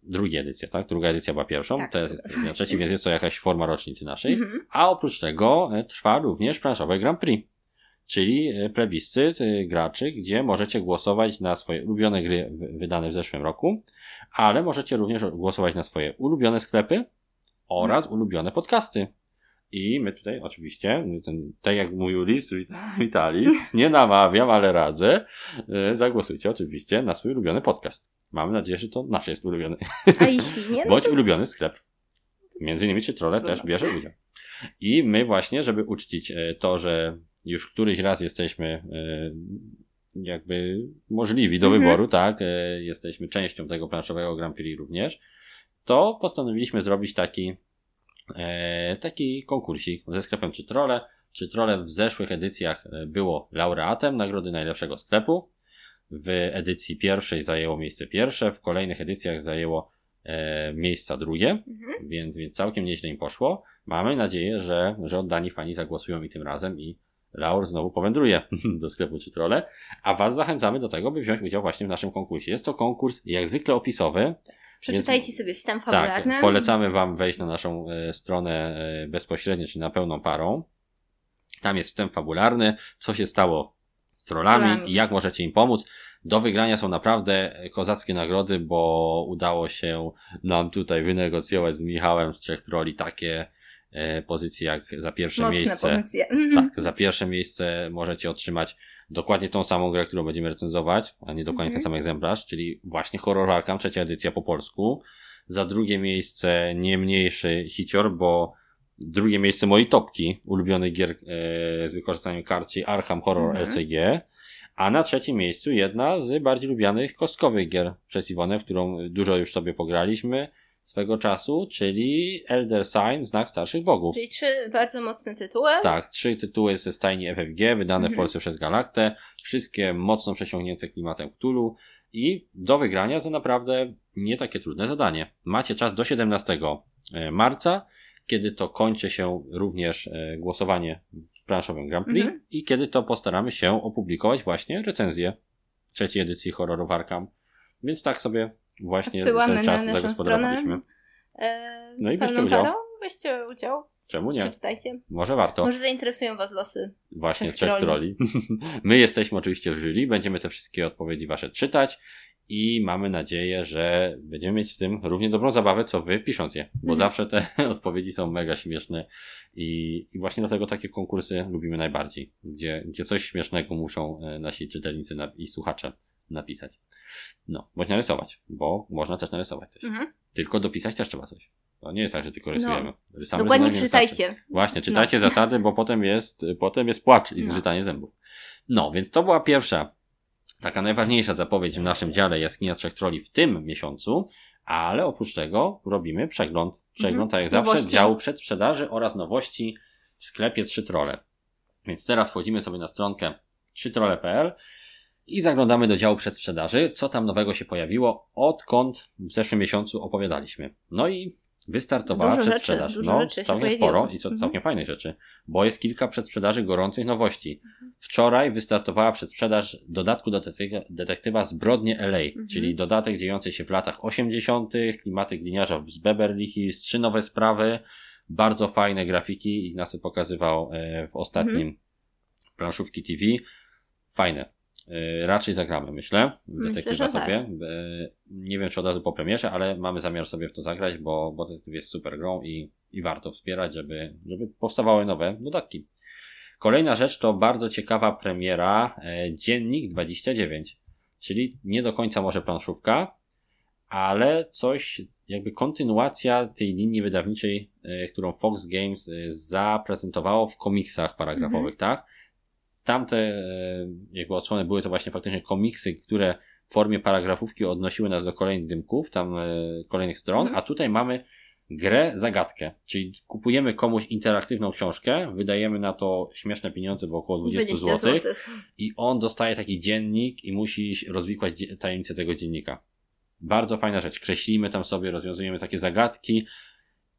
Druga edycja, tak? Druga edycja była pierwszą, Tak. teraz jest na trzeciej, więc jest to jakaś forma rocznicy naszej. Mhm. A oprócz tego trwa również planszowe Grand Prix. Czyli e, plebiscyt e, graczy, gdzie możecie głosować na swoje ulubione gry wy- wydane w zeszłym roku, ale możecie również głosować na swoje ulubione sklepy oraz ulubione podcasty. I my tutaj oczywiście, ten, tak jak mówił Lis Vitalis, nie namawiam, ale radzę, e, zagłosujcie oczywiście na swój ulubiony podcast. Mamy nadzieję, że to nasz jest ulubiony. A jeśli nie, no Bądź to ulubiony sklep. Między innymi czy Trolle Trudno. też bierze udział. I my właśnie, żeby uczcić to, że już któryś raz jesteśmy e, jakby możliwi do Mhm. wyboru, tak, e, jesteśmy częścią tego planszowego Grand Prix również, to postanowiliśmy zrobić taki e, taki konkursik ze sklepem Czy Trolle. Czy Trolle w zeszłych edycjach było laureatem nagrody najlepszego sklepu. W edycji pierwszej zajęło miejsce pierwsze, w kolejnych edycjach zajęło e, miejsca drugie, Mhm. więc, więc całkiem nieźle im poszło. Mamy nadzieję, że, że oddani fani zagłosują i tym razem i Laur znowu powędruje do sklepu czy trole, a Was zachęcamy do tego, by wziąć udział właśnie w naszym konkursie. Jest to konkurs jak zwykle opisowy. przeczytajcie sobie wstęp Tak, fabularny. polecamy Wam wejść na naszą e, stronę e, bezpośrednio, czy na pełną parą. Tam jest wstęp fabularny, co się stało z trollami trollami. i jak możecie im pomóc. Do wygrania są naprawdę kozackie nagrody, bo udało się nam tutaj wynegocjować z Michałem z Trzech Troli takie e, pozycje jak za pierwsze Mocne miejsce. pozycje. Tak, za pierwsze miejsce możecie otrzymać dokładnie tą samą grę, którą będziemy recenzować, a nie dokładnie Mhm. ten sam egzemplarz, czyli właśnie Horror Arkham, trzecia edycja po polsku. Za drugie miejsce nie mniejszy hicior, bo drugie miejsce mojej topki ulubionych gier e, z wykorzystaniem kart, czyli Arkham Horror Mhm. LCG. A na trzecim miejscu jedna z bardziej lubianych kostkowych gier przez Iwonę, w którą dużo już sobie pograliśmy swego czasu, czyli Elder Sign, Znak Starszych Bogów. Czyli trzy bardzo mocne tytuły. Tak, trzy tytuły ze stajni FFG, wydane w Mhm. Polsce przez Galaktę. Wszystkie mocno przesiągnięte klimatem Cthulhu i do wygrania za naprawdę nie takie trudne zadanie. Macie czas do 17 marca, kiedy to kończy się również e, głosowanie w planszowym Grand Prix Mhm. i kiedy to postaramy się opublikować właśnie recenzję trzeciej edycji horrorów Arkham. Więc tak sobie właśnie Odsyłamy ten na czas naszą zagospodarowaliśmy. E, No i bierzcie udział. parą. Weźcie udział, Czemu nie? przeczytajcie. Może warto. Może zainteresują Was losy. Właśnie Trzech trzech troli. My jesteśmy oczywiście w jury, będziemy te wszystkie odpowiedzi wasze czytać i mamy nadzieję, że będziemy mieć z tym równie dobrą zabawę, co wy pisząc je, bo Mhm. zawsze te odpowiedzi są mega śmieszne i, i właśnie dlatego takie konkursy lubimy najbardziej, gdzie, gdzie coś śmiesznego muszą e, nasi czytelnicy na, i słuchacze napisać. No, bądź narysować, bo można też narysować coś. Mhm. Tylko dopisać też trzeba coś. To nie jest tak, że tylko rysujemy. Rysamy Dokładnie przeczytajcie. Właśnie, czytajcie zasady, bo potem jest, potem jest płacz i No. zgrzytanie zębów. No, więc to była pierwsza, taka najważniejsza zapowiedź w naszym dziale Jaskinia Trzech Troli w tym miesiącu, ale oprócz tego robimy przegląd. Przegląd, Mhm. tak jak zawsze, Nowości. działu przedsprzedaży oraz nowości w sklepie Trzy Trole. Więc teraz wchodzimy sobie na stronkę trzytrole.pl i zaglądamy do działu przedsprzedaży, co tam nowego się pojawiło, odkąd w zeszłym miesiącu opowiadaliśmy. No i wystartowała Dużo rzeczy, przedsprzedaż. dużo no, rzeczy całkiem sporo i co, Mhm. całkiem fajnych rzeczy, bo jest kilka przedsprzedaży gorących nowości. Wczoraj wystartowała przedsprzedaż dodatku do detektywa, detektywa Zbrodnie LA, Mhm. czyli dodatek dziejący się w latach 80., klimaty gliniarza z Beverly Hills, trzy nowe sprawy, bardzo fajne grafiki, Ignacy pokazywał e, w ostatnim Mhm. planszówki TV. Fajne. E, Raczej zagramy, myślę. w Myślę, Detektywa że tak. sobie. E, Nie wiem, czy od razu po premierze, ale mamy zamiar sobie w to zagrać, bo, bo detektyw jest super grą i, i warto wspierać, żeby, żeby powstawały nowe dodatki. Kolejna rzecz to bardzo ciekawa premiera e, Dziennik 29, czyli nie do końca może planszówka, ale coś jakby kontynuacja tej linii wydawniczej, którą Fox Games zaprezentowało w komiksach paragrafowych, tak? Tamte e, jakby odsłony były to właśnie faktycznie komiksy, które w formie paragrafówki odnosiły nas do kolejnych dymków, tam e, kolejnych stron, Mhm. a tutaj mamy grę zagadkę, czyli kupujemy komuś interaktywną książkę, wydajemy na to śmieszne pieniądze, bo około 20 zł i on dostaje taki dziennik i musi rozwikłać tajemnicę tego dziennika. Bardzo fajna rzecz. Kreślimy tam sobie, rozwiązujemy takie zagadki.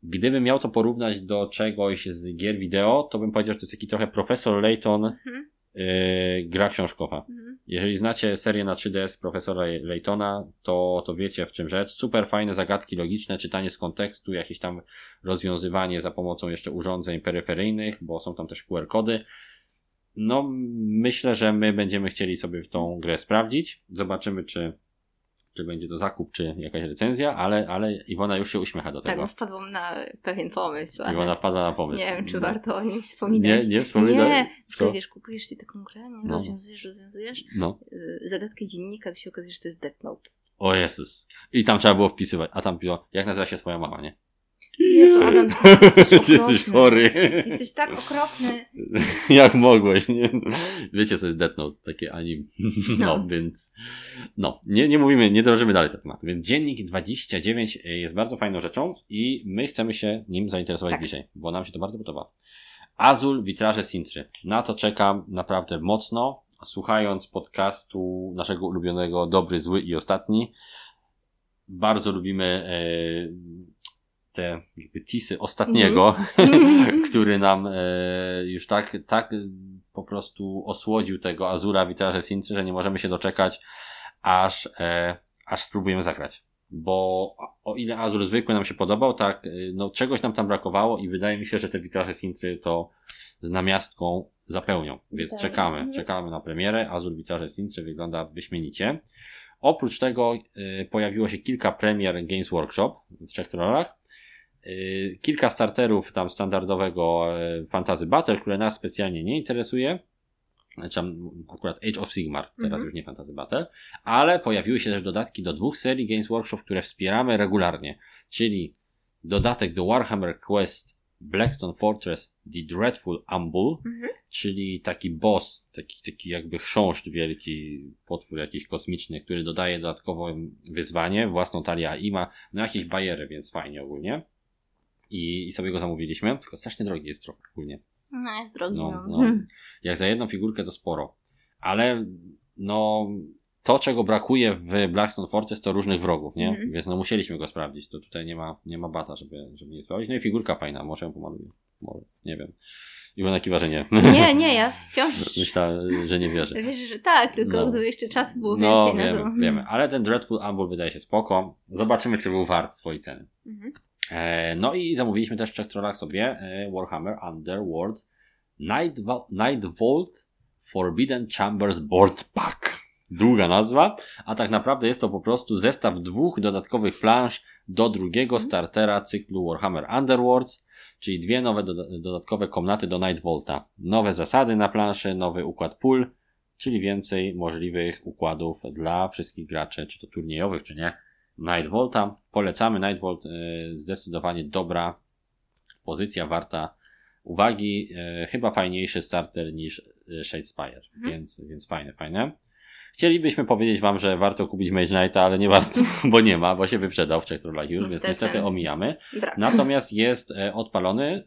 Gdybym miał to porównać do czegoś z gier wideo, to bym powiedział, że to jest taki trochę Profesor Layton Mhm. Yy, gra książkowa. Mhm. Jeżeli znacie serię na 3DS Profesora Laytona, to, to wiecie w czym rzecz. Super fajne zagadki logiczne, czytanie z kontekstu, jakieś tam rozwiązywanie za pomocą jeszcze urządzeń peryferyjnych, bo są tam też QR-kody. no, myślę, że my będziemy chcieli sobie w tą grę sprawdzić. Zobaczymy, czy, czy będzie to zakup, czy jakaś recenzja, ale, ale Iwona już się uśmiecha do Tak, tego. bo wpadłam na pewien pomysł. Ale Iwona wpadła na pomysł. nie wiem, czy No. warto o nim wspominać. Nie, nie wspominaj. Nie, Co? Wiesz, kupujesz sobie taką grę, nie? No. rozwiązujesz, rozwiązujesz, No. yy, zagadkę dziennika, to się okazuje, że to jest Death Note. O Jezus. I tam trzeba było wpisywać. A tam było, jak nazywa się twoja mama, nie? Jezu, Adam, ty jesteś Ty jesteś chory. Jesteś tak okropny. Jak mogłeś, nie? Wiecie, co jest Death Note, takie anim. No, No. więc, no, nie, nie mówimy, nie drążymy dalej tego tematu. Więc dziennik 29 jest bardzo fajną rzeczą i my chcemy się nim zainteresować Tak. bliżej, bo nam się to bardzo podoba. Azul, witraże Sintry. Na to czekam naprawdę mocno. Słuchając podcastu naszego ulubionego Dobry, Zły i Ostatni, bardzo lubimy e, te jakby tisy ostatniego, który nam e, już tak, tak po prostu osłodził tego Azura Witraże Sintry, że nie możemy się doczekać, aż, e, aż spróbujemy zagrać. Bo o ile Azur zwykły nam się podobał, tak, e, no czegoś nam tam brakowało i wydaje mi się, że te Witraże Sintry to z namiastką zapełnią. Więc Tak. czekamy, Mhm. czekamy na premierę. Azur Witraże Sintry wygląda wyśmienicie. Oprócz tego y, pojawiło się kilka premier Games Workshop w trzech trollach. Y, kilka starterów tam standardowego y, Fantasy Battle, które nas specjalnie nie interesuje. Znaczy akurat Age of Sigmar, teraz Mhm. już nie Fantasy Battle. Ale pojawiły się też dodatki do dwóch serii Games Workshop, które wspieramy regularnie. Czyli dodatek do Warhammer Quest Blackstone Fortress The Dreadful Umble, Mhm. czyli taki boss, taki, taki jakby chrząszcz wielki, potwór jakiś kosmiczny, który dodaje dodatkowe wyzwanie, własną talię i ma no jakieś bajery, więc fajnie ogólnie. I, I sobie go zamówiliśmy, tylko strasznie drogi jest trochę ogólnie. No, jest drogi. No, No, no. Jak za jedną figurkę to sporo. Ale no to, czego brakuje w Blackstone Fortress to różnych wrogów, nie? Mhm. Więc no musieliśmy go sprawdzić. To tutaj nie ma, nie ma bata, żeby, żeby nie sprawdzić. No i figurka fajna, może ją pomaluję. Może, nie wiem. I ona kiwa, że nie. Nie, nie, ja wciąż Myślę, że nie wierzę. wierzę, że tak, tylko No. gdyby jeszcze czasu było No, więcej na wiemy, to. wiemy. Ale ten Dreadful Umble wydaje się spoko. Zobaczymy, czy był wart swojej ceny. Mhm. E, no i zamówiliśmy też w trzech trollach sobie e, Warhammer Underworld Night, Night Vault Forbidden Chambers Board Pack. Długa nazwa, a tak naprawdę jest to po prostu zestaw dwóch dodatkowych plansz do drugiego startera cyklu Warhammer Underworlds, czyli dwie nowe doda- dodatkowe komnaty do Night Vaulta. Nowe zasady na planszy, nowy układ pól, czyli więcej możliwych układów dla wszystkich graczy, czy to turniejowych, czy nie. Night Vaulta. Polecamy Night Vault, e, zdecydowanie dobra pozycja, warta uwagi. E, chyba fajniejszy starter niż e, Shadespire, Mhm. więc, więc fajne, fajne. Chcielibyśmy powiedzieć Wam, że warto kupić Mage Knighta, ale nie warto, bo nie ma, bo się wyprzedał w trzech trollach już, więc Niestety. niestety omijamy. Brak. Natomiast jest odpalony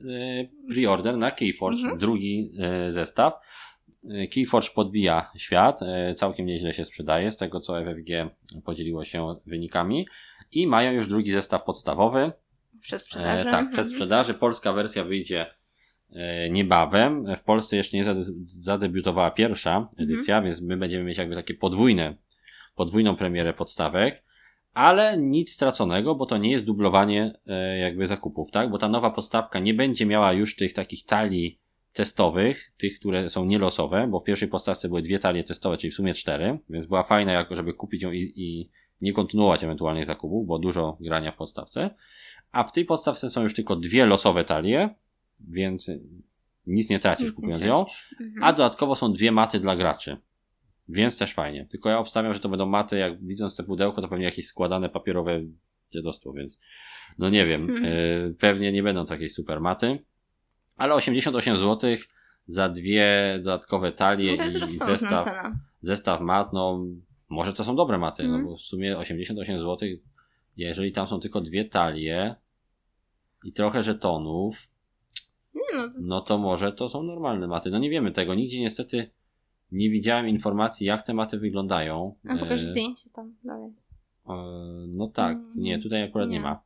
preorder na Keyforge, Mhm. drugi zestaw. Keyforge podbija świat, e, całkiem nieźle się sprzedaje, z tego co FFG podzieliło się wynikami. I mają już drugi zestaw podstawowy. Przed E, sprzedażą. tak, przed sprzedaży. Polska wersja wyjdzie e, niebawem. W Polsce jeszcze nie zade- zadebiutowała pierwsza edycja, więc my będziemy mieć jakby takie podwójne, podwójną premierę podstawek. Ale nic straconego, bo to nie jest dublowanie jakby zakupów, tak? Bo ta nowa podstawka nie będzie miała już tych takich talii testowych, tych, które są nielosowe, bo w pierwszej podstawce były dwie talie testowe, czyli w sumie cztery, więc była fajna jako, żeby kupić ją i, i nie kontynuować ewentualnych zakupów, bo dużo grania w podstawce. A w tej podstawce są już tylko dwie losowe talie, więc nic nie tracisz Nic nie kupując ją. tracisz. Mhm. A dodatkowo są dwie maty dla graczy. Więc też fajnie. Tylko ja obstawiam, że to będą maty, jak widząc te pudełko, to pewnie jakieś składane papierowe dziadostwo, więc no nie wiem. Mhm. y, pewnie nie będą to jakieś super maty. Ale 88 zł za dwie dodatkowe talie No i zestaw, cena. zestaw mat, no może to są dobre maty, Mhm. no bo w sumie 88 zł, jeżeli tam są tylko dwie talie i trochę żetonów, no, to no to może to są normalne maty. No nie wiemy tego. Nigdzie niestety nie widziałem informacji, jak te maty wyglądają. A pokaż E, zdjęcie tam dalej. e, no tak, Mm, nie, tutaj akurat nie. nie. ma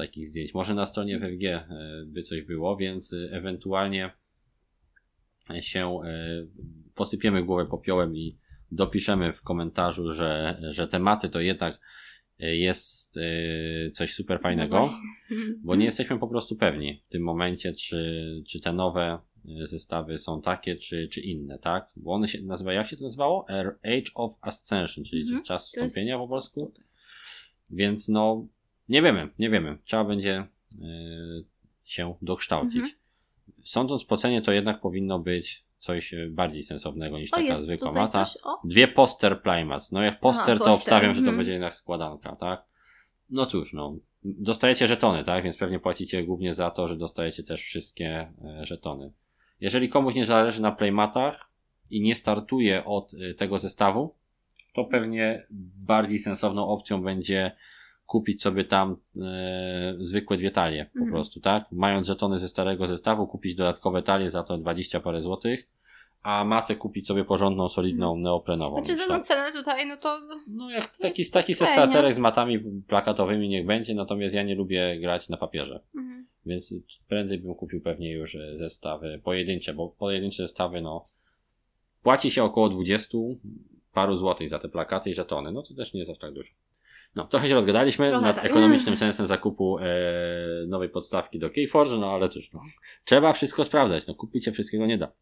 takich zdjęć. Może na stronie FFG e, by coś było, więc e, ewentualnie się e, posypiemy głowę popiołem i dopiszemy w komentarzu, że, że te maty to jednak jest coś super fajnego. No. Bo nie jesteśmy po prostu pewni w tym momencie, czy, czy te nowe zestawy są takie czy, czy inne, tak? Bo one się nazywa, jak się to nazywało? Age of Ascension, czyli Mhm. czas jest- wstąpienia po polsku. Więc no, nie wiemy, nie wiemy. Trzeba będzie e, się dokształcić. Mhm. Sądząc po cenie, to jednak powinno być coś e, bardziej sensownego niż O, taka zwykła mata. coś. Dwie poster Playmas. No jak poster, Aha, to poster, obstawiam, że to mhm. będzie jednak składanka, tak? No cóż, no. Dostajecie żetony, tak? Więc pewnie płacicie głównie za to, że dostajecie też wszystkie e, żetony. Jeżeli komuś nie zależy na playmatach i nie startuje od tego zestawu, to pewnie bardziej sensowną opcją będzie kupić sobie tam e, zwykłe dwie talie po Mhm. prostu, tak? Mając żetony ze starego zestawu, kupić dodatkowe talie za to 20 parę złotych, a matę kupić sobie porządną, solidną, neoprenową. Znaczy za tą cenę tutaj, no to No jak taki, taki okej, starterek z matami plakatowymi niech będzie, natomiast ja nie lubię grać na papierze. mhm. Więc prędzej bym kupił pewnie już zestawy pojedyncze, bo pojedyncze zestawy, no płaci się około 20 paru złotych za te plakaty i żetony, no to też nie jest aż tak dużo. No, trochę się rozgadaliśmy Trochę nad tak. ekonomicznym sensem zakupu e, nowej podstawki do Keyforge, no ale cóż, no, trzeba wszystko sprawdzać, no kupić się wszystkiego nie da,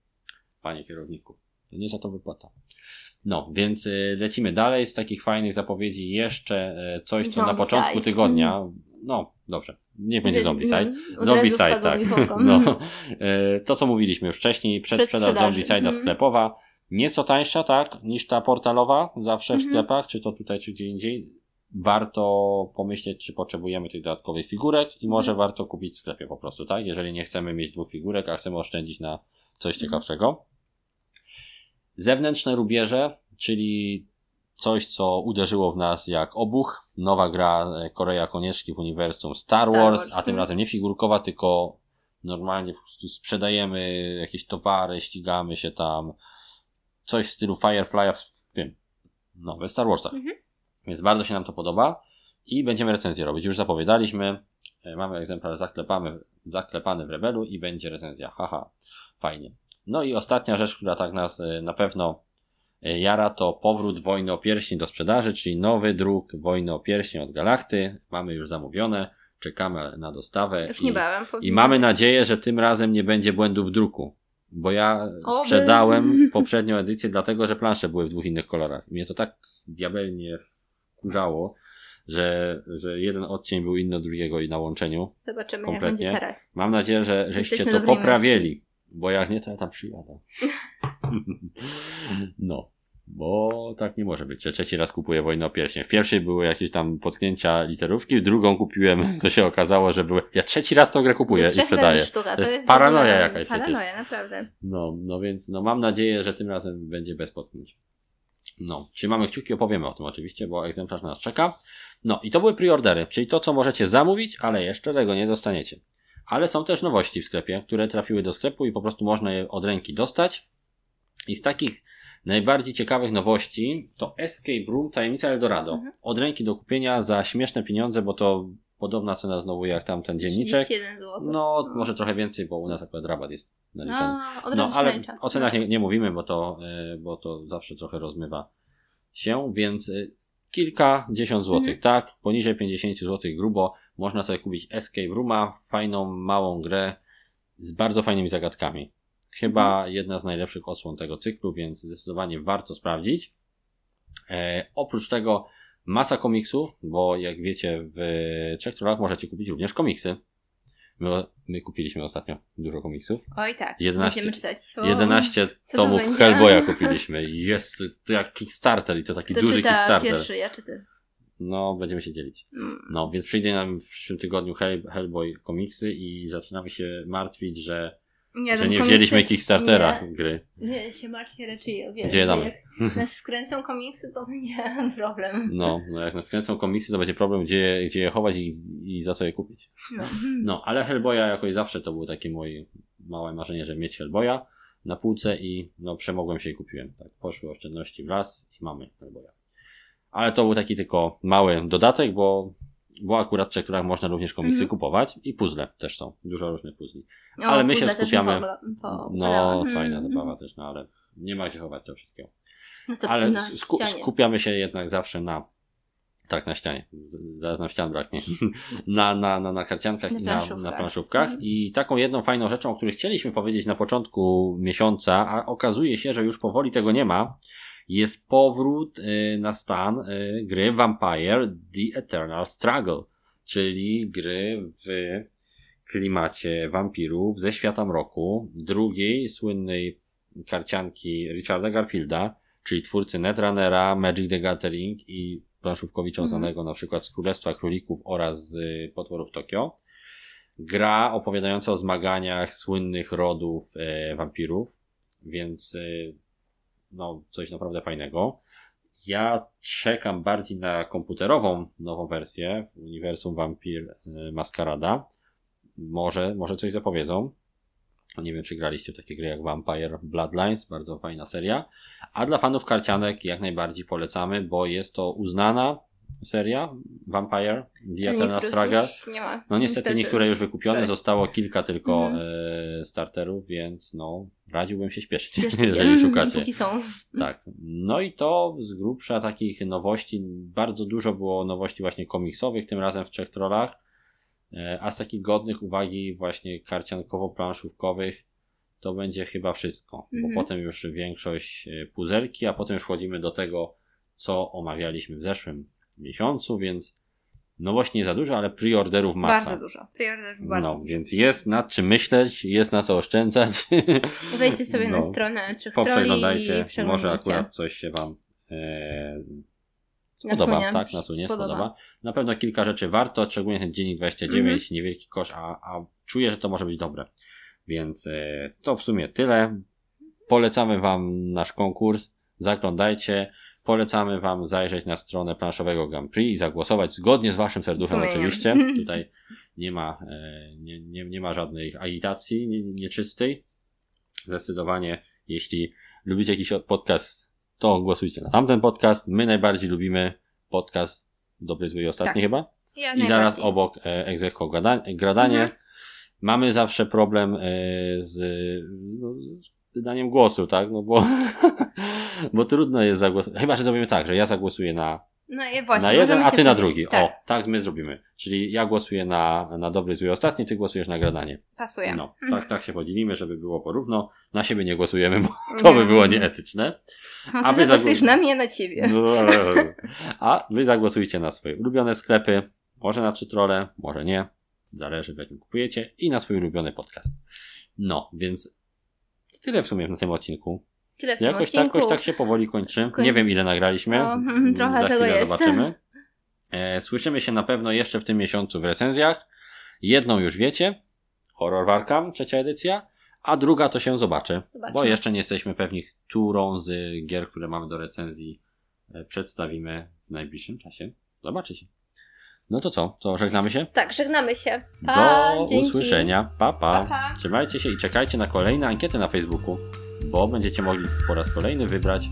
panie kierowniku. To nie za to wypłata. No, więc y, lecimy dalej z takich fajnych zapowiedzi. Jeszcze y, coś, co na początku tygodnia. No, dobrze. Niech będzie od Zombicide, razu wpadło tak. No, y, to co mówiliśmy już wcześniej, przedsprzedaż Przedsprzedaży. Zombicide'a Mhm. sklepowa. Nieco tańsza, tak, niż ta portalowa zawsze w Mhm. sklepach, czy to tutaj, czy gdzie indziej. Warto pomyśleć, czy potrzebujemy tych dodatkowych figurek i może Mhm. warto kupić w sklepie po prostu, tak? Jeżeli nie chcemy mieć dwóch figurek, a chcemy oszczędzić na coś Mhm. ciekawszego. Zewnętrzne rubieże, czyli coś, co uderzyło w nas jak obuch. Nowa gra e, Korea Konieczki w uniwersum Star, Star Wars, Wars, a tym mhm. razem nie figurkowa, tylko normalnie po prostu sprzedajemy jakieś towary, ścigamy się tam. Coś w stylu Firefly w tym, no, we Star Warsach. Mhm. Więc bardzo się nam to podoba i będziemy recenzję robić. Już zapowiadaliśmy. E, Mamy egzemplarz zaklepamy, zaklepany w Rebelu i będzie recenzja. Haha, fajnie. No i ostatnia rzecz, która tak nas e, na pewno e, jara, to powrót Wojny o Pierścień do sprzedaży, czyli nowy druk Wojny o Pierścień od Galakty. Mamy już zamówione, czekamy na dostawę. Już i, niebawem. I mamy być. nadzieję, że tym razem nie będzie błędu w druku. Bo ja Oby. sprzedałem poprzednią edycję, dlatego że plansze były w dwóch innych kolorach. Mnie to tak diabelnie wkurzało, że, że jeden odcień był inny od drugiego i na łączeniu. Zobaczymy, kompletnie. jak będzie teraz. Mam nadzieję, że żeście to dobrej poprawieli. Bo jak nie, to ja tam przyjadę. no. Bo tak nie może być. Ja trzeci raz kupuję Wojnę o Pierścień. W pierwszej były jakieś tam potknięcia literówki, w drugą kupiłem, to się okazało, że były... Ja trzeci raz tą grę kupuję i sprzedaję. To To jest jest paranoja jakaś przecież. Paranoja, naprawdę. No, no więc no mam nadzieję, że tym razem będzie bez potknięć. No, trzymamy kciuki, opowiemy o tym oczywiście, bo egzemplarz na nas czeka. No i to były preordery, czyli to, co możecie zamówić, ale jeszcze tego nie dostaniecie. Ale są też nowości w sklepie, które trafiły do sklepu i po prostu można je od ręki dostać. I z takich najbardziej ciekawych nowości to Escape Room Tajemnica Eldorado. Mhm. Od ręki do kupienia za śmieszne pieniądze, bo to podobna cena znowu jak tam ten dzienniczek. 31 zł. No, może trochę więcej, bo u nas akurat rabat jest naliczany. A, No, ale o cenach nie, nie mówimy, bo to, e, bo to zawsze trochę rozmywa się, więc e, kilkadziesiąt złotych, Mhm. tak? Poniżej 50 złotych grubo można sobie kupić Escape Rooma, fajną, małą grę z bardzo fajnymi zagadkami. Chyba Mhm. jedna z najlepszych odsłon tego cyklu, więc zdecydowanie warto sprawdzić. E, oprócz tego masa komiksów, bo jak wiecie w Trzech Trollach możecie kupić również komiksy. My, my kupiliśmy ostatnio dużo komiksów. Oj tak, 11 będziemy czytać. O, 11 co to tomów będzie? Hellboya kupiliśmy. Jest to, to jak Kickstarter i to taki To duży czyta Kickstarter. pierwszy, ja czy ty? No, będziemy się dzielić. Mm. No, więc przyjdzie nam w przyszłym tygodniu Hell, Hellboy komiksy i zaczynamy się martwić, że, Nie, że ten nie komiksy- wzięliśmy Kickstartera Nie, gry. nie, się martwię raczej o wiele. Gdzie damy? Jak nas wkręcą komiksy, to będzie problem. No, no jak nas kręcą komiksy, to będzie problem, gdzie, gdzie je chować i, i za co je kupić. No. No, ale Hellboya jakoś zawsze to było takie moje małe marzenie, żeby mieć Hellboya na półce i no przemogłem się i kupiłem. Tak, poszły oszczędności w i mamy Hellboya. Ale to był taki tylko mały dodatek, bo, bo akurat w Trzech Turach można również komiksy Mhm. kupować i puzzle też są. Dużo różnych puzli. O, Ale my się skupiamy- po- No, fajna Mm. zabawa też, no ale nie ma gdzie chować tego wszystkiego. No Ale sku, skupiamy się jednak zawsze na Tak, na ścianie. Zaraz nam ścian braknie. Na, na, na, na karciankach Na i na, na planszówkach. Mhm. I taką jedną fajną rzeczą, o której chcieliśmy powiedzieć na początku miesiąca, a okazuje się, że już powoli tego nie ma, jest powrót y, na stan y, gry Vampire The Eternal Struggle, czyli gry w klimacie wampirów ze świata mroku, drugiej słynnej karcianki Richarda Garfielda, czyli twórcy Netrunnera, Magic the Gathering i planszówkowicza Mhm. znanego na przykład z Królestwa Królików oraz z Potworów Tokio. Gra opowiadająca o zmaganiach słynnych rodów e, wampirów, więc e, no, coś naprawdę fajnego. Ja czekam bardziej na komputerową nową wersję uniwersum Vampir e, Maskarada. Może, może coś zapowiedzą. Nie wiem, czy graliście w takie gry jak Vampire Bloodlines, bardzo fajna seria. A dla fanów karcianek jak najbardziej polecamy, bo jest to uznana seria Vampire The Eternal Struggle. No niestety, niektóre już wykupione, Tak. zostało kilka tylko Mhm. e, starterów, więc no radziłbym się śpieszyć, Śpieszcie się, jeżeli szukacie. Póki są. Tak. No i to z grubsza takich nowości, bardzo dużo było nowości właśnie komiksowych, tym razem w Trzech Trollach, e, a z takich godnych uwagi właśnie karciankowo-planszówkowych to będzie chyba wszystko, Mhm. bo potem już większość e, puzelki, a potem już wchodzimy do tego, co omawialiśmy w zeszłym miesiącu, więc nowości nie za dużo, ale preorderów masa. Bardzo dużo. Preorder bardzo no, dużo. więc jest nad czym myśleć, jest na co oszczędzać. Wejdźcie sobie na No. stronę Trzech Troli i Poprzeglądajcie, może akurat coś się Wam e, Na spodoba. Tak, na sunie Spodoba. spodoba. Na pewno kilka rzeczy warto, szczególnie ten dziennik 29, niewielki kosz, a, a czuję, że to może być dobre. Więc e, to w sumie tyle. Polecamy Wam nasz konkurs, zaglądajcie. Polecamy Wam zajrzeć na stronę planszowego Grand Prix i zagłosować zgodnie z Waszym serduchem oczywiście. Tutaj nie ma, e, nie, nie, nie ma żadnej agitacji nie- nieczystej. Zdecydowanie, jeśli lubicie jakiś podcast, to głosujcie na tamten podcast. My najbardziej lubimy podcast Dobry, Zły i Ostatni Tak. chyba. Ja I zaraz obok e, gada- Gradanie. Mhm. Mamy zawsze problem e, z, z, no, z wydaniem głosu, tak? No bo, bo trudno jest zagłosować. Chyba, że zrobimy tak, że ja zagłosuję na, No i właśnie, na jeden, a ty na drugi. Tak, O, tak my zrobimy. Czyli ja głosuję na, na Dobry, Zły Ostatni, ty głosujesz na Gradanie. pasuje. No, Mhm. tak, tak się podzielimy, żeby było porówno. Na siebie nie głosujemy, bo to by było nieetyczne. A ty zagłosujesz zagłos- na mnie, na ciebie. A wy zagłosujcie na swoje ulubione sklepy, może na trzy trole, może nie, zależy w jakim kupujecie i na swój ulubiony podcast. No, więc tyle w sumie na tym odcinku. Tyle w tym Jakoś tak, odcinku. jakoś tak się powoli kończy. Koń- Nie wiem ile nagraliśmy. No, trochę Za tego jest. zobaczymy. E, słyszymy się na pewno jeszcze w tym miesiącu w recenzjach. Jedną już wiecie, Horror Warkam, trzecia edycja, a druga to się zobaczy, Zobaczymy. bo jeszcze nie jesteśmy pewni, którą z gier, które mamy do recenzji e, przedstawimy w najbliższym czasie. Zobaczy się. No to co? To żegnamy się? Tak, żegnamy się. Pa, do dzięki. usłyszenia. Pa, pa. Pa, pa. Trzymajcie się i czekajcie na kolejne ankiety na Facebooku, bo będziecie mogli po raz kolejny wybrać,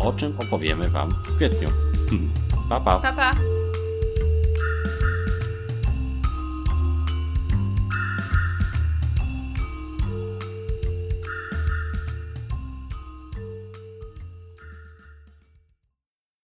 o czym opowiemy Wam w kwietniu. Pa, pa. Pa, pa.